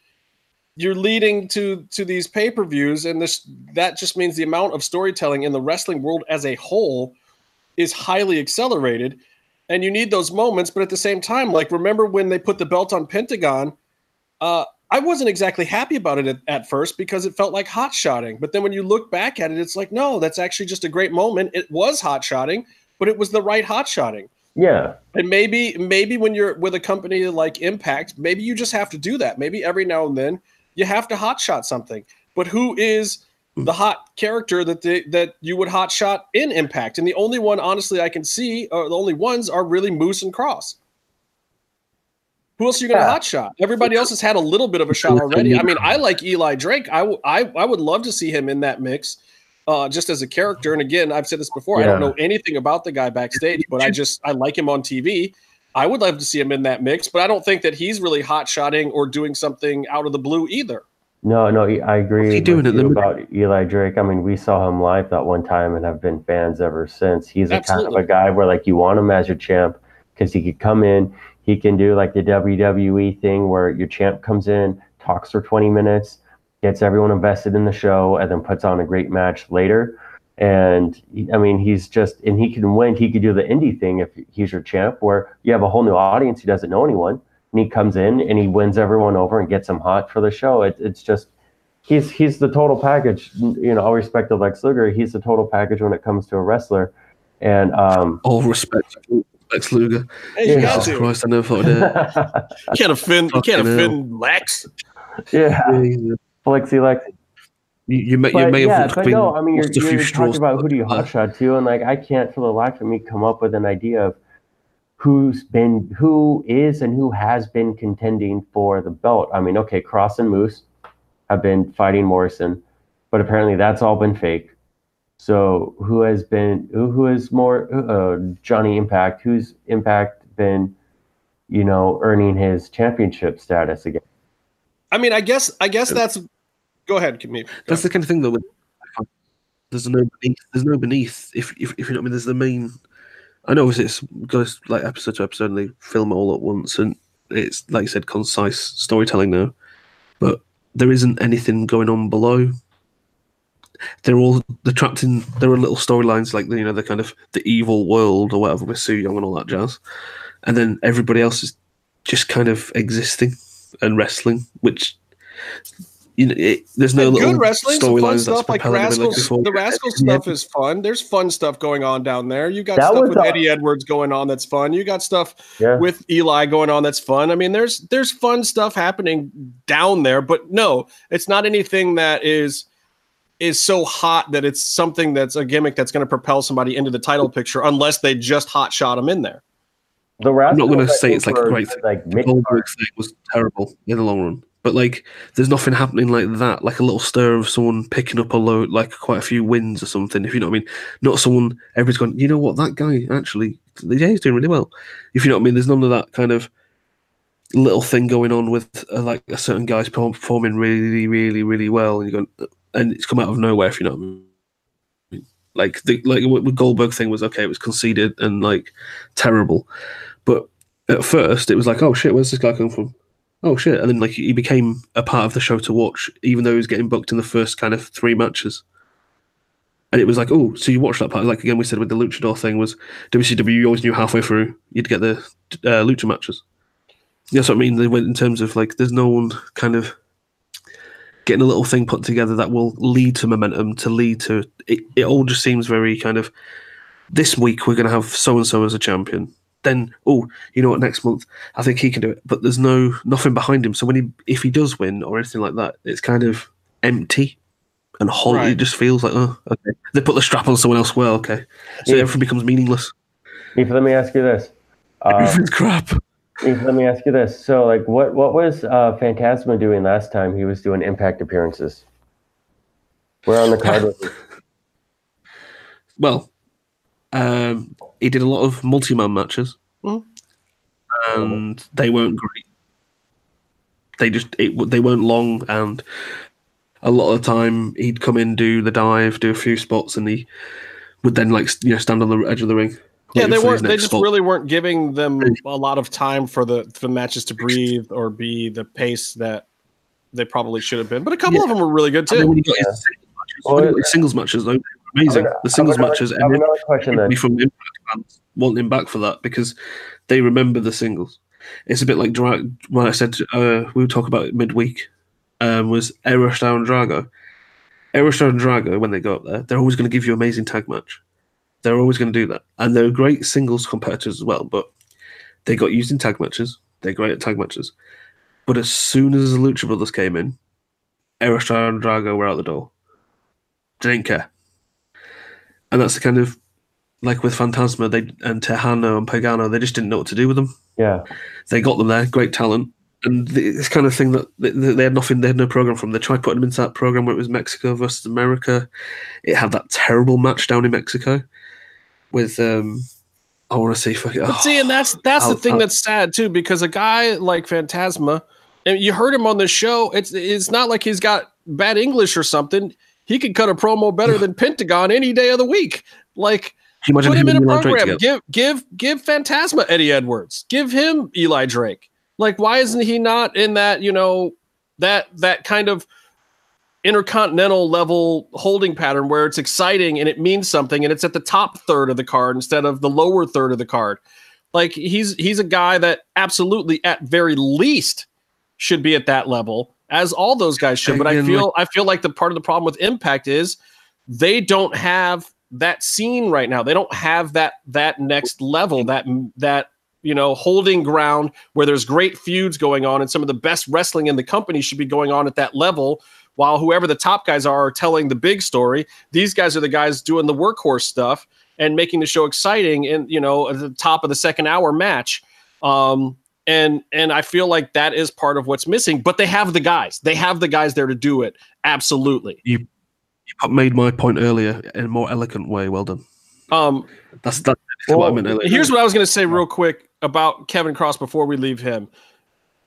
[SPEAKER 1] you're leading to to these pay-per-views and this that just means the amount of storytelling in the wrestling world as a whole is highly accelerated and you need those moments but at the same time like remember when they put the belt on pentagon uh I wasn't exactly happy about it at, at first because it felt like hot shotting. But then when you look back at it, it's like, no, that's actually just a great moment. It was hot shotting, but it was the right hot shotting.
[SPEAKER 3] Yeah.
[SPEAKER 1] And maybe, maybe when you're with a company like Impact, maybe you just have to do that. Maybe every now and then you have to hotshot something. But who is the hot character that they, that you would hotshot in Impact? And the only one, honestly, I can see, or the only ones are really Moose and Kross. Who else are you going to yeah. hotshot? Everybody else has had a little bit of a shot already. I mean, I like Eli Drake. I, w- I, I would love to see him in that mix. Uh, just as a character, and again, I've said this before. Yeah. I don't know anything about the guy backstage, but I just I like him on TV. I would love to see him in that mix, but I don't think that he's really hot shotting or doing something out of the blue either.
[SPEAKER 3] No, no, I agree he doing with you about Eli Drake. I mean, we saw him live that one time and have been fans ever since. He's a kind of a guy where like you want him as your champ because he could come in, he can do like the WWE thing where your champ comes in, talks for 20 minutes, gets everyone invested in the show, and then puts on a great match later. And I mean, he's just, and he can win. He could do the indie thing if he's your champ, where you have a whole new audience. He doesn't know anyone, and he comes in and he wins everyone over and gets them hot for the show. It, it's just, he's he's the total package. You know, all respect to Lex Luger, he's the total package when it comes to a wrestler. And um,
[SPEAKER 2] all respect to Lex Luger.
[SPEAKER 1] Hey, you Jesus Christ, I never thought that. you can't offend, you can't offend Lex.
[SPEAKER 3] Yeah, Flexi Lex.
[SPEAKER 2] You, you may, but, you may
[SPEAKER 3] yeah,
[SPEAKER 2] have
[SPEAKER 3] but no, I mean, you're, you're talking about who do you hotshot to, and like I can't for the life of me come up with an idea of who's been, who is, and who has been contending for the belt. I mean, okay, Kross and Moose have been fighting Morrison, but apparently that's all been fake. So who has been, who, who is more uh, Johnny Impact? Who's Impact been, you know, earning his championship status again?
[SPEAKER 1] I mean, I guess, I guess that's Go ahead, Go.
[SPEAKER 2] That's the kind of thing that there's no beneath. There's no beneath. If if, if you know what I mean, there's the main. I know it goes like episode to episode, and they film it all at once, and it's like you said, concise storytelling now. But there isn't anything going on below. They're all they're trapped in. There are little storylines like the, you know the kind of the evil world or whatever with Su Yung and all that jazz, and then everybody else is just kind of existing and wrestling, which you know, it, there's no
[SPEAKER 1] and good wrestling, some fun stuff like Rascalz. The Rascal stuff is fun. There's fun stuff going on down there. You got that stuff with uh, Eddie Edwards going on that's fun. You got stuff yeah. with Eli going on that's fun. I mean, there's there's fun stuff happening down there, but no, it's not anything that is is so hot that it's something that's a gimmick that's going to propel somebody into the title picture unless they just hot shot them in there.
[SPEAKER 3] The
[SPEAKER 2] I'm not going to say it's like a great. thing. Like Goldberg thing was terrible in the long run. But like there's nothing happening like that like a little stir of someone picking up a load like quite a few wins or something if you know what i mean. Not someone everybody's going you know what? That guy actually yeah he's doing really well. If you know what i mean there's none of that kind of little thing going on with uh, like a certain guy's performing really really really well and you're going and it's come out of nowhere if you know what i mean. Like the like the goldberg thing was okay it was conceded and like terrible but at first it was like oh shit where's this guy come from oh shit, and then like he became a part of the show to watch, even though he was getting booked in the first kind of three matches. And it was like, oh, so you watched that part? Like again, we said with the luchador thing was WCW. You always knew halfway through you'd get the uh, lucha matches. That's what I mean. They went in terms of like, there's no one kind of getting a little thing put together that will lead to momentum, to lead to it. It all just seems very kind of. This week we're going to have so and so as a champion. Then, oh, you know what? Next month I think he can do it, but there's no nothing behind him. So when he, if he does win or anything like that, it's kind of empty and hollow.
[SPEAKER 1] Right.
[SPEAKER 2] It just feels like, oh, okay. They put the strap on someone else. Well, okay. So everything becomes meaningless.
[SPEAKER 3] Ethan, let me ask you this. Uh,
[SPEAKER 2] Everything's crap.
[SPEAKER 3] Ethan, let me ask you this. So, like, what what was uh, Fantasma doing last time he was doing Impact appearances? Where on the card was he?
[SPEAKER 2] Well, um, he did a lot of multi-man matches,
[SPEAKER 1] Mhm.
[SPEAKER 2] and they weren't great. They just it, they weren't long, and a lot of the time he'd come in, do the dive, do a few spots, and he would then like you know stand on the edge of the ring.
[SPEAKER 1] Yeah, they weren't. They just
[SPEAKER 2] spot.
[SPEAKER 1] really weren't giving them a lot of time for the for the matches to breathe or be the pace that they probably should have been. But a couple
[SPEAKER 2] Yeah.
[SPEAKER 1] of them were really good
[SPEAKER 2] And then
[SPEAKER 1] too.
[SPEAKER 2] when he got his singles matches,
[SPEAKER 3] Well,
[SPEAKER 2] when he got his singles matches though, they were amazing. The singles
[SPEAKER 3] another-
[SPEAKER 2] matches,
[SPEAKER 3] I have
[SPEAKER 2] and
[SPEAKER 3] another question
[SPEAKER 2] from Impact fans wanting him back for that because they remember the singles. It's a bit like when I said uh, we would talk about it midweek. Um, was Aerostar and Drago. Aerostar and Drago, when they go up there, they're always going to give you an amazing tag match. They're always going to do that, and they're great singles competitors as well. But they got used in tag matches. They're great at tag matches. But as soon as the Lucha Brothers came in, Aerostar and Drago were out the door. They didn't care, and that's the kind of like with Fantasma, they and Texano and Pagano, they just didn't know what to do with them.
[SPEAKER 3] Yeah,
[SPEAKER 2] They got them there, great talent, and this kind of thing that they, they had nothing, they had no program from. They tried putting them into that program where it was Mexico versus America. It had that terrible match down in Mexico with um, I want to see fucking.
[SPEAKER 1] But see, and that's that's the
[SPEAKER 2] I'll-
[SPEAKER 1] thing
[SPEAKER 2] I'll-
[SPEAKER 1] that's sad too, because a guy like Fantasma, and you heard him on the show. It's it's not like he's got bad English or something. He could cut a promo better than Pentagon any day of the week. Like put him in a program. Give give give Fantasma Eddie Edwards. Give him Eli Drake. Like why isn't he not in that you know that that kind of intercontinental level holding pattern where it's exciting and it means something and it's at the top third of the card instead of the lower third of the card. Like he's he's a guy that absolutely at very least should be at that level as all those guys should. But I feel I feel like the part of the problem with Impact is they don't have that scene right now. They don't have that that next level that that you know holding ground where there's great feuds going on and some of the best wrestling in the company should be going on at that level while whoever the top guys are are telling the big story these guys are the guys doing the workhorse stuff and making the show exciting and you know at the top of the second hour match um and and i feel like that is part of what's missing but they have the guys they have the guys there to do it absolutely
[SPEAKER 2] You made my point earlier in a more eloquent way. Well done.
[SPEAKER 1] um
[SPEAKER 2] That's that's what I meant earlier.
[SPEAKER 1] Here's what I was going to say real quick about Kevin Kross before we leave him.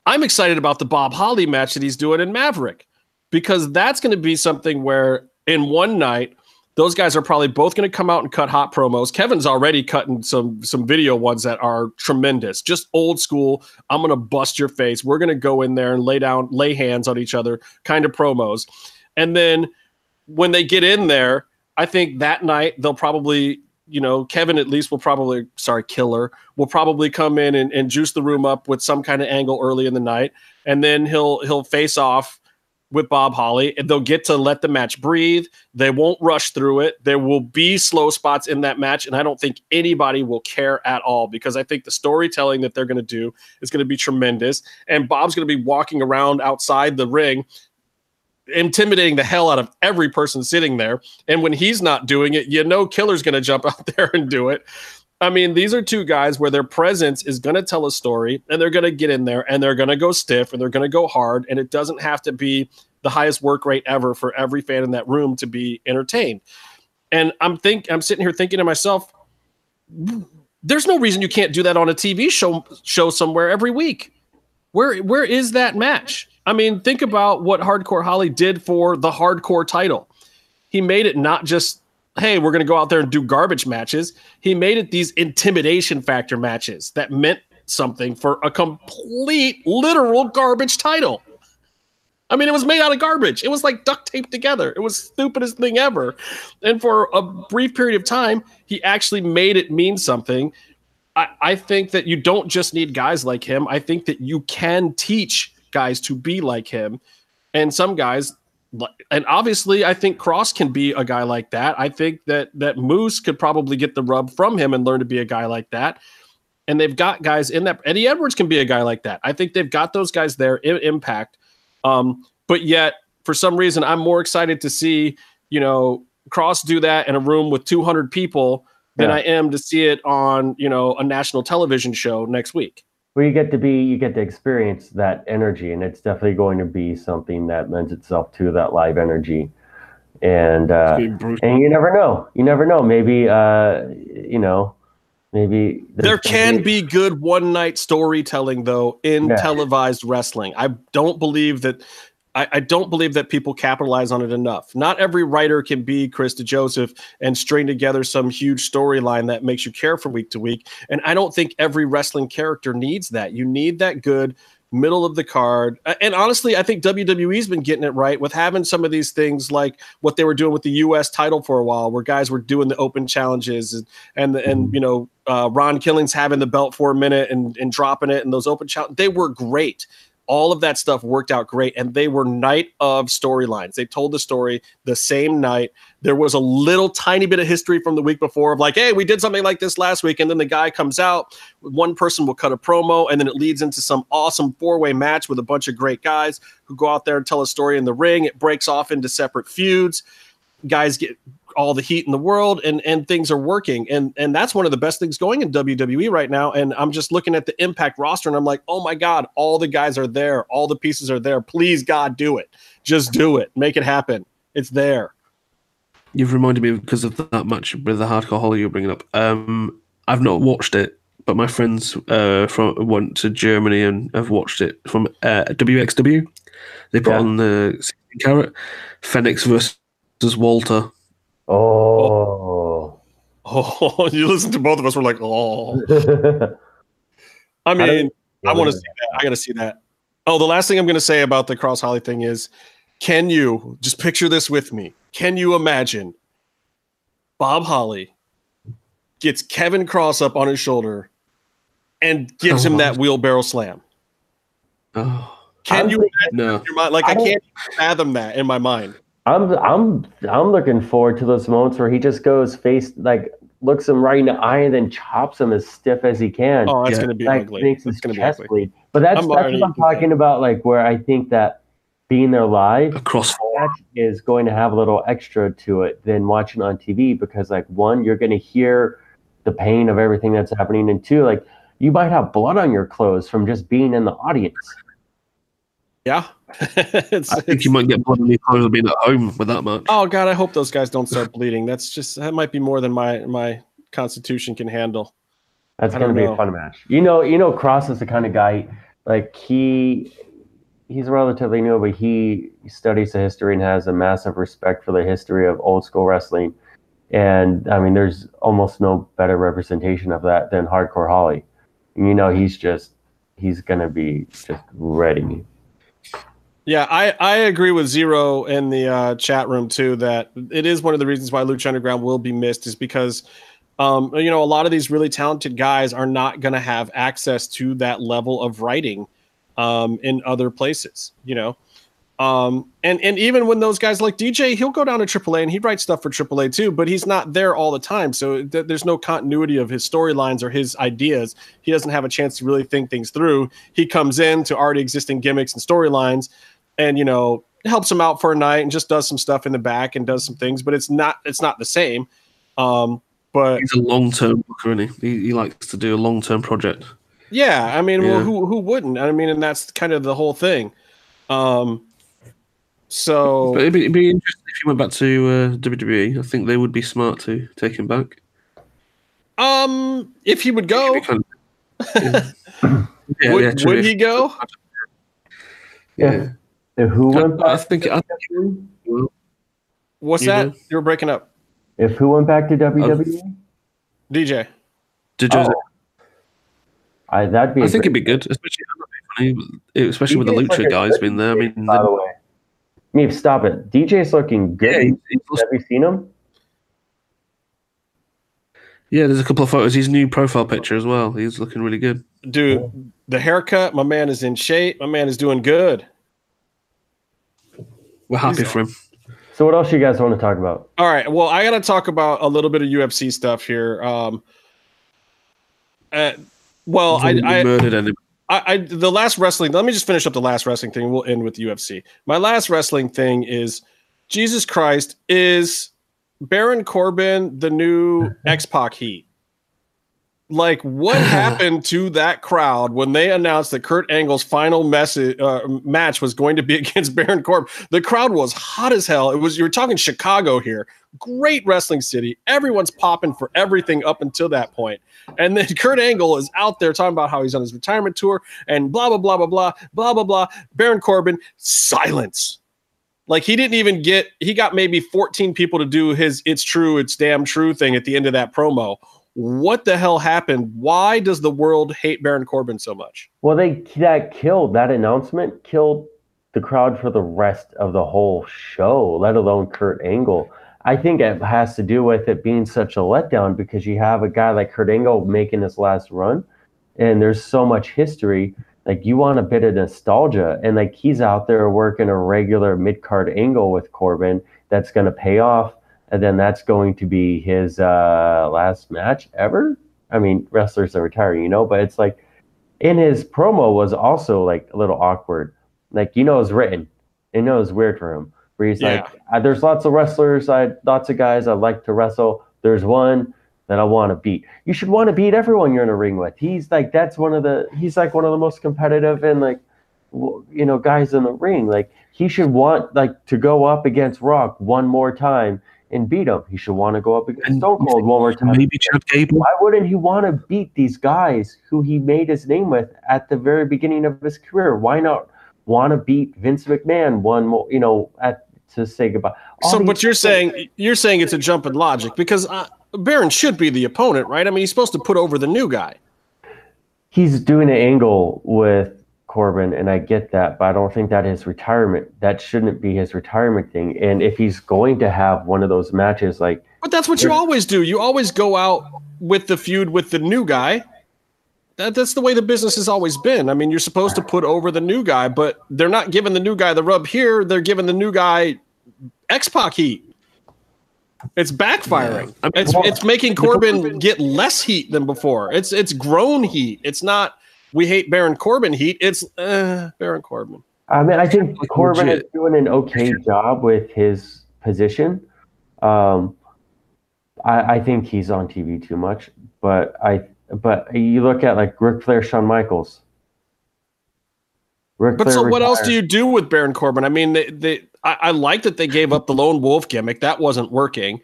[SPEAKER 1] I'm excited about the Bob Holly match that he's doing in Maverick because that's going to be something where in one night those guys are probably both going to come out and cut hot promos. Kevin's already cutting some some video ones that are tremendous, just old school. I'm going to bust your face. We're going to go in there and lay down, lay hands on each other, kind of promos. And then when they get in there, I think that night they'll probably, you know, Kevin at least will probably, sorry, Killer will probably come in and, and juice the room up with some kind of angle early in the night, and then he'll he'll face off with Bob Holly, and they'll get to let the match breathe. They won't rush through it. There will be slow spots in that match, and I don't think anybody will care at all because I think the storytelling that they're going to do is going to be tremendous. And Bob's going to be walking around outside the ring intimidating the hell out of every person sitting there. And when he's not doing it, you know, Killer's going to jump out there and do it. I mean, these are two guys where their presence is going to tell a story and they're going to get in there and they're going to go stiff and they're going to go hard. And it doesn't have to be the highest work rate ever for every fan in that room to be entertained. And I'm think I'm sitting here thinking to myself, there's no reason you can't do that on a TV show show somewhere every week. Where where is that match? I mean, think about what Hardcore Holly did for the hardcore title. He made it not just, hey, we're going to go out there and do garbage matches. He made it these intimidation factor matches that meant something for a complete literal garbage title. I mean, it was made out of garbage. It was like duct taped together. It was stupidest thing ever. And for a brief period of time, he actually made it mean something. I, I think that you don't just need guys like him. I think that you can teach guys to be like him. And some guys and obviously I think Kross can be a guy like that. I think that that Moose could probably get the rub from him and learn to be a guy like that. And they've got guys in that. Eddie Edwards can be a guy like that. I think they've got those guys there in Impact. Um, but yet, for some reason, I'm more excited to see you know Kross do that in a room with 200 people than
[SPEAKER 3] Yeah.
[SPEAKER 1] I am to see it on you know a national television show next week.
[SPEAKER 3] Where you get to be, you get to experience that energy, and it's definitely going to be something that lends itself to that live energy. And uh,
[SPEAKER 2] It's been brutal.
[SPEAKER 3] and you never know, you never know. Maybe uh, you know, maybe
[SPEAKER 1] There
[SPEAKER 3] there's gonna
[SPEAKER 1] can be good one night storytelling though in
[SPEAKER 3] Yeah.
[SPEAKER 1] televised wrestling. I don't believe that. I, I don't believe that people capitalize on it enough. Not every writer can be Chris DeJoseph and string together some huge storyline that makes you care from week to week. And I don't think every wrestling character needs that. You need that good middle of the card. And honestly, I think WWE's been getting it right with having some of these things like what they were doing with the US title for a while, where guys were doing the open challenges and and and you know uh, Ron Killings having the belt for a minute and and dropping it and those open challenges. They were great. All of that stuff worked out great, and they were night of storylines. They told the story the same night. There was a little tiny bit of history from the week before of like, hey, we did something like this last week, and then the guy comes out. One person will cut a promo, and then it leads into some awesome four way match with a bunch of great guys who go out there and tell a story in the ring. It breaks off into separate feuds. Guys get all the heat in the world and and things are working and and that's one of the best things going in WWE right now and I'm just looking at the impact roster and I'm like oh my god all the guys are there all the pieces are there please god do it just do it make it happen it's there
[SPEAKER 2] You've reminded me because of that match with the hardcore holly you're bringing up. Um, I've not watched it, but my friends uh, from went to Germany and have watched it from uh, WXW. They put
[SPEAKER 3] Yeah.
[SPEAKER 2] on the 16 carat Phoenix versus Walter.
[SPEAKER 3] Oh.
[SPEAKER 1] oh you listen to both of us we're like oh I mean I want to see that I got to see that oh the last thing I'm going to say about the Kross holly thing is can you just picture this with me can you imagine Bob Holly gets Kevin Kross up on his shoulder and gives him oh. that wheelbarrow slam.
[SPEAKER 2] Oh
[SPEAKER 1] Can
[SPEAKER 3] I'm
[SPEAKER 1] you imagine
[SPEAKER 2] no!
[SPEAKER 1] in your mind? Like I
[SPEAKER 3] I
[SPEAKER 1] can't fathom that in my mind.
[SPEAKER 3] I'm I'm I'm looking forward to those moments where he just goes face like looks him right in the eye and then chops him as stiff as he can.
[SPEAKER 1] Oh, that's
[SPEAKER 2] Yeah.
[SPEAKER 1] gonna be
[SPEAKER 3] like
[SPEAKER 1] ugly.
[SPEAKER 3] makes
[SPEAKER 1] That's
[SPEAKER 3] his
[SPEAKER 1] gonna be
[SPEAKER 3] chest
[SPEAKER 1] ugly.
[SPEAKER 3] bleed. But that's
[SPEAKER 1] I'm
[SPEAKER 3] that's what I'm talking about. Like where I think that being there live
[SPEAKER 2] across cross.
[SPEAKER 3] match is going to have a little extra to it than watching on TV because like one, you're going to hear the pain of everything that's happening, and two, like you might have blood on your clothes from just being in the audience.
[SPEAKER 1] Yeah. it's,
[SPEAKER 2] I think
[SPEAKER 1] it's-
[SPEAKER 2] you might get blood on your clothes being at home with that much.
[SPEAKER 1] oh god, I hope those guys don't start bleeding. That's just that might be more than my my constitution can handle.
[SPEAKER 3] That's going to be
[SPEAKER 1] know.
[SPEAKER 3] a fun match. You know, you know, Kross is the kind of guy like he he's relatively new, but he studies the history and has a massive respect for the history of old school wrestling. And I mean, there's almost no better representation of that than Hardcore Holly. And, you know, he's just he's going to be just ready.
[SPEAKER 1] Yeah, I, I agree with Zero in the uh, chat room too that it is one of the reasons why Lucha Underground will be missed is because um, you know a lot of these really talented guys are not going to have access to that level of writing um, in other places. You know, um, and and even when those guys like DJ, he'll go down to AAA and he writes stuff for AAA too, but he's not there all the time, so th- there's no continuity of his storylines or his ideas. He doesn't have a chance to really think things through. He comes in to already existing gimmicks and storylines and you know helps him out for a night and just does some stuff in the back and does some things but it's not it's not the same um but
[SPEAKER 2] He's a long term booker, isn't he? he? He likes to do a long term project.
[SPEAKER 1] yeah i mean well who who wouldn't i mean and that's kind of the whole thing um so
[SPEAKER 2] But it'd be, it'd be interesting if he went back to uh, WWE. I think they would be smart to take him back.
[SPEAKER 1] um if he would go
[SPEAKER 2] kind of- yeah. Yeah,
[SPEAKER 1] would,
[SPEAKER 2] yeah,
[SPEAKER 1] would he go
[SPEAKER 2] Yeah.
[SPEAKER 3] If who
[SPEAKER 2] I,
[SPEAKER 3] went
[SPEAKER 2] I
[SPEAKER 3] back,
[SPEAKER 2] think I think
[SPEAKER 1] what's
[SPEAKER 2] You
[SPEAKER 1] that
[SPEAKER 2] know?
[SPEAKER 1] you were breaking up
[SPEAKER 3] if who went back to uh, WWE,
[SPEAKER 1] dj
[SPEAKER 2] did
[SPEAKER 3] oh, I that'd be.
[SPEAKER 2] I
[SPEAKER 3] a
[SPEAKER 2] think it'd be good, especially especially with the
[SPEAKER 3] DJ's like
[SPEAKER 2] Lucha
[SPEAKER 3] a
[SPEAKER 2] guys
[SPEAKER 3] good
[SPEAKER 2] being there. I mean,
[SPEAKER 3] by the way. Meep, stop it. DJ's looking good.
[SPEAKER 2] yeah, he's- he's-
[SPEAKER 3] Have you seen him?
[SPEAKER 2] yeah, there's a couple of photos. His new profile picture as well. He's looking really good.
[SPEAKER 1] dude the haircut my man is in shape my man is doing good
[SPEAKER 2] We're happy
[SPEAKER 1] He's-
[SPEAKER 2] for him.
[SPEAKER 3] So what else you guys want to talk about?
[SPEAKER 1] All right. Well, I got to talk about a little bit of UFC stuff here. Um, uh, well, I, I,
[SPEAKER 2] murdered anybody.
[SPEAKER 1] I, I the last wrestling. Let me just finish up the last wrestling thing. We'll end with UFC. My last wrestling thing is Jesus Christ is Baron Corbin the new X Pac Heat. Like, what happened to that crowd when they announced that Kurt Angle's final message uh, match was going to be against Baron Corbin? The crowd was hot as hell. It was you were talking Chicago here, great wrestling city. Everyone's popping for everything up until that point. And then Kurt Angle is out there talking about how he's on his retirement tour and blah blah blah blah blah blah blah blah. Baron Corbin, silence. Like he didn't even get he got maybe 14 people to do his it's true, it's damn true thing at the end of that promo. What the hell happened? Why does the world hate Baron Corbin so much?
[SPEAKER 3] Well, they that killed that announcement killed the crowd for the rest of the whole show, let alone Kurt Angle. I think it has to do with it being such a letdown because you have a guy like Kurt Angle making his last run, and there's so much history. Like you want a bit of nostalgia, and like he's out there working a regular mid card angle with Corbin that's going to pay off, and then that's going to be his uh, last match ever. I mean, wrestlers are retiring, you know, but it's like in his promo was also like a little awkward. Like you know, it's written. You know, it's weird for him. Where he's
[SPEAKER 1] Yeah.
[SPEAKER 3] like, "Uh, "There's lots of wrestlers. I lots of guys I like to wrestle. There's one that I want to beat. You should want to beat everyone you're in a ring with. He's like that's one of the. He's like one of the most competitive and like, you know, guys in the ring. Like he should want like to go up against Rock one more time and beat him. He should want to go up against
[SPEAKER 2] And
[SPEAKER 3] Stone Cold one more time.
[SPEAKER 2] Maybe Chad Gable.
[SPEAKER 3] Why wouldn't he want to beat these guys who he made his name with at the very beginning of his career? Why not want to beat Vince McMahon one more, you know, at to say goodbye? All
[SPEAKER 1] so, but you're saying you're saying it's a jump in logic because uh, Baron should be the opponent, right? I mean, he's supposed to put over the new guy.
[SPEAKER 3] he's doing an angle with Corbin, and I get that, but I don't think that his retirement that shouldn't be his retirement thing. And if he's going to have one of those matches, like
[SPEAKER 1] But that's what you always do. You always go out with the feud with the new guy. That, that's the way the business has always been. I mean, you're supposed to put over the new guy, but they're not giving the new guy the rub here. They're giving the new guy X Pac heat. It's backfiring.
[SPEAKER 2] Yeah.
[SPEAKER 1] It's it's making Corbin get less heat than before. It's it's grown heat. It's not we hate Baron Corbin heat. It's uh, Baron Corbin.
[SPEAKER 3] I mean, I think
[SPEAKER 2] Like
[SPEAKER 3] Corbin
[SPEAKER 2] legit.
[SPEAKER 3] is doing an okay job with his position. Um, I, I think he's on TV too much, but I but you look at like Ric Flair, Shawn Michaels. Ric
[SPEAKER 1] But
[SPEAKER 3] Flair
[SPEAKER 1] so what else do you do with Baron Corbin? I mean, they, they I, I like that they gave up the lone wolf gimmick. That wasn't working.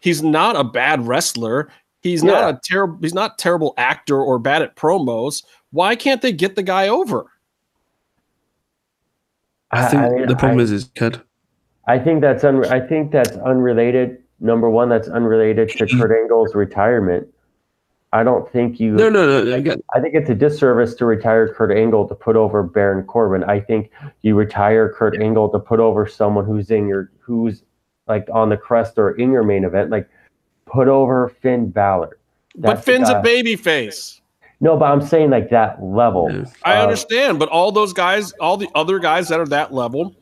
[SPEAKER 1] He's not a bad wrestler. He's
[SPEAKER 3] Yeah.
[SPEAKER 1] not a terrible. He's not a terrible actor or bad at promos. Why can't they get the guy over?
[SPEAKER 2] I think the problem is his kid.
[SPEAKER 3] I think that's un- I think that's unrelated. Number one, that's unrelated to Kurt Angle's retirement. I don't think you.
[SPEAKER 2] No, no, no. I get
[SPEAKER 3] I think it's a disservice to retire Kurt Angle to put over Baron Corbin. I think you retire Kurt Angle to put over someone who's in your who's like on the crest or in your main event. Like put over Finn Balor.
[SPEAKER 1] but
[SPEAKER 3] That's the
[SPEAKER 1] Finn's a
[SPEAKER 3] guy-
[SPEAKER 1] baby face.
[SPEAKER 3] No, but I'm saying like that level.
[SPEAKER 1] I
[SPEAKER 3] Uh,
[SPEAKER 1] understand, but all those guys, all the other guys that are that level,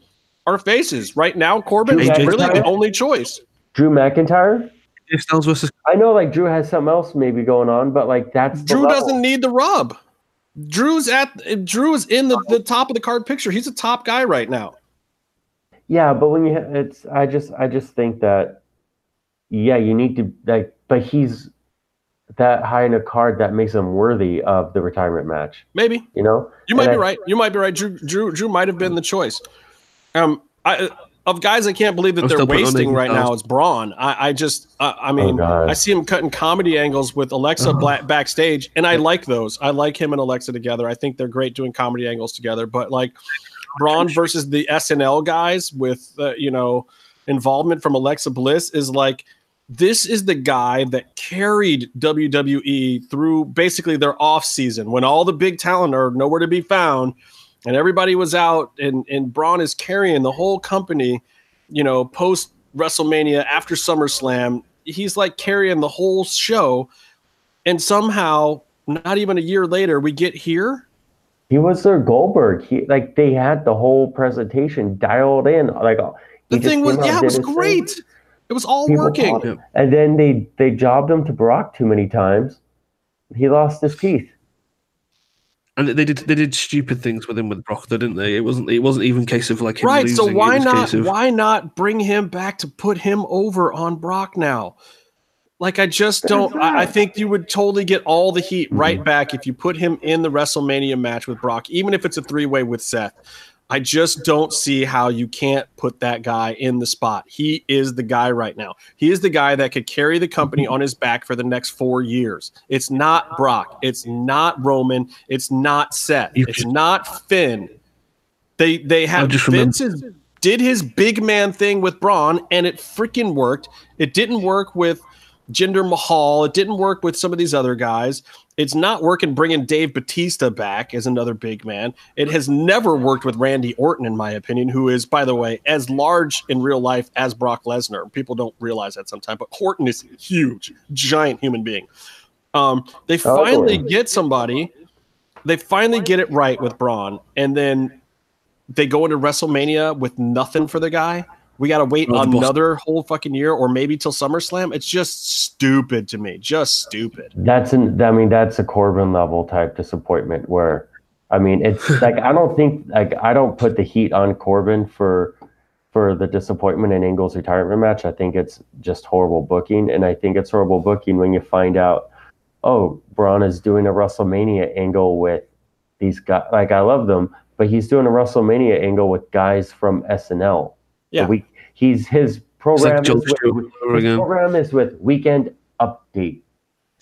[SPEAKER 1] are faces. Right now, Corbin is
[SPEAKER 2] AJ
[SPEAKER 1] really the only choice.
[SPEAKER 3] Drew McIntyre.
[SPEAKER 2] AJ Styles versus
[SPEAKER 3] I know like Drew has something else maybe going on, but like that's the
[SPEAKER 1] Drew
[SPEAKER 3] level.
[SPEAKER 1] doesn't need the rub. Drew's at Drew is in the, the top of the card picture. He's a top guy right now.
[SPEAKER 3] Yeah, but when you it's I just I just think that yeah, you need to like but he's that high in a card that makes him worthy of the retirement match,
[SPEAKER 1] Maybe
[SPEAKER 3] you know?
[SPEAKER 1] you might
[SPEAKER 3] And
[SPEAKER 1] be
[SPEAKER 3] I-
[SPEAKER 1] right. You might be right. Drew Drew Drew might have been the choice. Um, I of guys I can't believe that
[SPEAKER 2] I'm
[SPEAKER 1] they're
[SPEAKER 2] still putting on
[SPEAKER 1] wasting
[SPEAKER 2] Nathan
[SPEAKER 1] right now
[SPEAKER 2] Styles.
[SPEAKER 1] is Braun. I, I just I, I mean
[SPEAKER 3] God.
[SPEAKER 1] I see him cutting comedy angles with Alexa Black backstage, and I like those. I like him and Alexa together. I think they're great doing comedy angles together. But like Braun versus the SNL guys with uh, you know involvement from Alexa Bliss is like this is the guy that carried WWE through basically their off season when all the big talent are nowhere to be found and everybody was out and and Braun is carrying the whole company, you know, post WrestleMania after SummerSlam. He's like carrying the whole show and somehow not even a year later we get here
[SPEAKER 3] He was their Goldberg. He like they had the whole presentation dialed in. Like
[SPEAKER 1] the thing was, yeah, it was great. Thing. It was all People working.
[SPEAKER 3] And then they they jobbed him to Brock too many times. He lost his teeth.
[SPEAKER 2] And they did they did stupid things with him with Brock, though, didn't they? It wasn't it wasn't even case of like
[SPEAKER 1] right. Losing. So why not of... why not bring him back to put him over on Brock now? Like I just don't. I, I, think you would totally get all the heat right mm-hmm. back if you put him in the WrestleMania match with Brock, even if it's a three way with Seth. I just don't see how you can't put that guy in the spot. He is the guy right now. He is the guy that could carry the company on his back for the next four years. It's not Brock. It's not Roman. It's not Seth. It's not Finn. They they have Vince is, did his big man thing with Braun, and it freaking worked. It didn't work with Jinder Mahal. It didn't work with some of these other guys. It's not working bringing Dave Batista back as another big man. It has never worked with Randy Orton, in my opinion, who is, by the way, as large in real life as Brock Lesnar. People don't realize that sometimes, but Orton is a huge, giant human being. Um, they oh, finally get somebody. They finally get it right with Braun, and then they go into WrestleMania with nothing for the guy we got to wait oh, another whole fucking year or maybe till SummerSlam. It's just stupid to me. Just stupid.
[SPEAKER 3] That's an, I mean, that's a Corbin level type disappointment where, I mean, it's like, I don't think, like, I don't put the heat on Corbin for, for the disappointment in Angle's retirement match. I think it's just horrible booking. And I think it's horrible booking when you find out, oh, Braun is doing a WrestleMania angle with these guys. Like, I love them, but he's doing a WrestleMania angle with guys from SNL
[SPEAKER 1] yeah.
[SPEAKER 3] We, he's his program. Like is with, his program is with Weekend Update.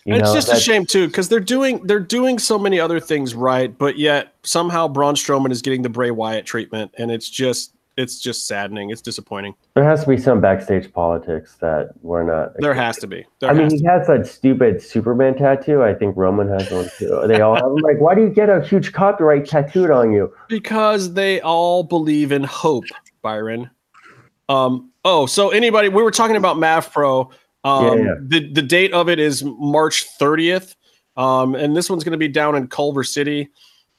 [SPEAKER 1] You and it's just a shame too because they're doing they're doing so many other things right, but yet somehow Braun Strowman is getting the Bray Wyatt treatment, and it's just it's just saddening. It's disappointing.
[SPEAKER 3] There has to be some backstage politics that we're not.
[SPEAKER 1] There has to be. There
[SPEAKER 3] I mean, he has that stupid Superman tattoo. I think Roman has one too. They all have like, why do you get a huge copyright tattooed on you?
[SPEAKER 1] Because they all believe in hope, Byron. Um, oh, so anybody, we were talking about Mav Pro. Um, yeah, yeah. The, the date of it is March 30th. Um, and this one's going to be down in Culver City.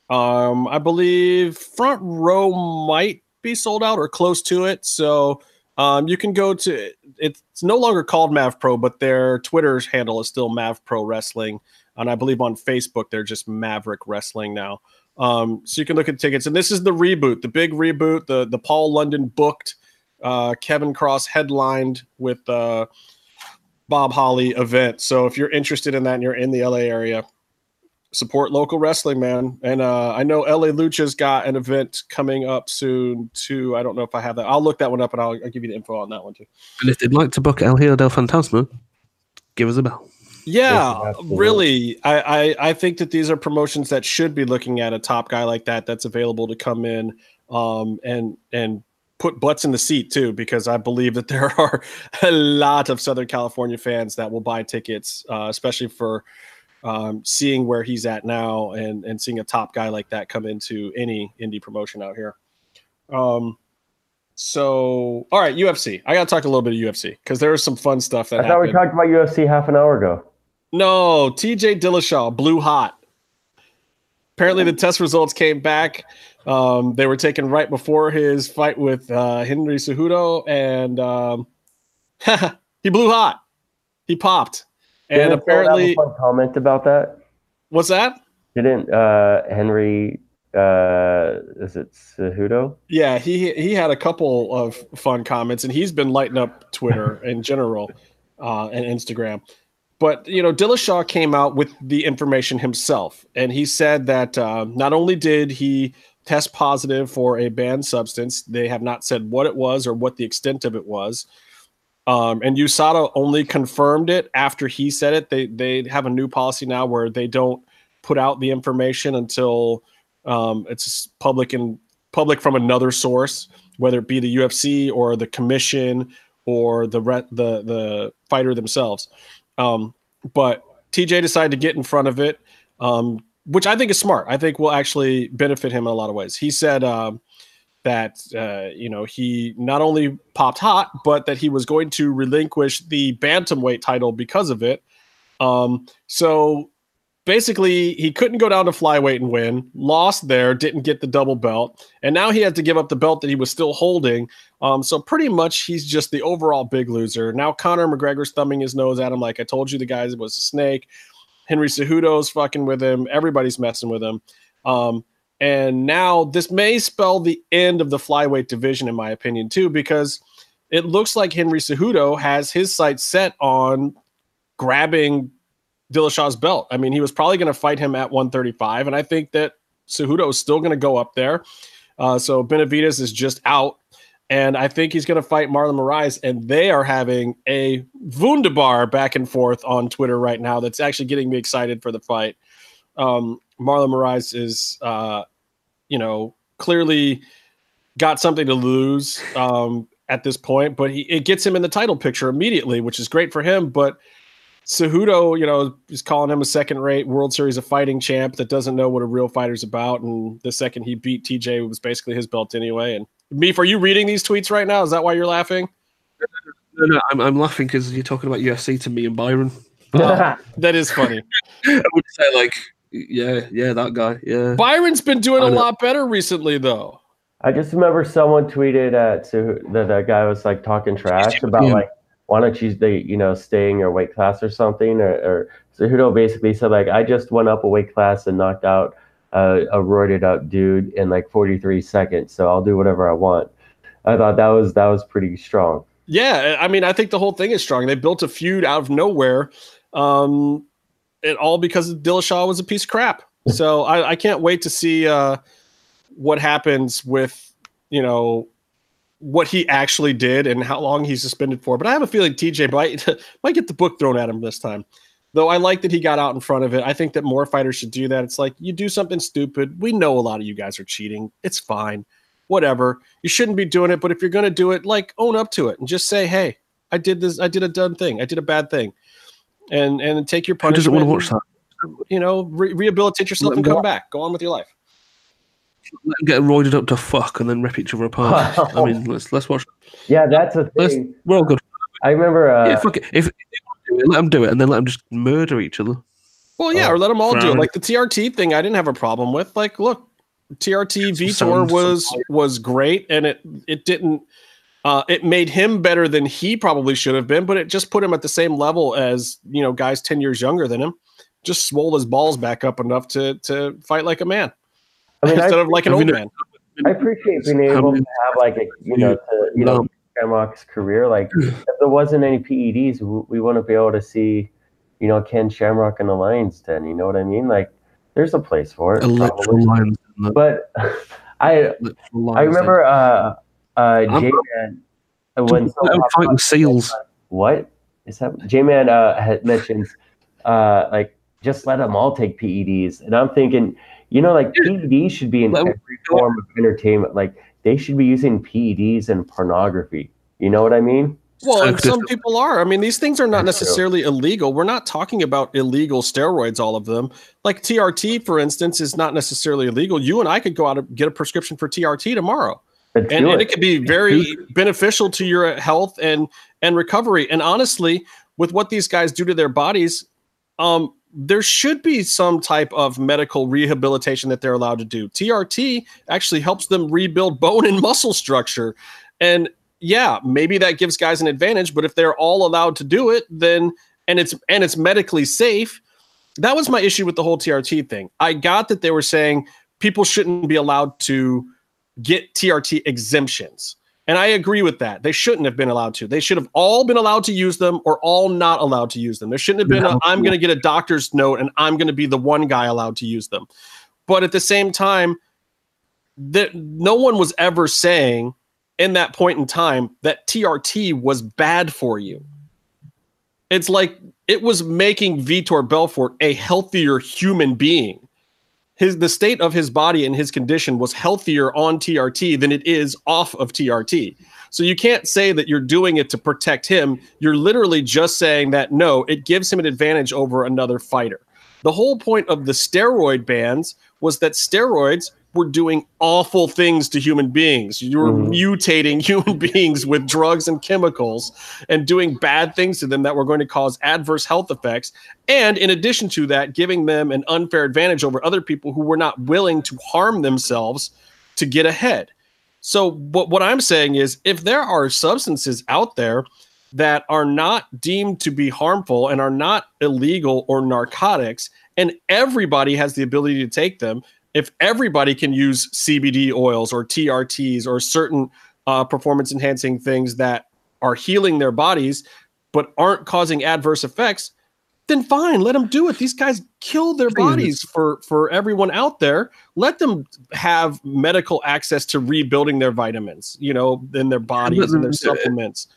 [SPEAKER 1] Um, I believe front row might be sold out or close to it. So um, you can go to it's no longer called Mav Pro, but their Twitter's handle is still Mav Pro Wrestling. And I believe on Facebook they're just Maverick Wrestling now. Um, so you can look at tickets. And this is the reboot, the big reboot, the the Paul London booked uh, Kevin Kross headlined with uh, Bob Holly event. So if you're interested in that and you're in the LA area, support local wrestling, man. And uh, I know LA Lucha's got an event coming up soon too. I don't know if I have that. I'll look that one up and I'll, I'll give you the info on that one too.
[SPEAKER 2] And if they'd like to book El Hijo del Fantasma, give us a bell.
[SPEAKER 1] Yeah, really. I, I, I think that these are promotions that should be looking at a top guy like that that's available to come in um, and and put butts in the seat too, because I believe that there are a lot of Southern California fans that will buy tickets, uh, especially for um, seeing where he's at now and and seeing a top guy like that come into any indie promotion out here. Um, so all right, UFC. I got to talk a little bit of UFC because there was some fun stuff that.
[SPEAKER 3] I thought we talked about UFC half an hour ago.
[SPEAKER 1] No, TJ Dillashaw blew hot. Apparently, the test results came back. Um, they were taken right before his fight with uh, Henry Cejudo, and um, he blew hot. He popped, and Didn't apparently
[SPEAKER 3] comment about that.
[SPEAKER 1] What's that?
[SPEAKER 3] Didn't uh, Henry? Uh, is it Cejudo?
[SPEAKER 1] Yeah, he he had a couple of fun comments, and he's been lighting up Twitter in general uh, and Instagram. But you know, Dillashaw came out with the information himself, and he said that uh, not only did he test positive for a banned substance. They have not said what it was or what the extent of it was. Um, and USADA only confirmed it after he said it. They they have a new policy now where they don't put out the information until um, it's public and public from another source, whether it be the UFC or the commission or the re- the the fighter themselves. Um, but TJ decided to get in front of it. Um, which I think is smart. I think will actually benefit him in a lot of ways. He said um, that uh, you know he not only popped hot, but that he was going to relinquish the bantamweight title because of it. Um, so basically he couldn't go down to flyweight and win, lost there, didn't get the double belt, and now he had to give up the belt that he was still holding. Um, so pretty much he's just the overall big loser. Now Conor McGregor's thumbing his nose at him, like I told you, the guy was a snake. Henry Cejudo's fucking with him. Everybody's messing with him. Um, and now this may spell the end of the flyweight division, in my opinion, too, because it looks like Henry Cejudo has his sights set on grabbing Dillashaw's belt. I mean, he was probably going to fight him at 135, and I think that Cejudo is still going to go up there. Uh, so Benavides is just out, and I think he's going to fight Marlon Moraes, and they are having a wunderbar back and forth on Twitter right now. That's actually getting me excited for the fight. Um, Marlon Moraes is, uh, you know, clearly got something to lose um, at this point, but he, it gets him in the title picture immediately, which is great for him. But Cejudo, you know, is calling him a second-rate World Series of Fighting champ that doesn't know what a real fighter's about. And the second he beat TJ, it was basically his belt anyway. And Meef, are you reading these tweets right now? Is that why you're laughing?
[SPEAKER 2] No, no, I'm, I'm laughing because you're talking about UFC to me and Byron.
[SPEAKER 1] Oh, that is funny.
[SPEAKER 2] I would say like, yeah, yeah, that guy, yeah.
[SPEAKER 1] Byron's been doing a lot better recently, though.
[SPEAKER 3] I just remember someone tweeted uh, at so that that guy was like talking trash about
[SPEAKER 2] Yeah.
[SPEAKER 3] like why don't you they you know stay in your weight class or something or, or Cejudo basically said like I just went up a weight class and knocked out uh, a roided up dude in like 43 seconds so I'll do whatever I want. I thought that was that was pretty strong.
[SPEAKER 1] Yeah, I mean, I think the whole thing is strong. They built a feud out of nowhere, um, and all because Dillashaw was a piece of crap. So I, I can't wait to see uh, what happens with you know what he actually did and how long he's suspended for. But I have a feeling TJ might might get the book thrown at him this time. Though I like that he got out in front of it. I think that more fighters should do that. It's like you do something stupid. We know a lot of you guys are cheating. It's fine. Whatever. You shouldn't be doing it, but if you're going to do it, like own up to it and just say, "Hey, I did this. I did a dumb thing. I did a bad thing." And and take your
[SPEAKER 2] Who
[SPEAKER 1] punishment.
[SPEAKER 2] doesn't want to watch that?
[SPEAKER 1] You know, re- rehabilitate yourself and
[SPEAKER 2] him go.
[SPEAKER 1] come back. Go on with your life.
[SPEAKER 2] Let them get roided up to fuck and then rip each other apart. I mean, let's let's watch.
[SPEAKER 3] Yeah, that's a
[SPEAKER 2] Let's,
[SPEAKER 3] thing.
[SPEAKER 2] we're all good.
[SPEAKER 3] I remember uh,
[SPEAKER 2] yeah, fuck it. If, if they want to do it, let them do it, and then let them just murder each other.
[SPEAKER 1] Well, yeah,
[SPEAKER 3] Oh,
[SPEAKER 1] or let them all do it. Like the TRT thing, I didn't have a problem with. Like, look, TRT Vitor was was great, and it it didn't. Uh, it made him better than he probably should have been, but it just put him at the same level as you know guys ten years younger than him. Just swole his balls back up enough to to fight like a man
[SPEAKER 3] I mean I,
[SPEAKER 1] instead of like an
[SPEAKER 2] I
[SPEAKER 1] old
[SPEAKER 2] mean,
[SPEAKER 1] man.
[SPEAKER 3] I appreciate being able to have like a you know to you know
[SPEAKER 2] No.
[SPEAKER 3] Shamrock's career. Like if there wasn't any PEDs, we wouldn't be able to see, you know, Ken Shamrock in the Lions Den. You know what I mean? Like there's a place for it.
[SPEAKER 2] Electoral
[SPEAKER 3] probably.
[SPEAKER 2] lines. in the-
[SPEAKER 3] But I I remember uh uh
[SPEAKER 2] I'm-
[SPEAKER 3] J Man when
[SPEAKER 2] Let them fight with seals.
[SPEAKER 3] what is that? J Man uh had mentioned uh like just let them all take PEDs, and I'm thinking. You know, like PEDs should be in every form of entertainment. Like they should be using PEDs and pornography. You know what I mean?
[SPEAKER 1] Well, and some people are. I mean, these things are not necessarily illegal. We're not talking about illegal steroids, all of them. Like TRT, for instance, is not necessarily illegal. You and I could go out and get a prescription for TRT tomorrow. And,
[SPEAKER 3] do
[SPEAKER 1] and
[SPEAKER 3] it.
[SPEAKER 1] it could be very beneficial to your health and and recovery and honestly with what these guys do to their bodies um there should be some type of medical rehabilitation that they're allowed to do. Trt actually helps them rebuild bone and muscle structure. And yeah maybe that gives guys an advantage but if they're all allowed to do it then and it's and it's medically safe that was my issue with the whole trt thing. I got that they were saying people shouldn't be allowed to get TRT exemptions. And I agree with that. They shouldn't have been allowed to. They should have all been allowed to use them or all not allowed to use them. There shouldn't have been a, I'm going to get a doctor's note and I'm going to be the one guy allowed to use them. But at the same time, that no one was ever saying in that point in time that TRT was bad for you. It's like it was making Vitor Belfort a healthier human being his the state of his body and his condition was healthier on TRT than it is off of TRT. So you can't say that you're doing it to protect him. You're literally just saying that no, it gives him an advantage over another fighter. The whole point of the steroid bans was that steroids were doing awful things to human beings. You were
[SPEAKER 3] Mhm.
[SPEAKER 1] mutating human beings with drugs and chemicals and doing bad things to them that were going to cause adverse health effects. And in addition to that, giving them an unfair advantage over other people who were not willing to harm themselves to get ahead. So, what, what I'm saying is if there are substances out there that are not deemed to be harmful and are not illegal or narcotics, and everybody has the ability to take them, if everybody can use CBD oils or TRTs or certain uh, performance enhancing things that are healing their bodies but aren't causing adverse effects, then fine, let them do it. These guys kill their bodies for for everyone out there. Let them have medical access to rebuilding their vitamins, you know, in their bodies and their
[SPEAKER 2] it.
[SPEAKER 1] supplements.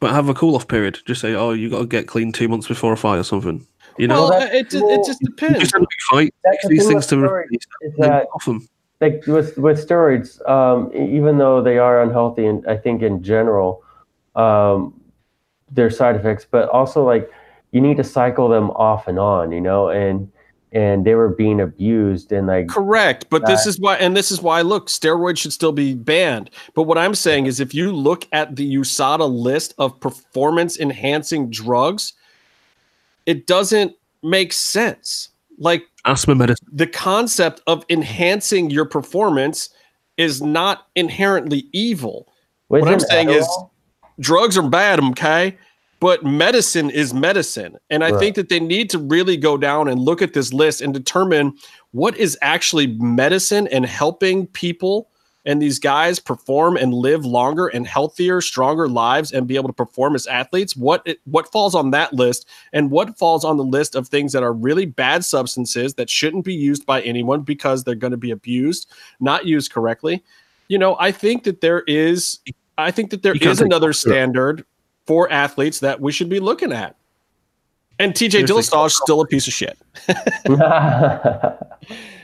[SPEAKER 2] But have a cool off period. Just say, oh, you got to get clean two months before a fight or something. You know,
[SPEAKER 1] Well, it, it,
[SPEAKER 3] well,
[SPEAKER 1] it just depends.
[SPEAKER 2] just have a big fight.
[SPEAKER 3] That's
[SPEAKER 2] these things to
[SPEAKER 3] with steroids
[SPEAKER 2] release
[SPEAKER 3] that
[SPEAKER 2] off them.
[SPEAKER 3] like with with steroids, um, even though they are unhealthy, and I think in general, um, their side effects, but also like you need to cycle them off and on, you know, and and they were being abused and like
[SPEAKER 1] Correct, but this is why, and this is why. Look, steroids should still be banned. But what I'm saying is, if you look at the USADA list of performance-enhancing drugs, it doesn't make sense. Like
[SPEAKER 2] Asthma medicine.
[SPEAKER 1] the concept of enhancing your performance is not inherently evil.
[SPEAKER 3] what
[SPEAKER 1] I'm
[SPEAKER 3] isn't
[SPEAKER 1] saying is- drugs are bad, okay? But medicine is medicine. And I
[SPEAKER 3] Right.
[SPEAKER 1] think that they need to really go down and look at this list and determine what is actually medicine and helping people and these guys perform and live longer and healthier, stronger lives and be able to perform as athletes. What it, what falls on that list and what falls on the list of things that are really bad substances that shouldn't be used by anyone because they're going to be abused, not used correctly. You know, I think that there is I think that there
[SPEAKER 2] You
[SPEAKER 1] is another standard for athletes that we should be looking at. And TJ
[SPEAKER 2] Seriously,
[SPEAKER 1] Dillashaw is still a piece of shit.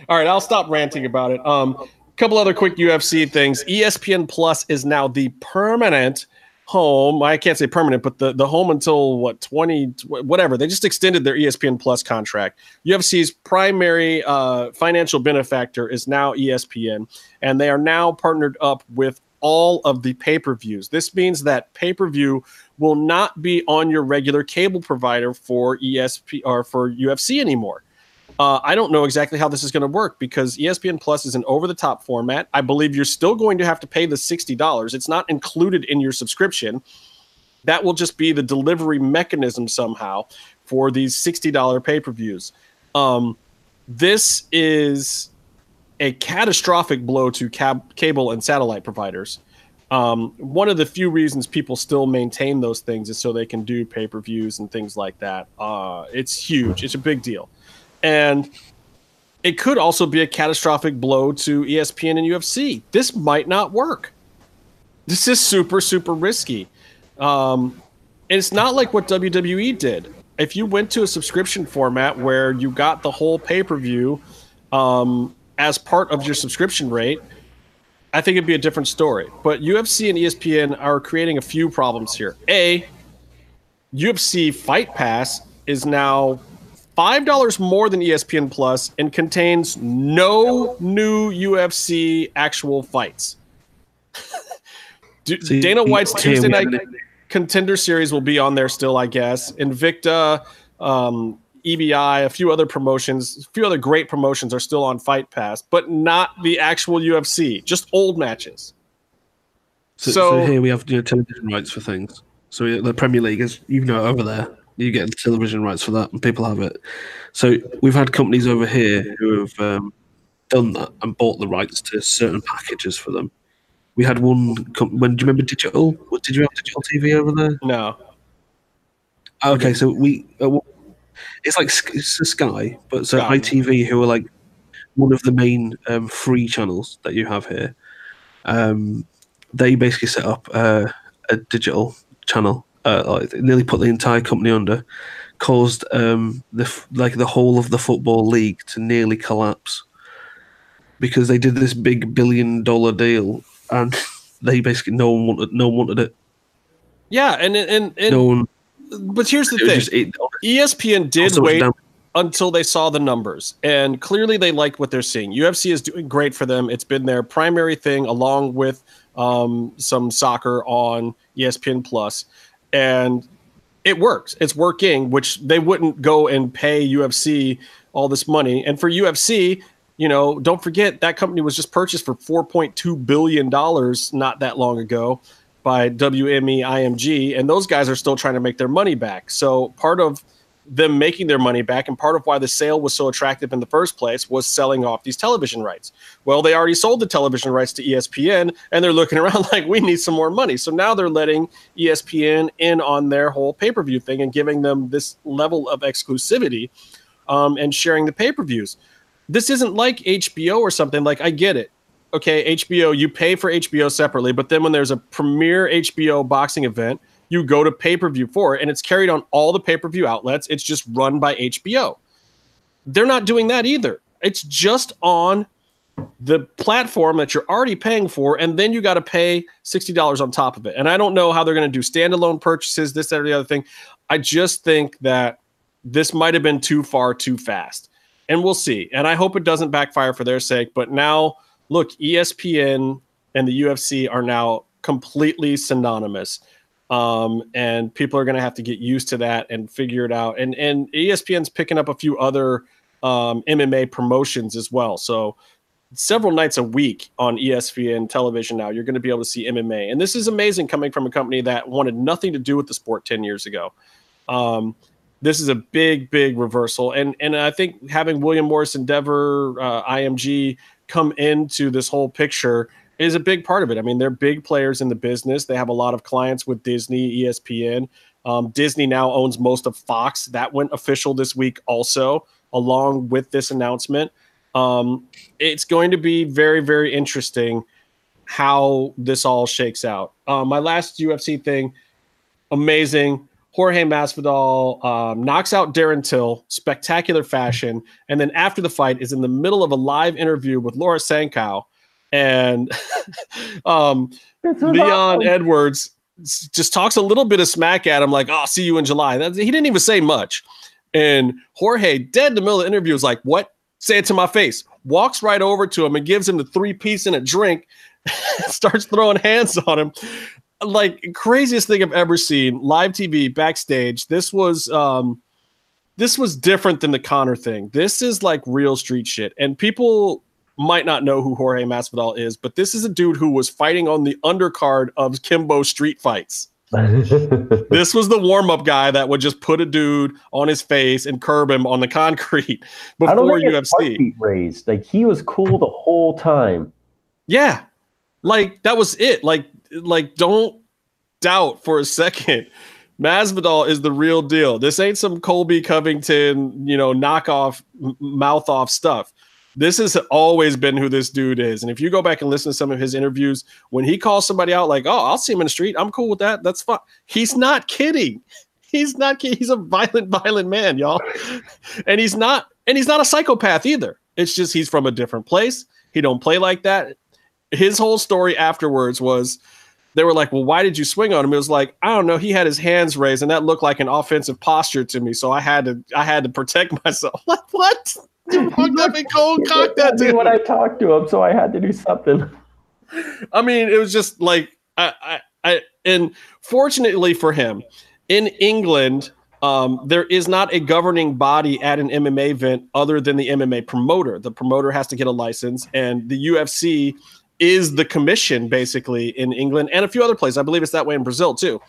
[SPEAKER 1] All right, I'll stop ranting about it. Um, a couple other quick UFC things. ESPN Plus is now the permanent home. I can't say permanent, but the, the home until what 20 whatever. They just extended their ESPN Plus contract. UFC's primary uh, financial benefactor is now ESPN, and they are now partnered up with all of the pay-per-views. This means that pay-per-view will not be on your regular cable provider for ESP or for UFC anymore. Uh, I don't know exactly how this is going to work because ESPN Plus is an over the top format. I believe you're still going to have to pay the $60. It's not included in your subscription. That will just be the delivery mechanism somehow for these $60 pay per views. Um, this is a catastrophic blow to cab- cable and satellite providers. Um, one of the few reasons people still maintain those things is so they can do pay per views and things like that. Uh, it's huge, it's a big deal. And it could also be a catastrophic blow to ESPN and UFC. This might not work. This is super, super risky. Um, and it's not like what WWE did. If you went to a subscription format where you got the whole pay per view um, as part of your subscription rate, I think it'd be a different story. But UFC and ESPN are creating a few problems here. A, UFC Fight Pass is now five dollars more than ESPN Plus and contains no new UFC actual fights. Dana White's Tuesday night contender series will be on there still, I guess. Invicta, um, EBI, a few other promotions, a few other great promotions are still on Fight Pass, but not the actual UFC, just old matches.
[SPEAKER 2] So,
[SPEAKER 1] So-
[SPEAKER 2] so here we have you know, television rights for things. So the Premier League is, you know, over there. You get the television rights for that, and people have it. So we've had companies over here who have um, done that and bought the rights to certain packages for them. We had one. Com- when do you remember digital? What did you have digital TV over there?
[SPEAKER 1] No.
[SPEAKER 2] Okay, so we. Uh, it's like it's a Sky, but so
[SPEAKER 1] Sky.
[SPEAKER 2] ITV, who are like one of the main um, free channels that you have here, um, they basically set up uh, a digital channel. Uh, like, nearly put the entire company under, caused um, the like the whole of the football league to nearly collapse because they did this big billion dollar deal and they basically no one wanted no one wanted it.
[SPEAKER 1] Yeah, and and and
[SPEAKER 2] no one.
[SPEAKER 1] but here's the thing:
[SPEAKER 2] just it,
[SPEAKER 1] ESPN did wait. until they saw the numbers. And clearly they like what they're seeing. UFC is doing great for them. It's been their primary thing along with um, some soccer on ESPN Plus. And it works. It's working, which they wouldn't go and pay UFC all this money. And for UFC, you know, don't forget that company was just purchased for $4.2 billion not that long ago by WME IMG. And those guys are still trying to make their money back. So part of them making their money back and part of why the sale was so attractive in the first place was selling off these television rights. Well, they already sold the television rights to ESPN and they're looking around like we need some more money. So now they're letting ESPN in on their whole pay-per-view thing and giving them this level of exclusivity um, and sharing the pay-per-views. This isn't like HBO or something like I get it. Okay, HBO, you pay for HBO separately, but then when there's a premier HBO boxing event, you go to pay per view for it, and it's carried on all the pay per view outlets. It's just run by HBO. They're not doing that either. It's just on the platform that you're already paying for, and then you got to pay $60 on top of it. And I don't know how they're going to do standalone purchases, this, that, or the other thing. I just think that this might have been too far too fast. And we'll see. And I hope it doesn't backfire for their sake. But now, look, ESPN and the UFC are now completely synonymous um, and people are going to have to get used to that and figure it out. And and ESPN's picking up a few other um, MMA promotions as well. So several nights a week on ESPN television now, you're going to be able to see MMA, and this is amazing coming from a company that wanted nothing to do with the sport ten years ago. Um, this is a big, big reversal, and and I think having William Morris Endeavor, uh, IMG come into this whole picture is a big part of it. I mean, they're big players in the business. They have a lot of clients with Disney, ESPN. Um, Disney now owns most of Fox. That went official this week, also, along with this announcement. Um, it's going to be very, very interesting how this all shakes out. Uh, my last UFC thing, amazing. Jorge Masvidal um, knocks out Darren Till, spectacular fashion, and then after the fight is in the middle of a live interview with Laura Sanko and um, Leon awesome. Edwards just talks a little bit of smack at him, like, "Oh, I'll see you in July." That, he didn't even say much, and Jorge, dead in the middle of the interview, is like, "What? Say it to my face." Walks right over to him and gives him the three piece and a drink. starts throwing hands on him like craziest thing I've ever seen live TV backstage. This was um this was different than the Conor thing. This is like real street shit. And people might not know who Jorge Masvidal is, but this is a dude who was fighting on the undercard of Kimbo Street Fights. this was the warm up guy that would just put a dude on his face and curb him on the concrete before UFC.
[SPEAKER 3] Raised like he was cool the whole time.
[SPEAKER 1] Yeah, like that was it. Like like don't doubt for a second. Masvidal is the real deal. This ain't some Colby Covington, you know, knockoff, mouth off stuff this has always been who this dude is. And if you go back and listen to some of his interviews, when he calls somebody out like, "Oh, I'll see him in the street. I'm cool with that. That's fine." He's not kidding. He's not kidding. He's a violent, violent man, y'all. And he's not, and he's not a psychopath either. It's just he's from a different place. He don't play like that. His whole story afterwards was they were like, "Well, why did you swing on him?" It was like, "I don't know. He had his hands raised, and that looked like an offensive posture to me. So I had to, I had to protect myself." Like what? You walked up and cold cocked that dude.
[SPEAKER 3] When I talked to him, so I had to do something.
[SPEAKER 1] I mean, it was just like I, I, I and fortunately for him, in England, um, there is not a governing body at an MMA event other than the MMA promoter. The promoter has to get a license, and the UFC is the commission basically in England and a few other places. I believe it's that way in Brazil too.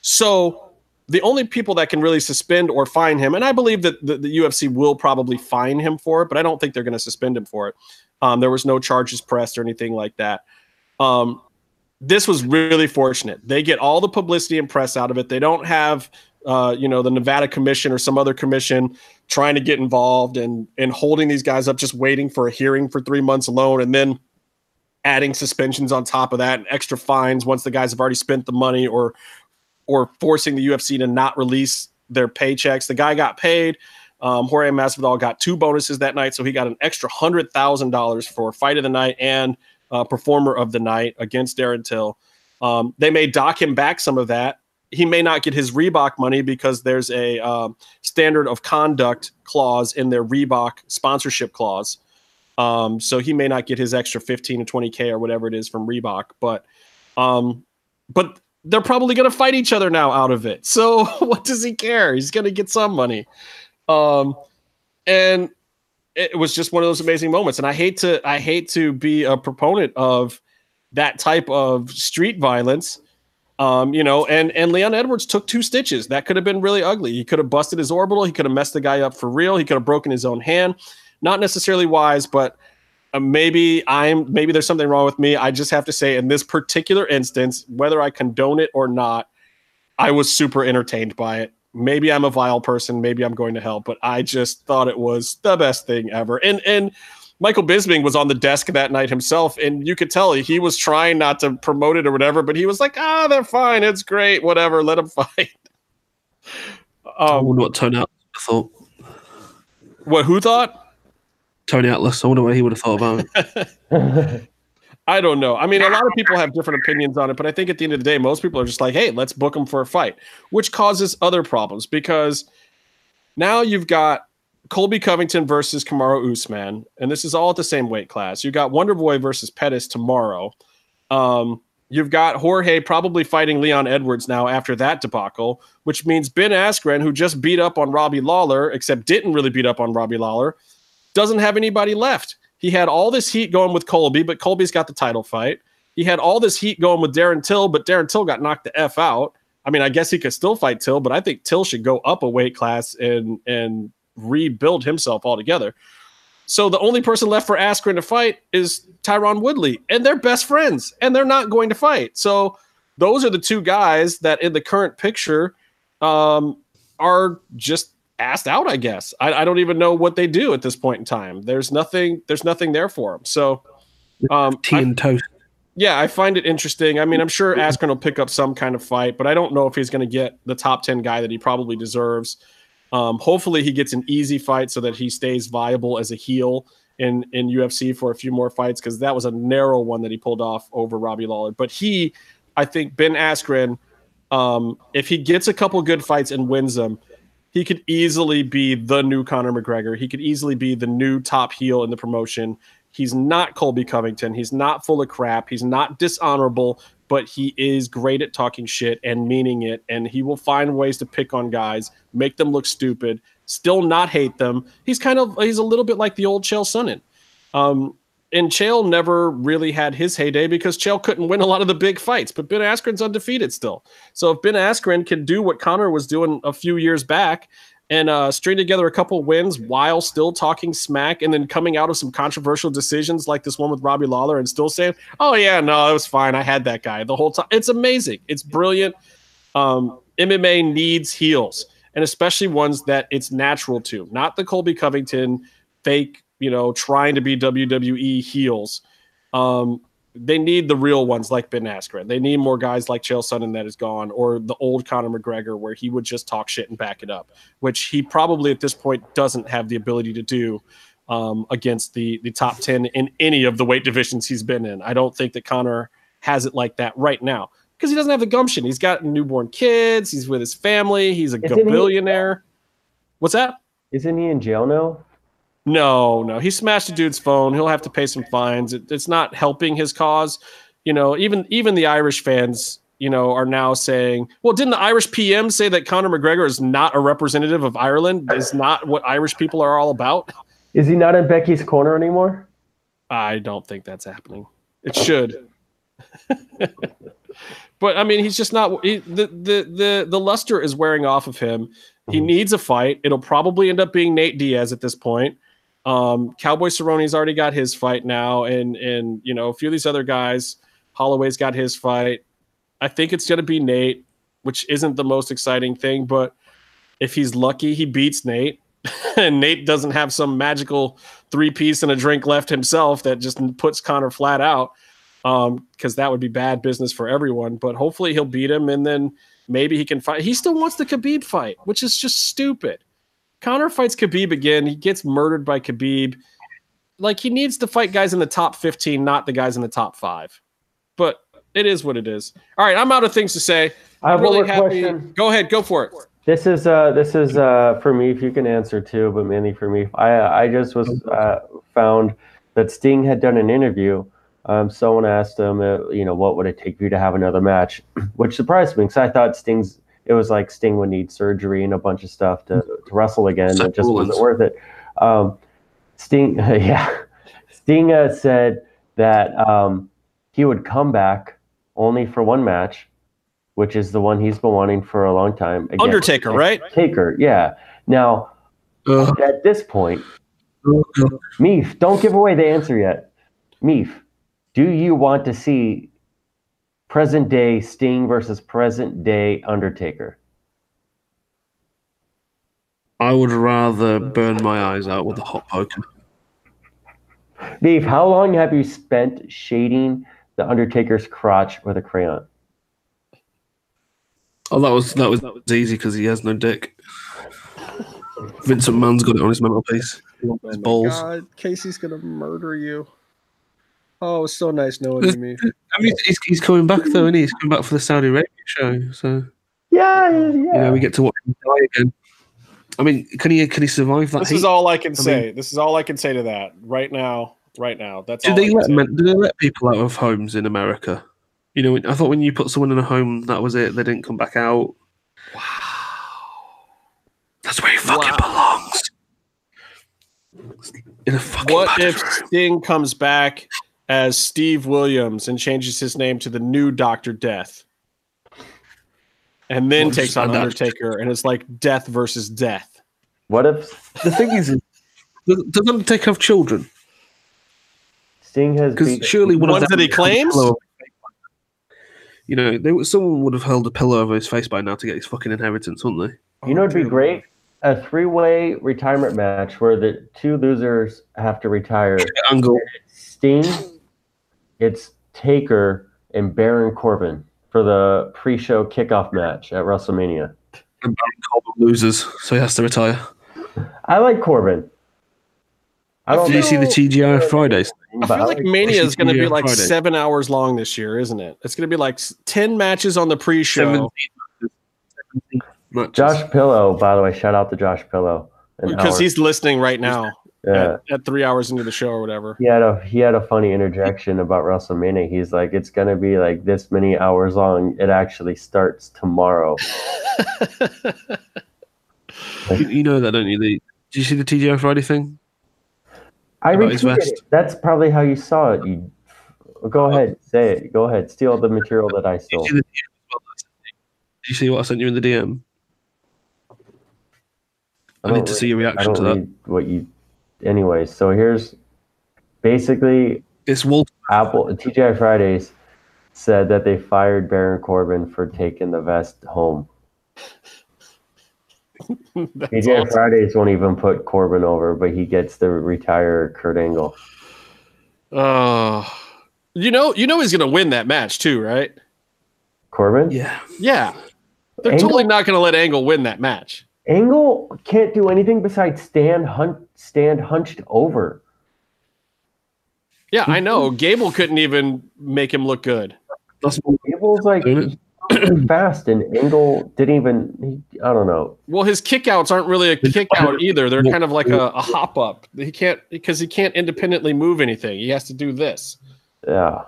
[SPEAKER 1] So the only people that can really suspend or fine him, and I believe that the, the UFC will probably fine him for it, but I don't think they're going to suspend him for it. Um, there was no charges pressed or anything like that. Um, this was really fortunate. They get all the publicity and press out of it. They don't have, uh, you know, the Nevada Commission or some other commission trying to get involved and and holding these guys up, just waiting for a hearing for three months alone, and then adding suspensions on top of that and extra fines once the guys have already spent the money or or forcing the UFC to not release their paychecks. The guy got paid. Um, Jorge Masvidal got two bonuses that night, so he got an extra hundred thousand dollars for fight of the night and uh, performer of the night against Darren Till. Um, they may dock him back some of that he may not get his Reebok money because there's a um, standard of conduct clause in their Reebok sponsorship clause. Um, so he may not get his extra 15 to 20k or whatever it is from Reebok, but um, but they're probably going to fight each other now out of it. So what does he care? He's going to get some money. Um, and it was just one of those amazing moments. And I hate to I hate to be a proponent of that type of street violence. Um, you know, and and Leon Edwards took two stitches. That could have been really ugly. He could have busted his orbital. He could have messed the guy up for real. He could have broken his own hand. Not necessarily wise, but uh, maybe I'm maybe there's something wrong with me. I just have to say, in this particular instance, whether I condone it or not, I was super entertained by it. Maybe I'm a vile person. Maybe I'm going to hell, but I just thought it was the best thing ever. And and Michael Bisping was on the desk that night himself, and you could tell he was trying not to promote it or whatever, but he was like, "Ah, they're fine. It's great. Whatever. Let them fight."
[SPEAKER 2] I
[SPEAKER 1] Um,
[SPEAKER 2] wonder what Tony Atlas thought.
[SPEAKER 1] what? Who thought?
[SPEAKER 2] Tony Atlas. I wonder what he would have thought about it.
[SPEAKER 1] I don't know. I mean, a lot of people have different opinions on it, but I think at the end of the day, most people are just like, "Hey, let's book them for a fight," which causes other problems because now you've got Colby Covington versus Kamaru Usman, and this is all at the same weight class. You've got Wonder Boy versus Pettis tomorrow. Um, you've got Jorge probably fighting Leon Edwards now after that debacle, which means Ben Askren, who just beat up on Robbie Lawler, except didn't really beat up on Robbie Lawler, doesn't have anybody left. He had all this heat going with Colby, but Colby's got the title fight. He had all this heat going with Darren Till, but Darren Till got knocked the F out. I mean, I guess he could still fight Till, but I think Till should go up a weight class and and rebuild himself altogether. So the only person left for Askren to fight is Tyron Woodley, and they're best friends, and they're not going to fight. So those are the two guys that in the current picture um, are just asked out. I guess I, I don't even know what they do at this point in time. There's nothing. There's nothing there for them. So um,
[SPEAKER 2] Tea
[SPEAKER 1] I-
[SPEAKER 2] toast.
[SPEAKER 1] yeah, I find it interesting. I mean, I'm sure Askren will pick up some kind of fight, but I don't know if he's going to get the top 10 guy that he probably deserves. Um, hopefully, he gets an easy fight so that he stays viable as a heel in, in UFC for a few more fights because that was a narrow one that he pulled off over Robbie Lawler. But he, I think, Ben Askren, um, if he gets a couple good fights and wins them, he could easily be the new Conor McGregor. He could easily be the new top heel in the promotion. He's not Colby Covington. He's not full of crap. He's not dishonorable, but he is great at talking shit and meaning it. And he will find ways to pick on guys, make them look stupid, still not hate them. He's kind of he's a little bit like the old Chael Sonnen. Um, and Chael never really had his heyday because Chael couldn't win a lot of the big fights, but Ben Askren's undefeated still. So if Ben Askren can do what Conor was doing a few years back and uh, string together a couple wins while still talking smack and then coming out of some controversial decisions like this one with Robbie Lawler and still saying, "Oh yeah, no, it was fine. I had that guy the whole time." It's amazing. It's brilliant. Um, MMA needs heels, and especially ones that it's natural to, not the Colby Covington fake, you know, trying to be WWE heels. Um, they need the real ones like Ben Askren. They need more guys like Chael Sonnen that is gone, or the old Conor McGregor where he would just talk shit and back it up, which he probably at this point doesn't have the ability to do um, against the the top ten in any of the weight divisions he's been in. I don't think that Conor has it like that right now because he doesn't have the gumption. He's got newborn kids. He's with his family. He's a
[SPEAKER 3] Isn't he-
[SPEAKER 1] billionaire. What's that?
[SPEAKER 3] Isn't he in jail now?
[SPEAKER 1] No, no, he smashed a dude's phone. He'll have to pay some fines. It, it's not helping his cause. You know, even even the Irish fans, you know, are now saying, "Well, didn't the Irish PM say that Conor McGregor is not a representative of Ireland? Is not what Irish people are all about?"
[SPEAKER 3] Is he not in Becky's corner anymore?
[SPEAKER 1] I don't think that's happening. It should. but I mean, he's just not he, the the the the luster is wearing off of him. He
[SPEAKER 3] Mhm.
[SPEAKER 1] needs a fight. It'll probably end up being Nate Diaz at this point. Um, Cowboy Cerrone's already got his fight now, and and you know a few of these other guys. Holloway's got his fight. I think it's going to be Nate, which isn't the most exciting thing, but if he's lucky, he beats Nate, and Nate doesn't have some magical three piece and a drink left himself that just puts Conor flat out. Um, because that would be bad business for everyone. But hopefully he'll beat him, and then maybe he can fight. He still wants the Khabib fight, which is just stupid. Conor fights Khabib again. He gets murdered by Khabib. Like he needs to fight guys in the top 15, not the guys in the top five. But It is what it is. All right, I'm out of things to say.
[SPEAKER 3] I have
[SPEAKER 1] really
[SPEAKER 3] one more
[SPEAKER 1] happy.
[SPEAKER 3] question.
[SPEAKER 1] Go ahead, go for it.
[SPEAKER 3] This is uh this is uh for me if you can answer too, but mainly for me. I I just was uh, found that Sting had done an interview. Um, someone asked him, uh, you know, what would it take for you to have another match, which surprised me because I thought Sting's. It was like Sting would need surgery and a bunch of stuff to, to wrestle again.
[SPEAKER 2] Seth
[SPEAKER 3] It just wasn't worth it. Um, Sting, yeah, Sting uh, said that um, he would come back only for one match, which is the one he's been wanting for a long time. Again,
[SPEAKER 1] Undertaker, right?
[SPEAKER 3] Taker, yeah. Now,
[SPEAKER 2] Ugh.
[SPEAKER 3] at this point, Meef, don't give away the answer yet. Meef, do you want to see present day Sting versus present day Undertaker?
[SPEAKER 2] I would rather burn my eyes out with a hot poker.
[SPEAKER 3] Meef, how long have you spent shading the Undertaker's crotch with a crayon?
[SPEAKER 2] Oh, that was that was that was easy because he has no dick. Vincent Mann's got it on his mantelpiece. Oh his balls.
[SPEAKER 1] God, Casey's gonna murder you. Oh, it's so nice knowing you, me.
[SPEAKER 2] I mean, he's, he's coming back though, and he? he's coming back for the Saudi Arabia show. So
[SPEAKER 3] Yeah, yeah.
[SPEAKER 2] you know we get to watch him die again. I mean, can he can he survive that?
[SPEAKER 1] This
[SPEAKER 2] heat?
[SPEAKER 1] is all I can
[SPEAKER 2] I
[SPEAKER 1] say. this is all I can say to that right now. Right now, that's
[SPEAKER 2] Did
[SPEAKER 1] all.
[SPEAKER 2] they
[SPEAKER 1] I can
[SPEAKER 2] let
[SPEAKER 1] say.
[SPEAKER 2] men, did they let people out of homes in America? You know, I thought when you put someone in a home, that was it. They didn't come back out. Wow, that's where he fucking belongs. In a fucking
[SPEAKER 1] What if
[SPEAKER 2] room.
[SPEAKER 1] Sting comes back as Steve Williams and changes his name to the new Doctor Death, and then
[SPEAKER 2] Well,
[SPEAKER 1] takes on
[SPEAKER 2] add that.
[SPEAKER 1] Undertaker, and it's like death versus death.
[SPEAKER 3] What if
[SPEAKER 2] The thing is, does, does Undertaker have children?
[SPEAKER 3] Sting has
[SPEAKER 2] Because surely one
[SPEAKER 1] Ones
[SPEAKER 2] of them
[SPEAKER 1] that he
[SPEAKER 2] would hold a
[SPEAKER 1] claims?
[SPEAKER 2] pillow over his face by now. You know, they, someone would have held a pillow over his face by now to get his fucking inheritance, wouldn't they?
[SPEAKER 3] You know, it'd be oh, great a three-way retirement match where the two losers have to retire.
[SPEAKER 2] Angle.
[SPEAKER 3] Sting, it's Taker and Baron Corbin for the pre-show kickoff match at WrestleMania.
[SPEAKER 2] And Baron Corbin loses, so he has to retire.
[SPEAKER 3] I like Corbin. I don't
[SPEAKER 2] Did you see the
[SPEAKER 1] feel-
[SPEAKER 2] TGI Fridays?
[SPEAKER 1] I feel like
[SPEAKER 3] like
[SPEAKER 1] Mania is going to be like
[SPEAKER 2] Friday.
[SPEAKER 1] seven hours long this year, isn't it? It's going to be like ten matches on the pre-show.
[SPEAKER 2] 17.
[SPEAKER 3] Josh Pillow, by the way, shout out to Josh Pillow.
[SPEAKER 1] Because he's listening right now
[SPEAKER 3] yeah.
[SPEAKER 1] at, at three hours into the show or whatever.
[SPEAKER 3] He had a he had a funny interjection about WrestleMania. He's like, it's gonna be like this many hours long. It actually starts tomorrow.
[SPEAKER 2] You, you know that, don't you? The, did you see the TGI Friday thing?
[SPEAKER 3] I retweeted it. That's probably how you saw it. You go ahead, say it. Go ahead, steal the material that I stole.
[SPEAKER 2] you, see the DM as well that I sent you? Did you see what I sent you in the DM? I,
[SPEAKER 3] don't
[SPEAKER 2] need to see your
[SPEAKER 3] read- I
[SPEAKER 2] reaction to that.
[SPEAKER 3] read what you. Anyway, so here's basically
[SPEAKER 2] this Walter.
[SPEAKER 3] Apple TGI Fridays said that they fired Baron Corbin for taking the vest home. TGI
[SPEAKER 1] awesome.
[SPEAKER 3] Fridays won't even put Corbin over, but he gets to retire Kurt Angle.
[SPEAKER 1] Oh, you know, you know he's to win that match too, right?
[SPEAKER 3] Corbin?
[SPEAKER 2] Yeah.
[SPEAKER 1] Yeah, they're
[SPEAKER 3] Angle?
[SPEAKER 1] totally not to let Angle win that match.
[SPEAKER 3] Angle can't do anything besides stand hun- stand hunched over.
[SPEAKER 1] Yeah, I know. Gable couldn't even make him look good.
[SPEAKER 2] That's more
[SPEAKER 3] Abel's like fast, and Angle didn't even. He, I don't know.
[SPEAKER 1] Well, his kickouts aren't really a kick out either. They're kind of like a, a hop up. He can't because he can't independently move anything. He has to do this.
[SPEAKER 3] Yeah,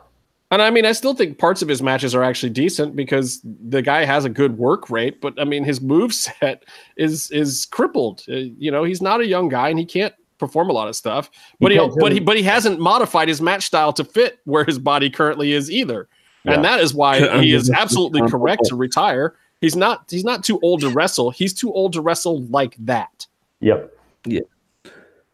[SPEAKER 1] And I mean, I still think parts of his matches are actually decent because the guy has a good work rate. But I mean, his move set is is crippled. Uh, you know, he's not a young guy and he can't perform a lot of stuff. But he,
[SPEAKER 3] can't
[SPEAKER 1] but he but he hasn't modified his match style to fit where his body currently is either.
[SPEAKER 3] Yeah.
[SPEAKER 1] And that is why he is absolutely correct to retire. He's not he's not too old to wrestle. He's too old to wrestle like that.
[SPEAKER 3] Yep.
[SPEAKER 2] Yeah.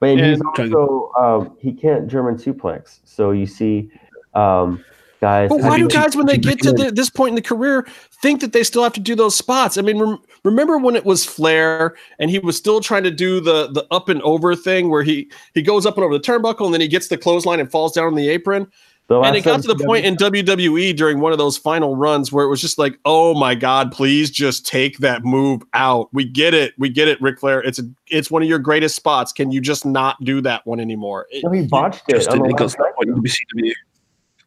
[SPEAKER 3] But he's
[SPEAKER 1] And-
[SPEAKER 3] also um, he can't German suplex. So you see, um, guys.
[SPEAKER 1] But why
[SPEAKER 2] Have
[SPEAKER 1] do guys, when they get to the, this point in the career, think that they still have to do those spots? I mean, rem- remember when it was Flair and he was still trying to do the the up and over thing where he he goes up and over the turnbuckle and then he gets the clothesline and falls down on the apron.
[SPEAKER 3] the
[SPEAKER 1] And it got to the
[SPEAKER 3] WCW
[SPEAKER 1] point in WWE during one of those final runs where it was just like, oh my God, please just take that move out. We get it. We get it, Ric Flair. It's a, it's one of your greatest spots. Can you just not do that one anymore? It-
[SPEAKER 3] No, he botched it.
[SPEAKER 2] Just
[SPEAKER 3] on
[SPEAKER 2] did.
[SPEAKER 3] the
[SPEAKER 2] It
[SPEAKER 3] last
[SPEAKER 2] to that point in
[SPEAKER 3] night.
[SPEAKER 2] WCW.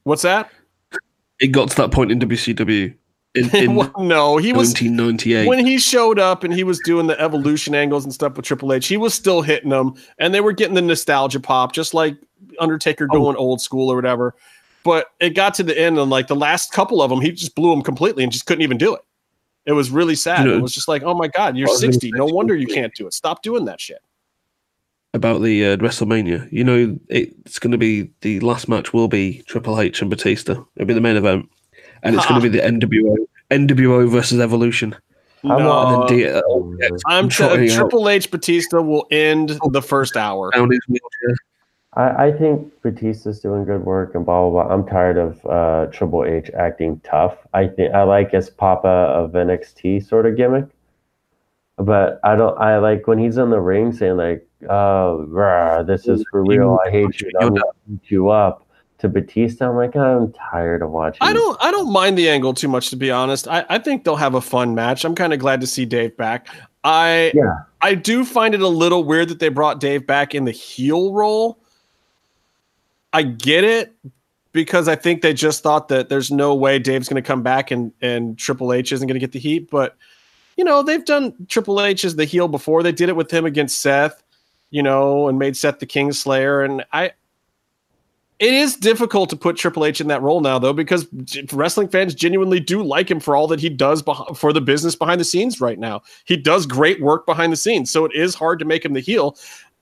[SPEAKER 1] what's that?
[SPEAKER 2] It got to that point in WCW in, in
[SPEAKER 1] Well, no, he was
[SPEAKER 2] 1998.
[SPEAKER 1] when he showed up and he was doing the evolution angles and stuff with Triple H. He was still hitting them, and they were getting the nostalgia pop, just like Undertaker
[SPEAKER 2] Oh.
[SPEAKER 1] going old school or whatever. But it got to the end, and like the last couple of them, he just blew them completely and just couldn't even do it. It was really sad.
[SPEAKER 2] You know-
[SPEAKER 1] it was just like, oh my god, you're
[SPEAKER 2] I was gonna
[SPEAKER 1] 60. No wonder you can't do it. Stop doing that shit.
[SPEAKER 2] About the uh, WrestleMania. You know, it's going to be the last match will be Triple H and Batista. It'll be the main event, and it's going to be the NWO NWO versus Evolution.
[SPEAKER 3] I'm
[SPEAKER 1] No,
[SPEAKER 2] and then D- uh,
[SPEAKER 1] I'm t-
[SPEAKER 2] trotting out
[SPEAKER 1] Triple H Batista will end the first hour.
[SPEAKER 2] down his wheelchair.
[SPEAKER 3] I, I think Batista's doing good work and blah blah blah. I'm tired of uh, Triple H acting tough. I think I like his Papa of NXT sort of gimmick, but I don't. I like when he's in the ring saying like, "Oh, rah, this is for real. I hate you. I'm gonna beat you up." To Batista, I'm like, I'm tired of watching.
[SPEAKER 1] I don't I don't mind the angle too much to be honest. I, I think they'll have a fun match. I'm kind of glad to see Dave back. I
[SPEAKER 3] Yeah.
[SPEAKER 1] I do find it a little weird that they brought Dave back in the heel role. I get it because I think they just thought that there's no way Dave's going to come back and and Triple H isn't going to get the heat, but you know, they've done Triple H as the heel before. They did it with him against Seth, you know, and made Seth the Kingslayer and I it is difficult to put Triple H in that role now, though, because wrestling fans genuinely do like him for all that he does beh- for the business behind the scenes right now. He does great work behind the scenes, so it is hard to make him the heel.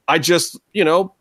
[SPEAKER 1] I just, you know,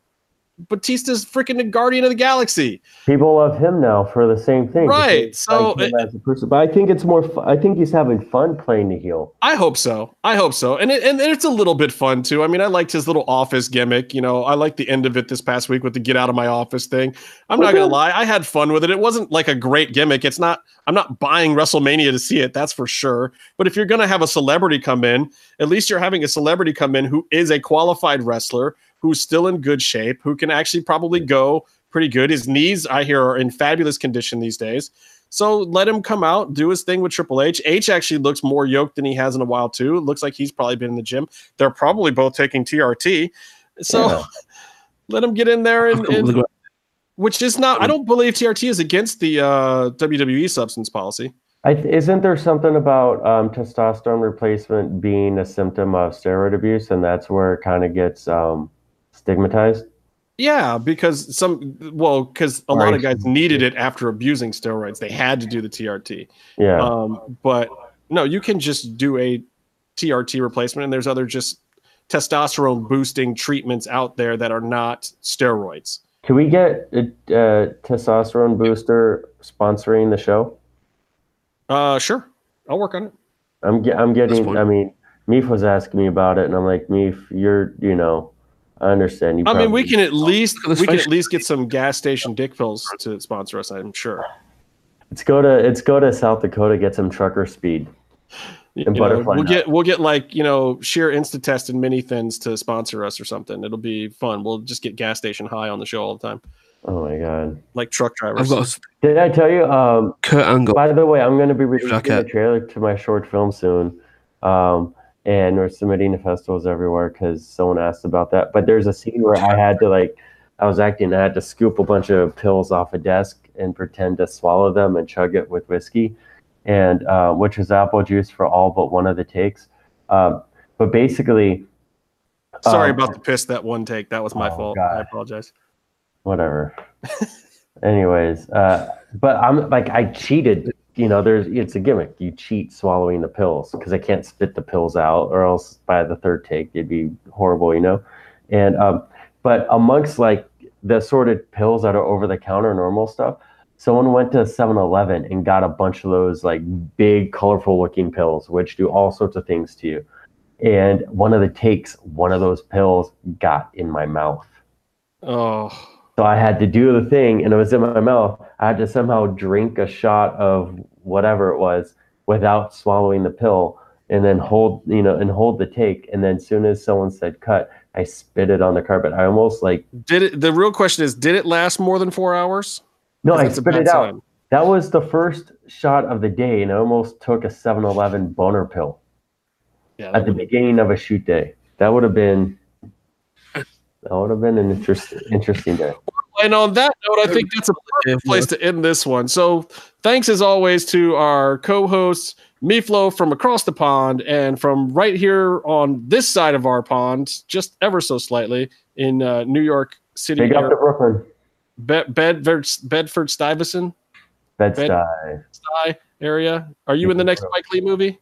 [SPEAKER 1] Batista's freaking the Guardian of the Galaxy.
[SPEAKER 3] People love him now for the same thing.
[SPEAKER 1] Right, so
[SPEAKER 3] like him as a person, but I think it's more. Fu- I think he's having fun playing the heel.
[SPEAKER 1] I hope so. I hope so. And it, and it's a little bit fun too. I mean, I liked his little office gimmick. You know, I liked the end of it this past week with the get out of my office thing. I'm not gonna lie, I had fun with it. It wasn't like a great gimmick. It's not. I'm not buying WrestleMania to see it. That's for sure. But if you're gonna have a celebrity come in, at least you're having a celebrity come in who is a qualified wrestler, who's still in good shape, who can actually probably go pretty good. His knees, I hear, are in fabulous condition these days. So let him come out, do his thing with Triple H. H actually looks more yoked than he has in a while too. It looks like he's probably been in the gym. They're probably both taking TRT. So
[SPEAKER 3] Yeah.
[SPEAKER 1] let him get in there and, and which is not I don't believe TRT is against the uh, WWE substance policy.
[SPEAKER 3] I th- isn't there something about um, testosterone replacement being a symptom of steroid abuse, and that's where it kind of gets um, stigmatized?
[SPEAKER 1] Yeah, because some well, because a lot of guys needed it after abusing steroids. They had to do the TRT.
[SPEAKER 3] Yeah,
[SPEAKER 1] Um, but no, you can just do a TRT replacement, and there's other just testosterone boosting treatments out there that are not steroids.
[SPEAKER 3] can we get a, a testosterone booster sponsoring the show?
[SPEAKER 1] Uh, sure, I'll work on it.
[SPEAKER 3] I'm ge- I'm getting. I mean, Meef was asking me about it, and I'm like, Meef, you're you know, I understand. You
[SPEAKER 1] I mean, we can at least
[SPEAKER 2] Look at
[SPEAKER 1] we can at least get some gas station dick pills to sponsor us. I'm sure.
[SPEAKER 3] Let's go to let's go to South Dakota get some trucker speed.
[SPEAKER 1] You
[SPEAKER 3] And
[SPEAKER 1] know,
[SPEAKER 3] butterfly
[SPEAKER 1] we'll
[SPEAKER 3] nut.
[SPEAKER 1] get we'll get like you know sheer Instatest and mini thins to sponsor us or something. It'll be fun. We'll just get gas station high on the show all the time,
[SPEAKER 3] Oh my god!
[SPEAKER 1] like truck drivers.
[SPEAKER 2] I've got a
[SPEAKER 3] Did I tell you? Um,
[SPEAKER 2] Kurt Angle.
[SPEAKER 3] By the way, I'm going to be releasing
[SPEAKER 2] Jacket.
[SPEAKER 3] a trailer to my short film soon. Um, and we're submitting to festivals everywhere because someone asked about that. But there's a scene where I had to, like, I was acting, I had to scoop a bunch of pills off a desk and pretend to swallow them and chug it with whiskey, and uh, which was apple juice for all but one of the takes. Um, but basically,
[SPEAKER 1] Sorry
[SPEAKER 3] um,
[SPEAKER 1] about the piss that one take. That was my
[SPEAKER 3] Oh,
[SPEAKER 1] fault.
[SPEAKER 3] God.
[SPEAKER 1] I apologize.
[SPEAKER 3] whatever. Anyways, uh, but I'm like I cheated. You know, there's it's a gimmick. You cheat swallowing the pills because I can't spit the pills out, or else by the third take it'd be horrible. You know, and um, but amongst like the assorted pills that are over the counter normal stuff, someone went to 7-Eleven and got a bunch of those like big, colorful looking pills, which do all sorts of things to you. And one of the takes, one of those pills got in my mouth.
[SPEAKER 1] Oh,
[SPEAKER 3] So I had to do the thing, and it was in my mouth. I had to somehow drink a shot of whatever it was without swallowing the pill, and then hold, you know, and hold the take. And then, as soon as someone said cut, I spit it on the carpet. I almost like
[SPEAKER 1] did it? The real question is, did it last more than four hours?
[SPEAKER 3] No, I spit it out.
[SPEAKER 1] sign.
[SPEAKER 3] That was the first shot of the day, and I almost took a 7-Eleven boner pill
[SPEAKER 1] Yeah,
[SPEAKER 3] at the beginning of a shoot day. That would have been that would have been an interesting interesting day.
[SPEAKER 1] and on that note, I think that's a place to end this one. So, thanks as always to our co-hosts, Miflo from across the pond, and from right here on this side of our pond, just ever so slightly in uh, New York City,
[SPEAKER 3] Big up to Brooklyn.
[SPEAKER 1] Be- Bedford, Bedford Stuyvesant,
[SPEAKER 3] Bed
[SPEAKER 1] Bed-
[SPEAKER 3] Stuy.
[SPEAKER 1] Stuy area. Are you in the next Spike Lee movie?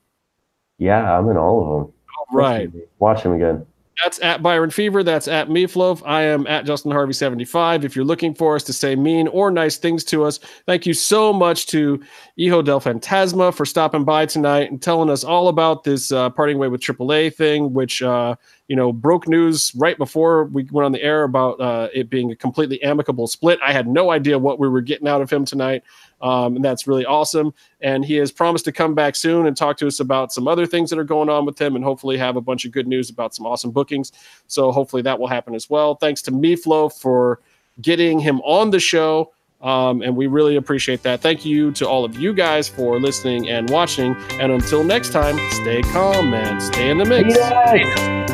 [SPEAKER 3] Yeah, I'm in all of them.
[SPEAKER 1] Right.
[SPEAKER 3] Watch them again.
[SPEAKER 1] That's at Byron Fever. That's at Meatloaf. I am at Justin Harvey 75. If you're looking for us to say mean or nice things to us, thank you so much to Hijo del Fantasma for stopping by tonight and telling us all about this uh, parting way with AAA thing, which uh, you know broke news right before we went on the air about uh, it being a completely amicable split. I had no idea what we were getting out of him tonight. Um, and that's really awesome. And he has promised to come back soon and talk to us about some other things that are going on with him and hopefully have a bunch of good news about some awesome bookings. So hopefully that will happen as well. Thanks to MeFlo for getting him on the show. Um, and we really appreciate that. Thank you to all of you guys for listening and watching. And until next time, stay calm and stay in the mix.
[SPEAKER 3] Yes.